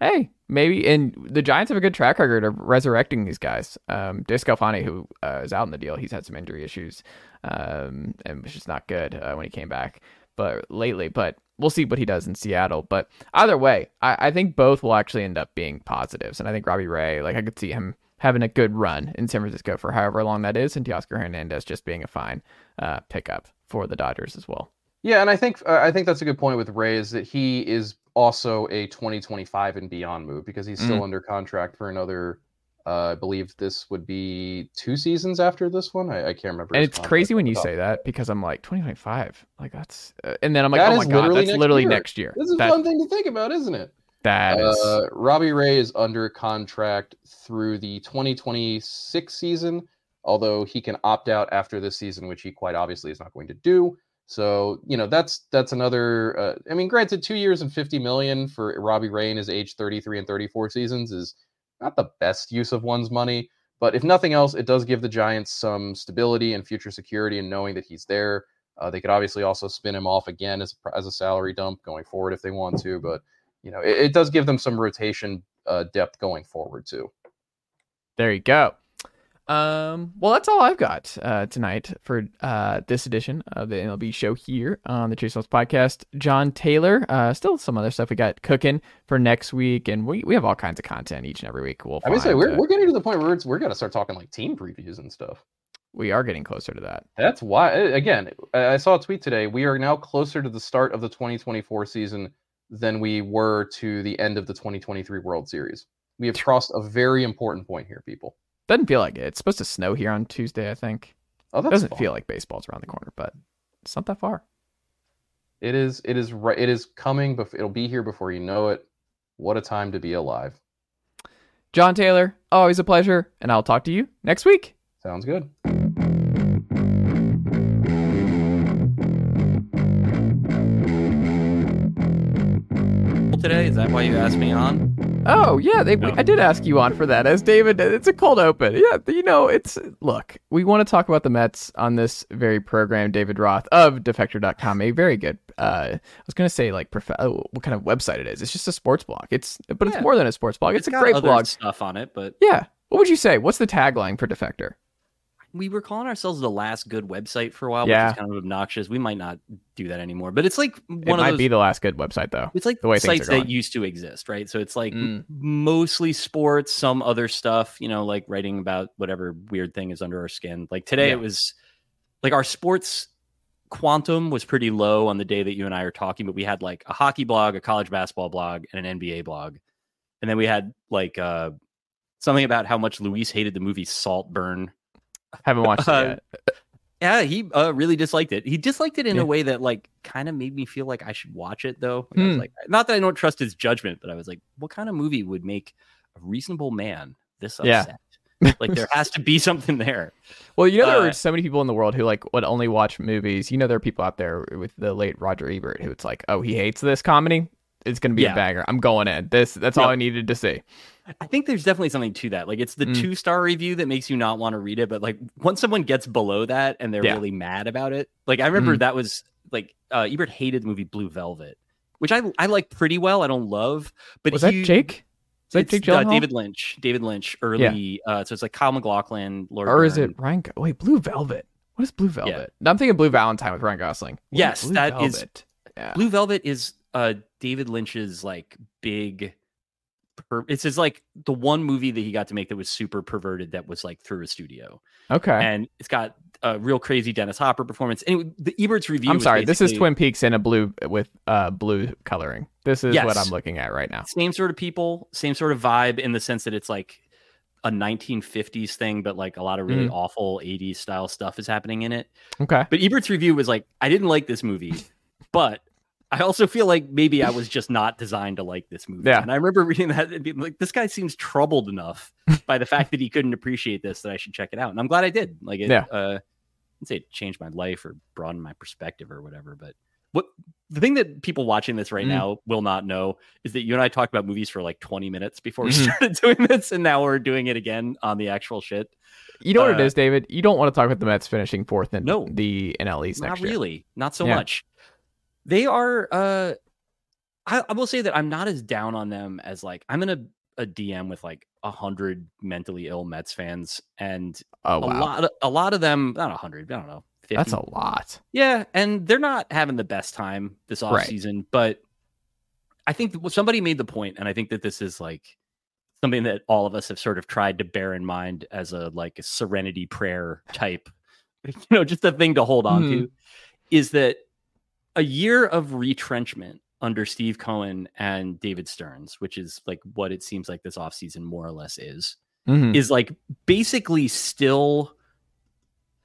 hey, maybe and the Giants have a good track record of resurrecting these guys. Um, DiSclafani, who uh, is out in the deal, he's had some injury issues, um, and was just not good uh, when he came back. But lately, but we'll see what he does in Seattle. But either way, I, I think both will actually end up being positives, and I think Robbie Ray, like I could see him having a good run in San Francisco for however long that is, and Teoscar Hernandez just being a fine uh, pickup for the Dodgers as well. Yeah, and I think uh, I think that's a good point with Ray is that he is also a 2025 and beyond move because he's still under contract for another Uh, I believe this would be two seasons after this one. I, I can't remember. And it's crazy when you say that because I'm like 2025. Like that's, uh, and then I'm like, That oh my god, literally that's next literally year. next year. This is a fun thing to think about, isn't it? that is Uh, Robbie Ray is under contract through the 2026 season, although he can opt out after this season, which he quite obviously is not going to do. So you know that's that's another. Uh, I mean, granted, two years and 50 million for Robbie Ray in his age 33 and 34 seasons is not the best use of one's money. But if nothing else, it does give the Giants some stability and future security and knowing that he's there. Uh, they could obviously also spin him off again as, as a salary dump going forward if they want to, but you know, it, it does give them some rotation uh, depth going forward too. There you go. Um, well, that's all I've got uh, tonight for uh, this edition of the MLB show here on the Chase Notes podcast. Jon Tayler, uh, still some other stuff we got cooking for next week, and we, we have all kinds of content each and every week. We'll I would say we're, uh, we're getting to the point where it's, we're going to start talking like team previews and stuff. we are getting closer to that. That's why, again, I saw a tweet today. We are now closer to the start of the 2024 season than we were to the end of the 2023 World Series. We have crossed a very important point here, people. Doesn't feel like it. It's supposed to snow here on Tuesday, I think. Oh, that's Doesn't fun. feel like baseball's around the corner, but it's not that far. It is. It is right. It is coming, but it'll be here before you know it. What a time to be alive. Jon Tayler, always a pleasure, and I'll talk to you next week. Sounds good. That why you asked me on? Oh yeah, they, No. I did ask you on for that. As David, it's a cold open. Yeah, you know, it's look. We want to talk about the Mets on this very program. David Roth of Defector.com, a very good. Uh, I was gonna say like prof- uh, what kind of website it is. It's just a sports blog. It's but it's more than a sports blog. It's, a got great blog. stuff on it, but Yeah. What would you say? What's the tagline for Defector? We were calling ourselves the last good website for a while, Yeah. which is kind of obnoxious. We might not do that anymore, but it's like one It of might those. be the last good website though. it's like the way sites are that used to exist, right? So it's like Mm. mostly sports, some other stuff, you know, like writing about whatever weird thing is under our skin. Like today, Yeah. it was like our sports quantum was pretty low on the day that you and I are talking, but we had like a hockey blog, a college basketball blog, and an NBA blog, and then we had like uh, something about how much Luis hated the movie Saltburn. Haven't watched it Uh, yet. Yeah, he uh, really disliked it. He disliked it in Yeah. a way that like kind of made me feel like I should watch it though. Like, I was Hmm. like, not that I don't trust his judgment, but I was like, what kind of movie would make a reasonable man this Yeah. upset? like there has to be something there. [laughs] Well, you know there uh, are so many people in the world who like would only watch movies. You know there are people out there with the late Roger Ebert who it's like, oh, he hates this comedy. It's gonna be Yeah. a banger. I'm going in. This that's all I needed to see. I think there's definitely something to that. Like it's the Mm. two star review that makes you not want to read it, but like once someone gets below that and they're Yeah. really mad about it, like I remember Mm. that was like uh, Ebert hated the movie Blue Velvet, which I I like pretty well. I don't love, but Was that Jake? Is that Jake uh? David Lynch. David Lynch early. Uh, so it's like Kyle MacLachlan, Laura or is it Ryan? Go- Wait, Blue Velvet. What is Blue Velvet? No, I'm thinking Blue Valentine with Ryan Gosling. What is Yes, that is- Velvet? Yeah. Blue Velvet is uh David Lynch's like big. Per- it's his like the one movie that he got to make that was super perverted that was like through a studio, Okay. and it's got a real crazy Dennis Hopper performance. Anyway, the Ebert's review. I'm sorry. This is Twin Peaks in a blue with uh blue coloring. This is what I'm looking at right now. Same sort of people, same sort of vibe in the sense that it's like a 1950s thing, but like a lot of really Mm. awful 80s style stuff is happening in it. Okay. But Ebert's review was like, I didn't like this movie, but I also feel like maybe I was just not designed to like this movie. Yeah. And I remember reading that and being like, this guy seems troubled enough by the fact that he couldn't appreciate this that I should check it out. And I'm glad I did. Like it, Yeah. uh, I would say it changed my life or broadened my perspective or whatever. But what the thing that people watching this right Mm. now will not know is that you and I talked about movies for like 20 minutes before we Mhm. started [laughs] doing this, and now we're doing it again on the actual shit. You know what it Uh, David? You don't want to talk about the Mets finishing fourth in No. the NL East not next year. really not so Yeah. much they are uh I, I will say that i'm not as down on them as like i'm in a, a dm with like a hundred mentally ill mets fans and Oh a wow. lot of, a lot of them not a hundred i don't know 50. That's a lot. yeah and they're not having the best time this off Right. season but i think somebody made the point and i think that this is like something that all of us have sort of tried to bear in mind as a like a serenity prayer type [laughs] you know just a thing to hold on Mhm. to is that a year of retrenchment under Steve Cohen and David Stearns, which is like what it seems like this offseason more or less is, Mhm. is like basically still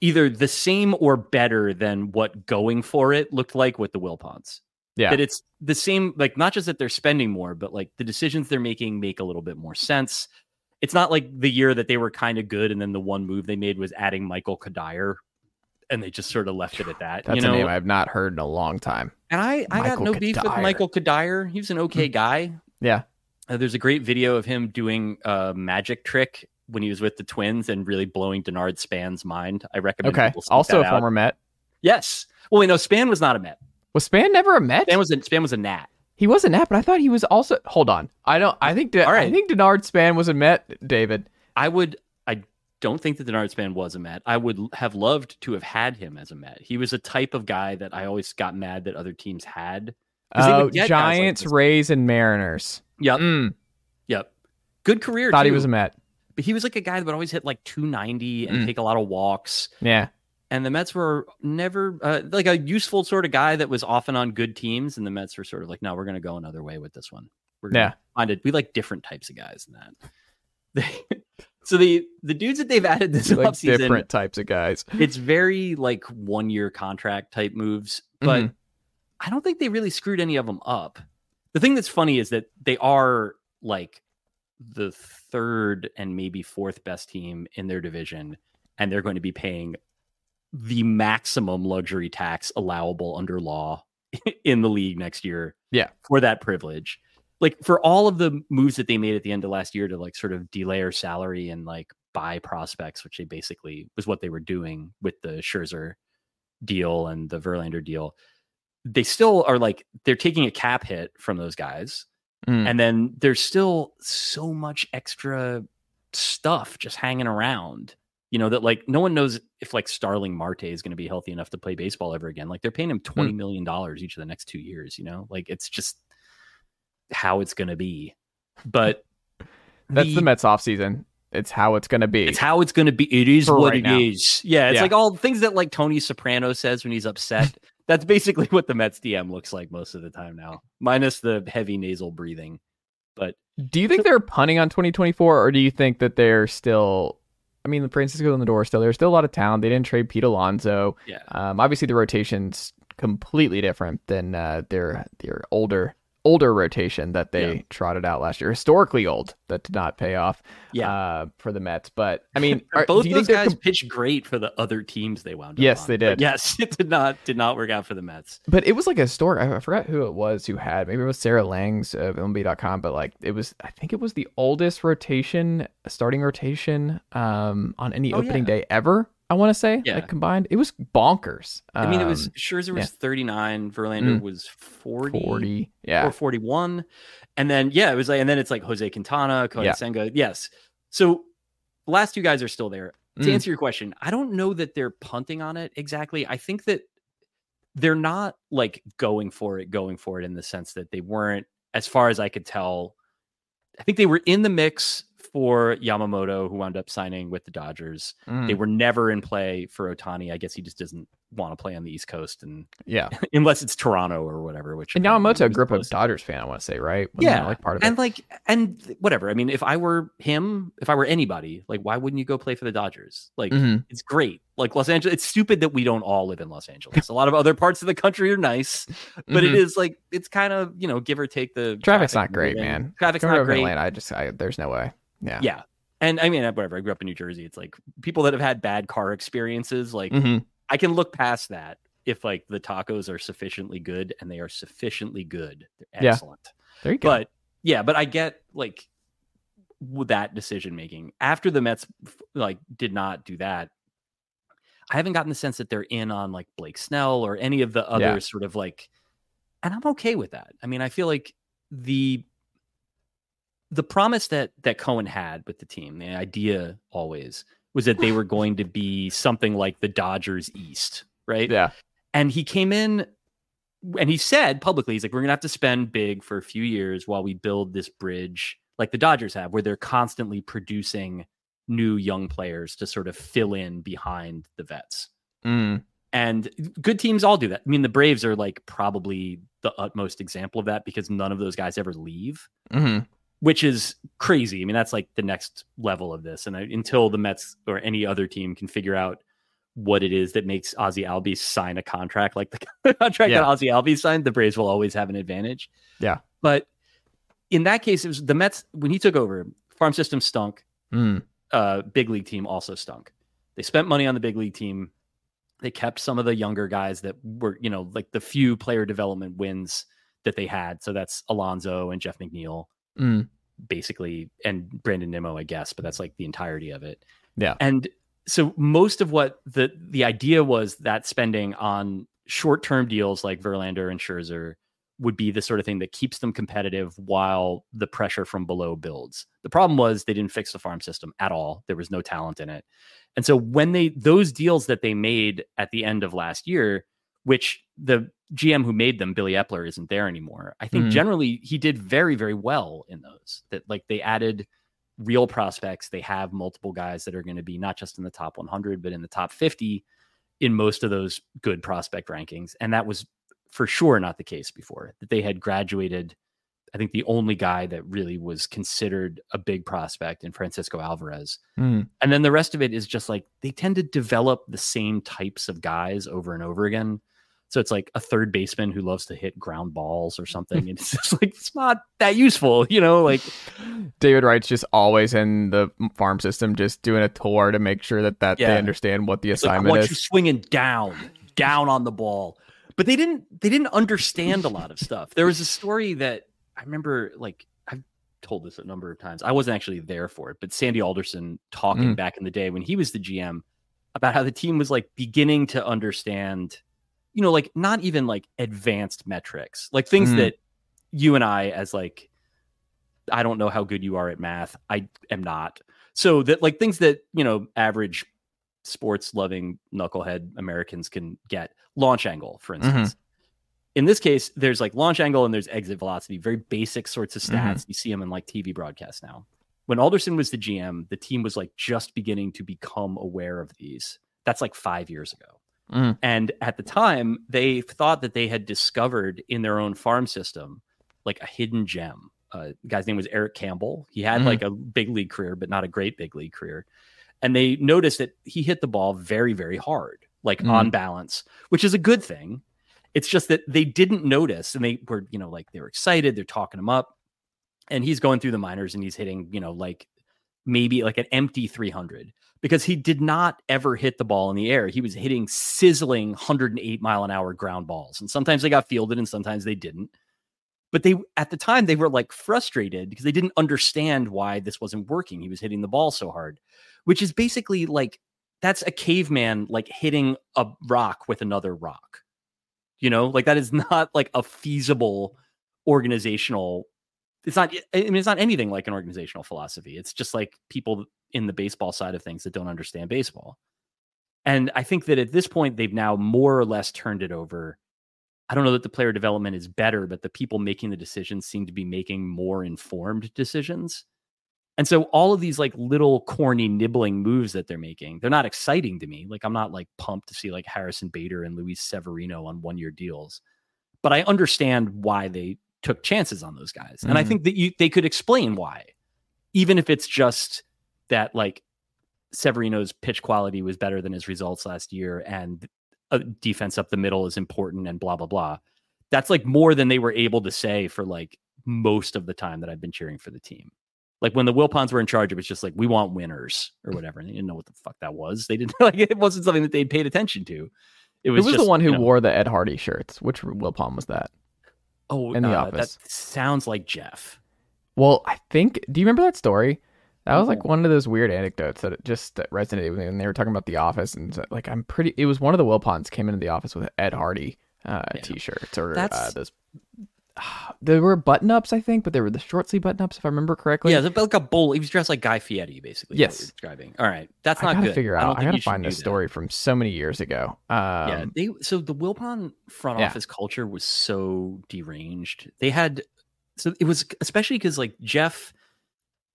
either the same or better than what going for it looked like with the Wilpons. Yeah. That it's the same, like not just that they're spending more, but like the decisions they're making make a little bit more sense. It's not like the year that they were kind of good and then the one move they made was adding Michael Cuddyer and they just sort of left it at that. That's you know, a name I've not heard in a long time. and I, I got Michael no beef with Michael Cuddyer. He was an okay guy. Yeah. Uh, there's a great video of him doing a magic trick when he was with the Twins and really blowing Denard Span's mind. I recommend. Okay. people seek Also a out. former Met. Yes. Well, wait, know Span was not a Met. Was Span never a Met? Span was a Span was a Nat. He was a Nat, but I thought he was also. Hold on. I don't. I think. De- All right. I think Denard Span was a Met. David. I would. Don't think that Denard Span was a Met. I would have loved to have had him as a Met. He was a type of guy that I always got mad that other teams had. Oh, guys like Giants. Rays, and Mariners. Yep. Mm, Yep. Good career. thought he was a Met. But he was like a guy that would always hit like 290 and Mm. take a lot of walks. Yeah. And the Mets were never uh, like a useful sort of guy that was often on good teams. And the Mets were sort of like, no, we're going to go another way with this one. We're gonna Yeah. find it. We like different types of guys than that. [laughs] so the the dudes that they've [laughs] added this Like offseason, different types of guys. it's very like one year contract type moves, but Mhm. I don't think they really screwed any of them up. The thing that's funny is that they are like the third and maybe fourth best team in their division, and they're going to be paying the maximum luxury tax allowable under law [laughs] in the league next year. Yeah. For that privilege. Like for all of the moves that they made at the end of last year to like sort of delayer salary and like buy prospects, which they basically was what they were doing with the Scherzer deal and the Verlander deal. They still are like they're taking a cap hit from those guys. Mm. And then there's still so much extra stuff just hanging around. You know, that like no one knows if like Starling Marte is going to be healthy enough to play baseball ever again. Like they're paying him twenty million dollars each of the next two years, you know? Like it's just how it's gonna be. But [laughs] That's the, Mets offseason. It's how it's going to be. it's how it's going to be. It is For what right it now. is. Yeah, it's Yeah. like all things that like Tony Soprano says when he's upset. [laughs] That's basically what the Mets DM looks like most of the time now, minus the heavy nasal breathing. But Do you think they're punting on 2024, or do you think that they're still? I mean, the Francisco Lindor is still there's still a lot of talent. They didn't trade Pete Alonso. yeah, Um, obviously, the rotation's completely different than uh, their their older older rotation that they Yeah. trotted out last year. Historically old that did not pay off. Yeah. uh, for the Mets. But I mean, [laughs] are- both those guys com- pitched great for the other teams they wound up. Yes, on. they But did. yes, [laughs] it did not did not work out for the Mets. But it was like a story. I I forgot who it was who had. Maybe it was Sarah Langs of MLB.com. But like it was, I think it was the oldest rotation, starting rotation, um, on any Oh, opening yeah. day ever. I want to say, Yeah. like combined, it was bonkers. I mean, it was Um, Scherzer was 39, Verlander Mm. was 40, 40. Yeah, or 41. And then yeah, it was like and then it's like Jose Quintana, Kodai Yeah. Senga. Yes. So last two guys are still there. To Mm. answer your question, I don't know that they're punting on it exactly. I think that they're not like going for it, going for it in the sense that they weren't, as far as I could tell. I think they were in the mix for Yamamoto, who wound up signing with the Dodgers. Mm. They were never in play for Ohtani. I guess he just doesn't want to play on the East Coast, and yeah. [laughs] unless it's Toronto or whatever. Which And Yamamoto grew up a. Dodgers fan. I want to say, right? Wasn't Yeah, like part of and it. like and whatever. I mean, if I were him, if I were anybody, like why wouldn't you go play for the Dodgers? Like Mhm. it's great. Like Los Angeles, it's stupid that we don't all live in Los Angeles. a lot of other parts of the country are nice, but it Mhm. is like it's kind of you know give or take the Traffic's traffic not great, man. Traffic's Coming not great. Atlanta, I just, I, there's no way. Yeah. Yeah, and I mean whatever. I grew up in New Jersey. It's like people that have had bad car experiences. Like hmm I can look past that if like the tacos are sufficiently good and they are sufficiently good. They're Yeah. excellent. There you go. But yeah, but I get like that decision making after the Mets like did not do that. I haven't gotten the sense that they're in on like Blake Snell or any of the other Yeah. sort of like, and I'm okay with that. I mean, I feel like the the promise that that Cohen had with the team, the idea always was that they were [laughs] going to be something like the Dodgers East, right? yeah. And he came in and he said publicly, he's like, we're going to have to spend big for a few years while we build this bridge like the Dodgers have, where they're constantly producing new young players to sort of fill in behind the vets. Mm. And good teams all do that. I mean, the Braves are like probably the utmost example of that because none of those guys ever leave. hmm which is crazy. I mean, that's like the next level of this. And I, until the Mets or any other team can figure out what it is that makes Ozzy Albies sign a contract like the [laughs] contract Yeah. that Ozzy Albies signed, the Braves will always have an advantage. Yeah. But in that case, it was the Mets when he took over. Farm system stunk. Mm. Uh, big league team also stunk. They spent money on the big league team. They kept some of the younger guys that were, you know, like the few player development wins that they had. So that's Alonso and Jeff McNeil, Mm. basically, and Brandon Nimmo, I guess, but that's like the entirety of it. Yeah. And so most of what the the idea was that spending on short term deals like Verlander and Scherzer would be the sort of thing that keeps them competitive while the pressure from below builds. The problem was they didn't fix the farm system at all. There was no talent in it. And so when they those deals that they made at the end of last year, which the GM who made them, Billy Eppler, isn't there anymore. I think Mhm. generally he did very, very well in those. That like they added real prospects. They have multiple guys that are going to be not just in the top 100, but in the top 50 in most of those good prospect rankings. And that was for sure not the case before. That they had graduated. I think the only guy that really was considered a big prospect in Francisco Alvarez. Mm. And then the rest of it is just like they tend to develop the same types of guys over and over again. So it's like a third baseman who loves to hit ground balls or [laughs] something. And it's just like, it's not that useful, you know? Like, [laughs] David Wright's just always in the farm system, just doing a tour to make sure that that Yeah. they understand what the It's like, I assignment want you is. swinging down, down on the ball. But they didn't. They didn't understand a lot of stuff. There was a story that I remember. Like I've told this a number of times. I wasn't actually there for it, but Sandy Alderson talking Mm. back in the day when he was the GM about how the team was like beginning to understand. You know, like not even like advanced metrics, like things Mhm. that you and I, as like, I don't know how good you are at math. I am not. So that like things that you know average sports loving knucklehead Americans can get. Launch angle, for instance. In this case, there's like launch angle and there's exit velocity, very basic sorts of stats. You see them in like TV broadcasts now. When Alderson was the GM, the team was like just beginning to become aware of these. That's like five years ago. Mm. And at the time, they thought that they had discovered in their own farm system like a hidden gem. Uh, guy's name was Eric Campbell. He had Mhm. like a big league career, but not a great big league career. And they noticed that he hit the ball very, very hard, like Mm. on balance, which is a good thing. It's just that they didn't notice and they were, you know, like they were excited. They're talking him up. And he's going through the minors and he's hitting, you know, like maybe like an empty 300 because he did not ever hit the ball in the air. He was hitting sizzling 108 mile an hour ground balls. And sometimes they got fielded and sometimes they didn't. But they at the time they were like frustrated because they didn't understand why this wasn't working. He was hitting the ball so hard, which is basically like that's a caveman like hitting a rock with another rock. You know, like that is [laughs] not like a feasible organizational it's not i mean it's not anything like an organizational philosophy it's just like people in the baseball side of things that don't understand baseball and i think that at this point they've now more or less turned it over i don't know that the player development is better but the people making the decisions seem to be making more informed decisions and so all of these like little corny nibbling moves that they're making they're not exciting to me like i'm not like pumped to see like harrison bader and luis severino on one year deals but i understand why they took chances on those guys. And I Mhm. think that you they could explain why. Even if it's just that like Severino's pitch quality was better than his results last year and a defense up the middle is important and blah blah blah. That's like more than they were able to say for like most of the time that I've been cheering for the team. Like when the Wilpons were in charge, it was just like we want winners or whatever. And they didn't know what the fuck that was. They didn't [laughs] like it wasn't something that they paid attention to. It Who was, was just, the one who you know, wore the Ed Hardy shirts? Which Wilpon was that? oh in The uh, Office? That sounds like Jeff. Well, I think. Do you remember that story? That was like one of those weird anecdotes that it just resonated with me. And they were talking about the office, and like I'm pretty. It was one of the Wilpons came into the office with Ed Hardy uh, Yeah. t-shirts or uh, those. [sighs] There were button ups, I think, but they were the short sleeve button ups, if I remember correctly. yeah, like a bull. He was dressed like Guy Fieri, basically. Yes. describing. All right, that's I not gotta good. figure out. I, think gotta find this story from so many years ago. Um, yeah, they so the Wilpon front Yeah. office culture was so deranged. They had so it was especially because like Jeff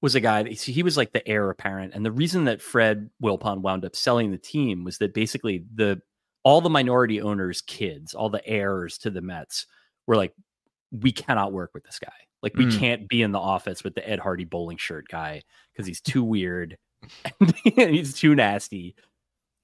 was a guy. That, see, he was like the heir apparent, and the reason that Fred Wilpon wound up selling the team was that basically the all the minority owners' kids, all the heirs to the Mets, were like, we cannot work with this guy. Like we Mm. can't be in the office with the Ed Hardy bowling shirt guy because he's too [laughs] weird [laughs] and he's too nasty.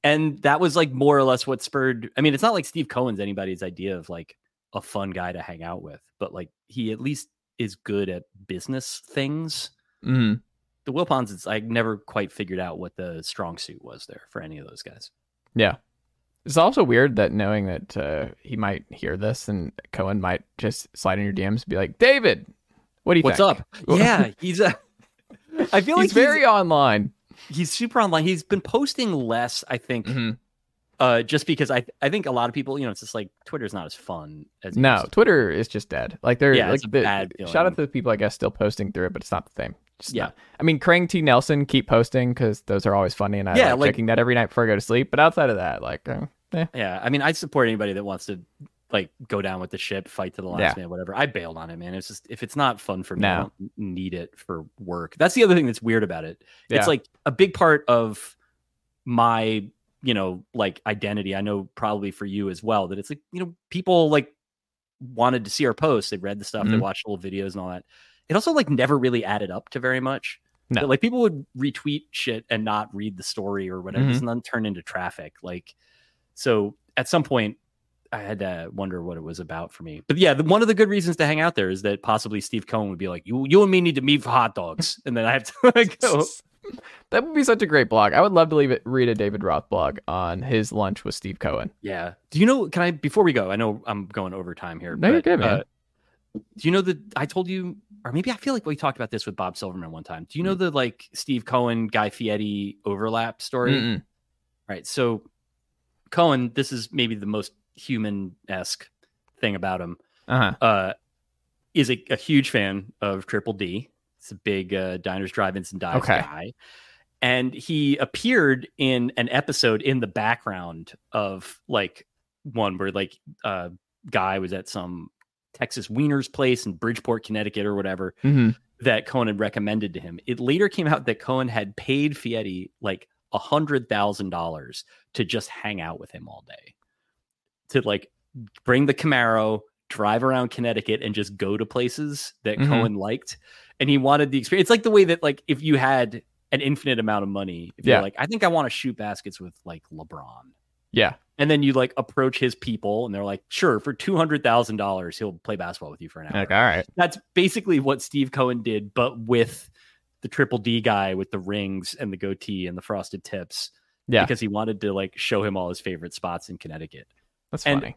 And that was like more or less what spurred. I mean, it's not like Steve Cohen's anybody's idea of like a fun guy to hang out with, but like he at least is good at business things. Mhm. The Wilpons, it's I never quite figured out what the strong suit was there for any of those guys. Yeah. It's also weird that knowing that uh, he might hear this and Cohen might just slide in your DMs and be like, David, what do you What's think? up? Yeah, he's a. [laughs] I feel like He's very online. he's super online. He's been posting less, I think, Mhm. uh, just because I I think a lot of people, you know, it's just like Twitter's not as fun as No, Twitter is just dead. Like they're Yeah, like the, bad shout out to the people I guess still posting through it, but it's not the same. Just Yeah. not. I mean, Krang T Nelson keep posting because those are always funny, and I Yeah, like, like- checking that every night before I go to sleep. But outside of that, like, uh, eh. Yeah, I mean, I support anybody that wants to like go down with the ship, fight to the last Yeah. man, whatever. I bailed on it, man. It's just if it's not fun for me, I don't need it for work. That's the other thing that's weird about it. Yeah. It's like a big part of my, you know, like identity. I know probably for you as well that it's like you know people like wanted to see our posts. They read the stuff, they Mhm. watched little videos and all that. It also like never really added up to very much. No. But, like people would retweet shit and not read the story or whatever, Mhm. and then turn into traffic. Like, so at some point, I had to wonder what it was about for me. But yeah, the, one of the good reasons to hang out there is that possibly Steve Cohen would be like, "You, you and me need to meet for hot dogs," [laughs] and then I have to [laughs] like, go. [laughs] that would be such a great blog. I would love to leave it, read a David Roth blog on his lunch with Steve Cohen. Yeah. Do you know? Can I before we go? I know I'm going over time here. No, you're good, man. uh, do you know that I told you, or maybe I feel like we talked about this with Bob Silverman one time. Do you Mm. know the like Steve Cohen Guy Fieri overlap story? Mm-mm. Right. So Cohen, this is maybe the most human esque thing about him. Uh-huh. Uh, is a, a huge fan of Triple D. It's a big uh, diners, drive-ins, and dives Okay. guy. And he appeared in an episode in the background of like one where like uh guy was at some Texas Wiener's place in Bridgeport, Connecticut, or whatever hmm that Cohen had recommended to him. It later came out that Cohen had paid Fieri like a hundred thousand dollars to just hang out with him all day, to like bring the Camaro, drive around Connecticut, and just go to places that Mhm. Cohen liked. And he wanted the experience. It's like the way that like if you had an infinite amount of money, if Yeah. you're like, I think I want to shoot baskets with like LeBron. Yeah. And then you like approach his people, and they're like, "Sure, for two hundred thousand dollars, he'll play basketball with you for an hour." Like, all right. That's basically what Steve Cohen did, but with the triple D guy with the rings and the goatee and the frosted tips. Yeah. Because he wanted to like show him all his favorite spots in Connecticut. That's and- funny.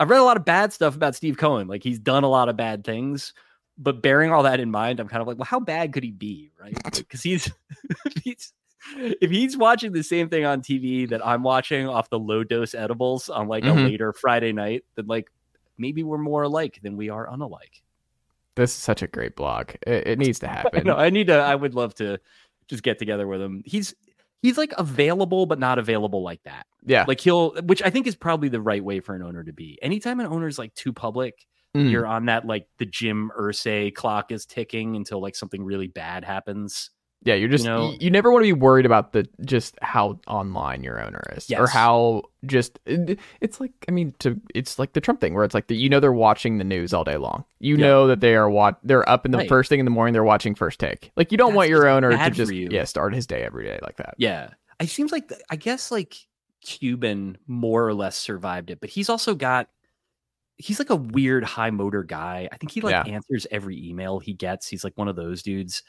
I've read a lot of bad stuff about Steve Cohen. Like he's done a lot of bad things, but bearing all that in mind, I'm kind of like, well, how bad could he be? Right. Because he's, [laughs] he's if he's watching the same thing on TV that I'm watching off the low dose edibles on like Mhm. a later Friday night, then like maybe we're more alike than we are unalike. This is such a great blog. It, it needs to [laughs] happen. no, I need to. I would love to just get together with him. He's he's like available, but not available like that. yeah. Like he'll, which I think is probably the right way for an owner to be. Anytime an owner is like too public, Mm. you're on that like the Jim Irsay clock is ticking until like something really bad happens. Yeah, you're just you, know- you never want to be worried about the just how online your owner is or how just it- it's like I mean to it's like the Trump thing where it's like that you know they're watching the news all day long. You Yeah. know that they are wat- they're up in the Right. first thing in the morning they're watching first take. Like you don't That's want your owner to just yeah start his day every day like that. Yeah, it seems like I guess like Cuban more or less survived it, but he's also got. He's like a weird high motor guy. I think he like Yeah. answers every email he gets. He's like one of those dudes.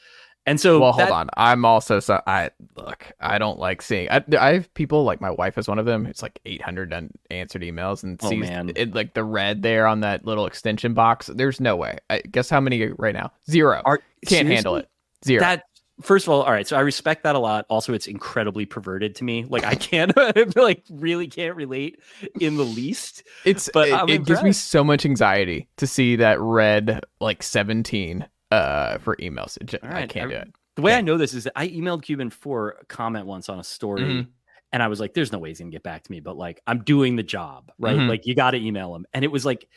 And so well, that- hold on. I'm also so I look. I don't like seeing. I, I have people like my wife is one of them. It's like 800 unanswered emails and Oh, sees man. it like the red there on that little extension box. There's no way. I guess how many right now? Zero. Are- Can't handle it. Zero. That first of all, all right. So I respect that a lot. Also, it's incredibly perverted to me. Like I can't, [laughs] like, really can't relate in the least. it's but it, it gives me so much anxiety to see that red like 17 uh for emails. It ju- All I can't I- do it. The way Yeah. I know this is that I emailed Cuban for a comment once on a story, Mhm. and I was like, "There's no way he's gonna get back to me," but like, I'm doing the job, right? Mhm. Like, you got to email him, and it was like.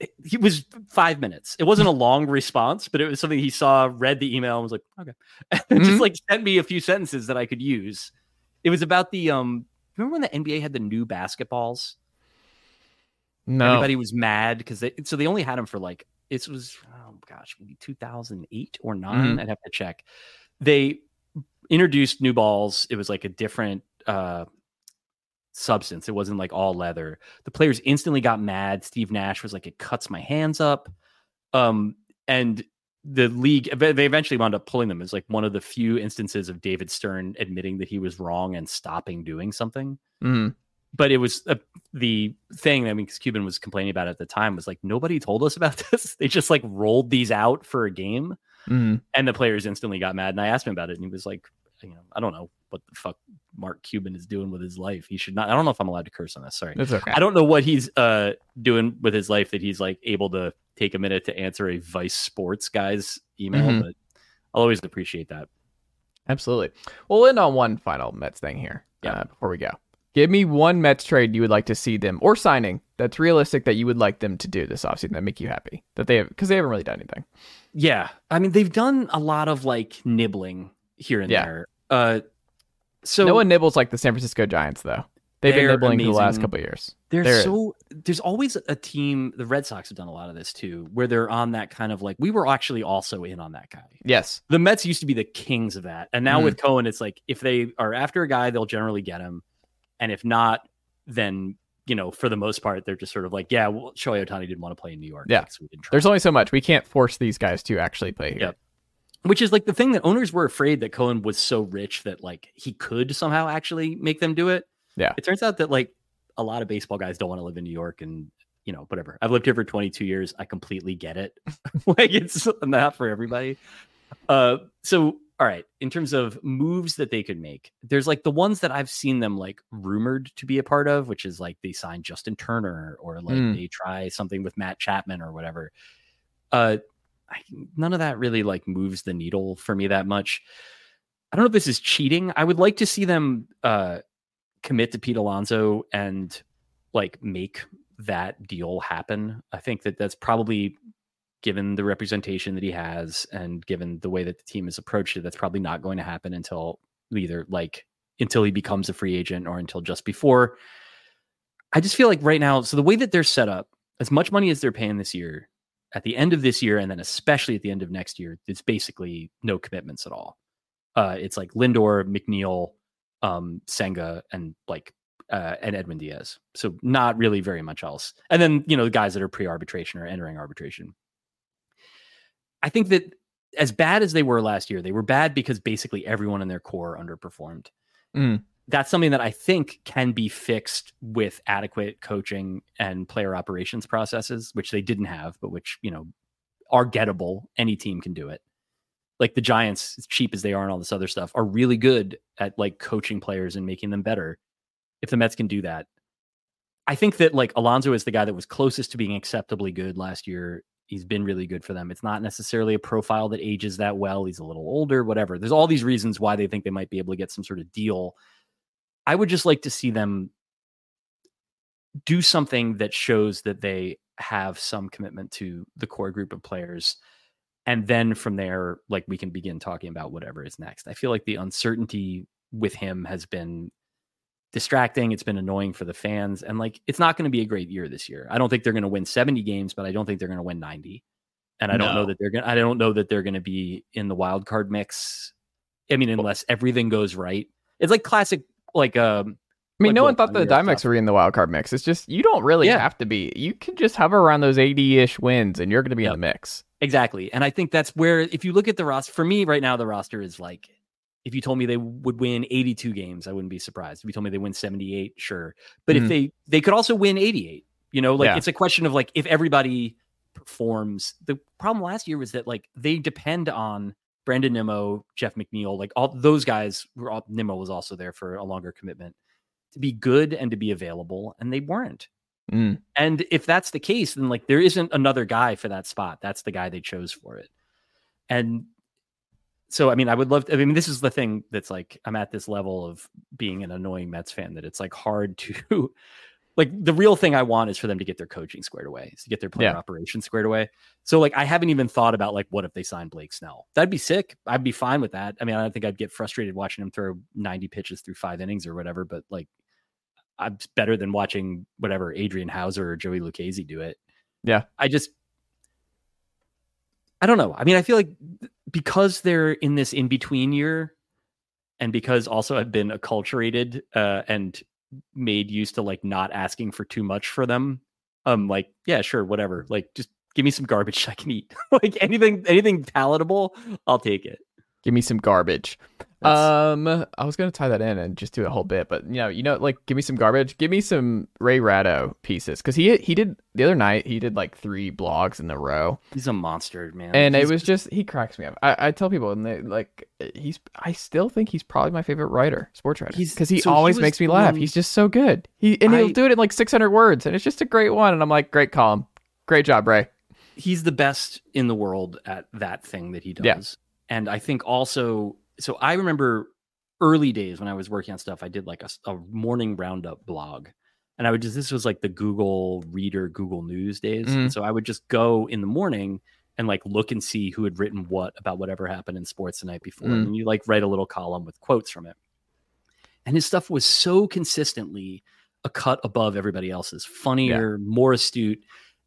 it- He was five minutes. It wasn't a [laughs] long response, but it was something he saw, read the email, and was like, "Okay," [laughs] Mhm. just like sent me a few sentences that I could use. It was about the um. Remember when the NBA had the new basketballs? No. Everybody was mad because they so they only had them for like it was gosh, maybe 2008 or 9 I'd have to check. They introduced new balls. It was like a different uh, substance. It wasn't like all leather. The players instantly got mad. Steve Nash was like, "It cuts my hands up," um, and the league they eventually wound up pulling them. It's like one of the few instances of David Stern admitting that he was wrong and stopping doing something. Mhm. But it was uh, the thing. I mean, Cuban was complaining about at the time. Was like nobody told us about [laughs] this. They just like rolled these out for a game Mhm. and the players instantly got mad. And I asked him about it, and he was like, you know, I don't know what the fuck Mark Cuban is doing with his life. He should not. I don't know if I'm allowed to curse on this. Sorry, It's okay. I don't know what he's uh doing with his life that he's like able to take a minute to answer a Vice Sports guy's email. Mhm. But I'll always appreciate that. Absolutely. We'll end on one final Mets thing here Yeah. uh, before we go. Give me one Mets trade you would like to see them or signing that's realistic that you would like them to do this offseason that make you happy that they have because they haven't really done anything. Yeah, I mean they've done a lot of like nibbling here and Yeah. there. Uh, so no one nibbles like the San Francisco Giants though. They've been nibbling for the last couple of years. They're, They're- so there's always a team. The Red Sox have done a lot of this too, where they're on that kind of like we were actually also in on that guy. Yes. The Mets used to be the kings of that, and now Mhm. with Cohen, it's like if they are after a guy, they'll generally get him, and if not, then you know for the most part they're just sort of like, yeah, well, Shohei Ohtani didn't want to play in New York. Yeah. so we didn't try. There's only so much. We can't force these guys to actually play here. Yep. which is like the thing that owners were afraid that Cohen was so rich that like he could somehow actually make them do it. Yeah. It turns out that like a lot of baseball guys don't want to live in New York and you know, whatever. I've lived here for 22 years. I completely get it. [laughs] like it's not for everybody. Uh so all right, in terms of moves that they could make, there's like the ones that I've seen them like rumored to be a part of, which is like they sign Justin Turner or like Mm. they try something with Matt Chapman or whatever. Uh I, none of that really like moves the needle for me that much. I don't know if this is cheating. I would like to see them uh commit to Pete Alonso and like make that deal happen. I think that that's probably given the representation that he has and given the way that the team has approached it, that's probably not going to happen until either like until he becomes a free agent or until just before. I just feel like right now, so the way that they're set up, as much money as they're paying this year, at the end of this year, and then especially at the end of next year, it's basically no commitments at all. Uh, it's like Lindor, McNeil, um, Senga, and like uh, and Edwin Diaz. So not really very much else. And then you know the guys that are pre-arbitration or entering arbitration. I think that as bad as they were last year, they were bad because basically everyone in their core underperformed. Mm. That's something that I think can be fixed with adequate coaching and player operations processes, which they didn't have, but which, you know, are gettable. Any team can do it. Like the Giants, as cheap as they are and all this other stuff, are really good at like coaching players and making them better. If the Mets can do that, I think that like Alonso is the guy that was closest to being acceptably good last year. He's been really good for them. It's not necessarily a profile that ages that well. He's a little older, whatever. There's all these reasons why they think they might be able to get some sort of deal. I would just like to see them do something that shows that they have some commitment to the core group of players. And then from there, like we can begin talking about whatever is next. I feel like the uncertainty with him has been distracting. It's been annoying for the fans. And like, it's not going to be a great year this year. I don't think they're going to win 70 games, but I don't think they're going to win 90. And I don't know that they're going to, I don't know that they're going to be in the wild card mix. I mean, unless everything goes right. It's like classic, like, um, I mean, like no one thought the Pioneer Diamondbacks were in the wild card mix. It's just you don't really Yeah. have to be. You can just hover around those 80-ish wins and you're going to be Yep. in the mix. Exactly. And I think that's where, if you look at the roster, for me right now, the roster is like, if you told me they would win 82 games, I wouldn't be surprised. If you told me they win 78, sure. But Mhm. if they, they could also win 88, you know, like Yeah. it's a question of like, if everybody performs, the problem last year was that like they depend on Brandon Nimmo, Jeff McNeil, like all those guys were all, Nimmo was also there for a longer commitment to be good and to be available. And they weren't. Mm. And if that's the case, then like there isn't another guy for that spot. That's the guy they chose for it. And so, I mean, I would love to, I mean, this is the thing that's like, I'm at this level of being an annoying Mets fan that it's like hard to, [laughs] like, the real thing I want is for them to get their coaching squared away, is to get their player Yeah. operations squared away. So, like, I haven't even thought about, like, what if they sign Blake Snell? That'd be sick. I'd be fine with that. I mean, I don't think I'd get frustrated watching him throw 90 pitches through five innings or whatever, but like, I'm better than watching whatever Adrian Houser or Joey Lucchesi do it. Yeah. I just I don't know. I mean, I feel like because they're in this in between year, and because also I've been acculturated uh, and made used to like not asking for too much for them. Um, like yeah, sure, whatever. Like just give me some garbage [laughs] I can eat. [laughs] like anything, anything palatable, I'll take it. Give me some garbage. That's- Um, I was gonna tie that in and just do a whole bit, but you know, you know, like give me some garbage. Give me some Ray Ratto pieces because he he did the other night. He did like three blogs in a row, He's a monster, man. and it was just he cracks me up. I, I tell people, and they like he's. I still think he's probably my favorite writer, sports writer, because he so he always was makes me laugh. He's just so good. He and he'll do it in like 600 words, and it's just a great one. And I'm like, great column, great job, Ray. he's the best in the world at that thing that he does. Yeah. And I think also, so I remember early days when I was working on stuff, I did like a morning roundup blog. And I would just, this was like the Google Reader, Google News days. And so I would just go in the morning and like look and see who had written what about whatever happened in sports the night before. Mm. And you like write a little column with quotes from it. And his stuff was so consistently a cut above everybody else's, funnier, more astute,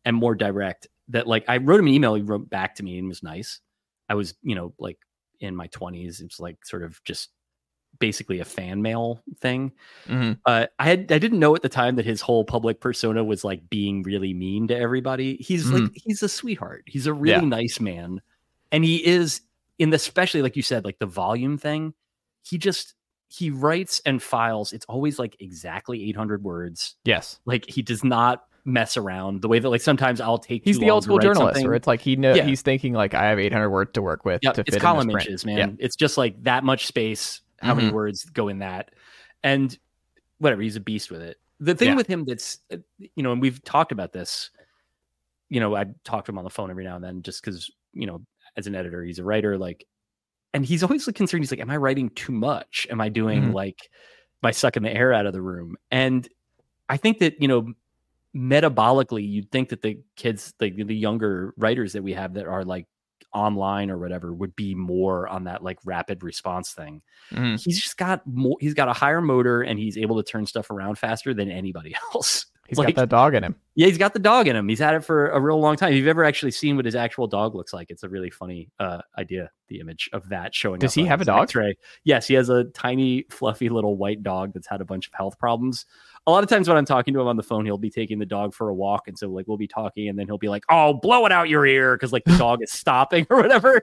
and more direct that like I wrote him an email, he wrote back to me and was nice. I was, you know, like in my 20s. It was like sort of just basically a fan mail thing. Mhm. Uh, I had I didn't know at the time that his whole public persona was like being really mean to everybody. He's like he's a sweetheart. He's a really Yeah. nice man, and he is in the especially like you said like the volume thing. He just he writes and files. It's always like exactly 800 words. Yes, Like he does not mess around the way that like sometimes I'll take. he's the old school journalist, something. where it's like he know Yeah. he's thinking like I have 800 words to work with Yep, to it's fit in column print. inches, man. It's just like that much space. How many Mhm. words go in that? And whatever, he's a beast with it. The thing Yeah. with him that's, uh, you know, and we've talked about this. You know, I talk to him on the phone every now and then, just because you know, as an editor, he's a writer. Like, and he's always like concerned. He's like, "Am I writing too much? Am I doing Mhm. like, by sucking the air out of the room?" And I think that you know, metabolically, you'd think that the kids, like the younger writers that we have that are like online or whatever would be more on that like rapid response thing. Mhm. He's just got more he's got a higher motor and he's able to turn stuff around faster than anybody [laughs] else. He's Like, got that dog in him. Yeah, he's got the dog in him. He's had it for a real long time. If you've ever actually seen what his actual dog looks like, it's a really funny uh, idea. The image of that showing. Does he have a dog? X-ray. Yes, he has a tiny, fluffy little white dog that's had a bunch of health problems. A lot of times when I'm talking to him on the phone, he'll be taking the dog for a walk, and so like we'll be talking, and then he'll be like, "Oh, blow it out your ear," because like the [laughs] dog is stopping or whatever.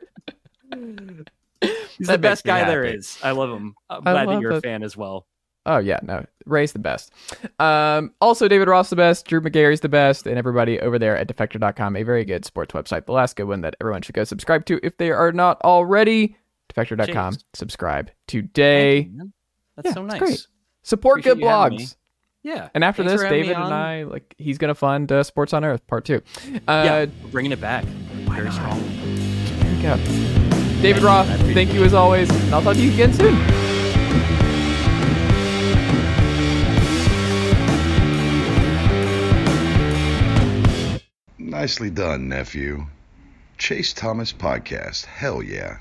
He's That the best guy there happy. is. I love him. I'm I glad that you're a fan as well. Oh yeah, no, Ray's the best. Um, also, David Roth's the best, Drew Magary's the best, and everybody over there at Defector.com, a very good sports website. The last good one that everyone should go subscribe to if they are not already. Defector.com. James. Subscribe today. Thank you, man. That's Yeah, so nice. Support Appreciate good you having blogs. Me. Yeah. And after Thanks this, for having me David and. I like he's gonna fund uh, Sports on Earth Part Two. Uh, yeah, bringing it back. Very strong. There you go. David Roth, thank you as always, and I'll talk to you again soon. Nicely done, nephew. Chase Thomas Podcast. Hell yeah.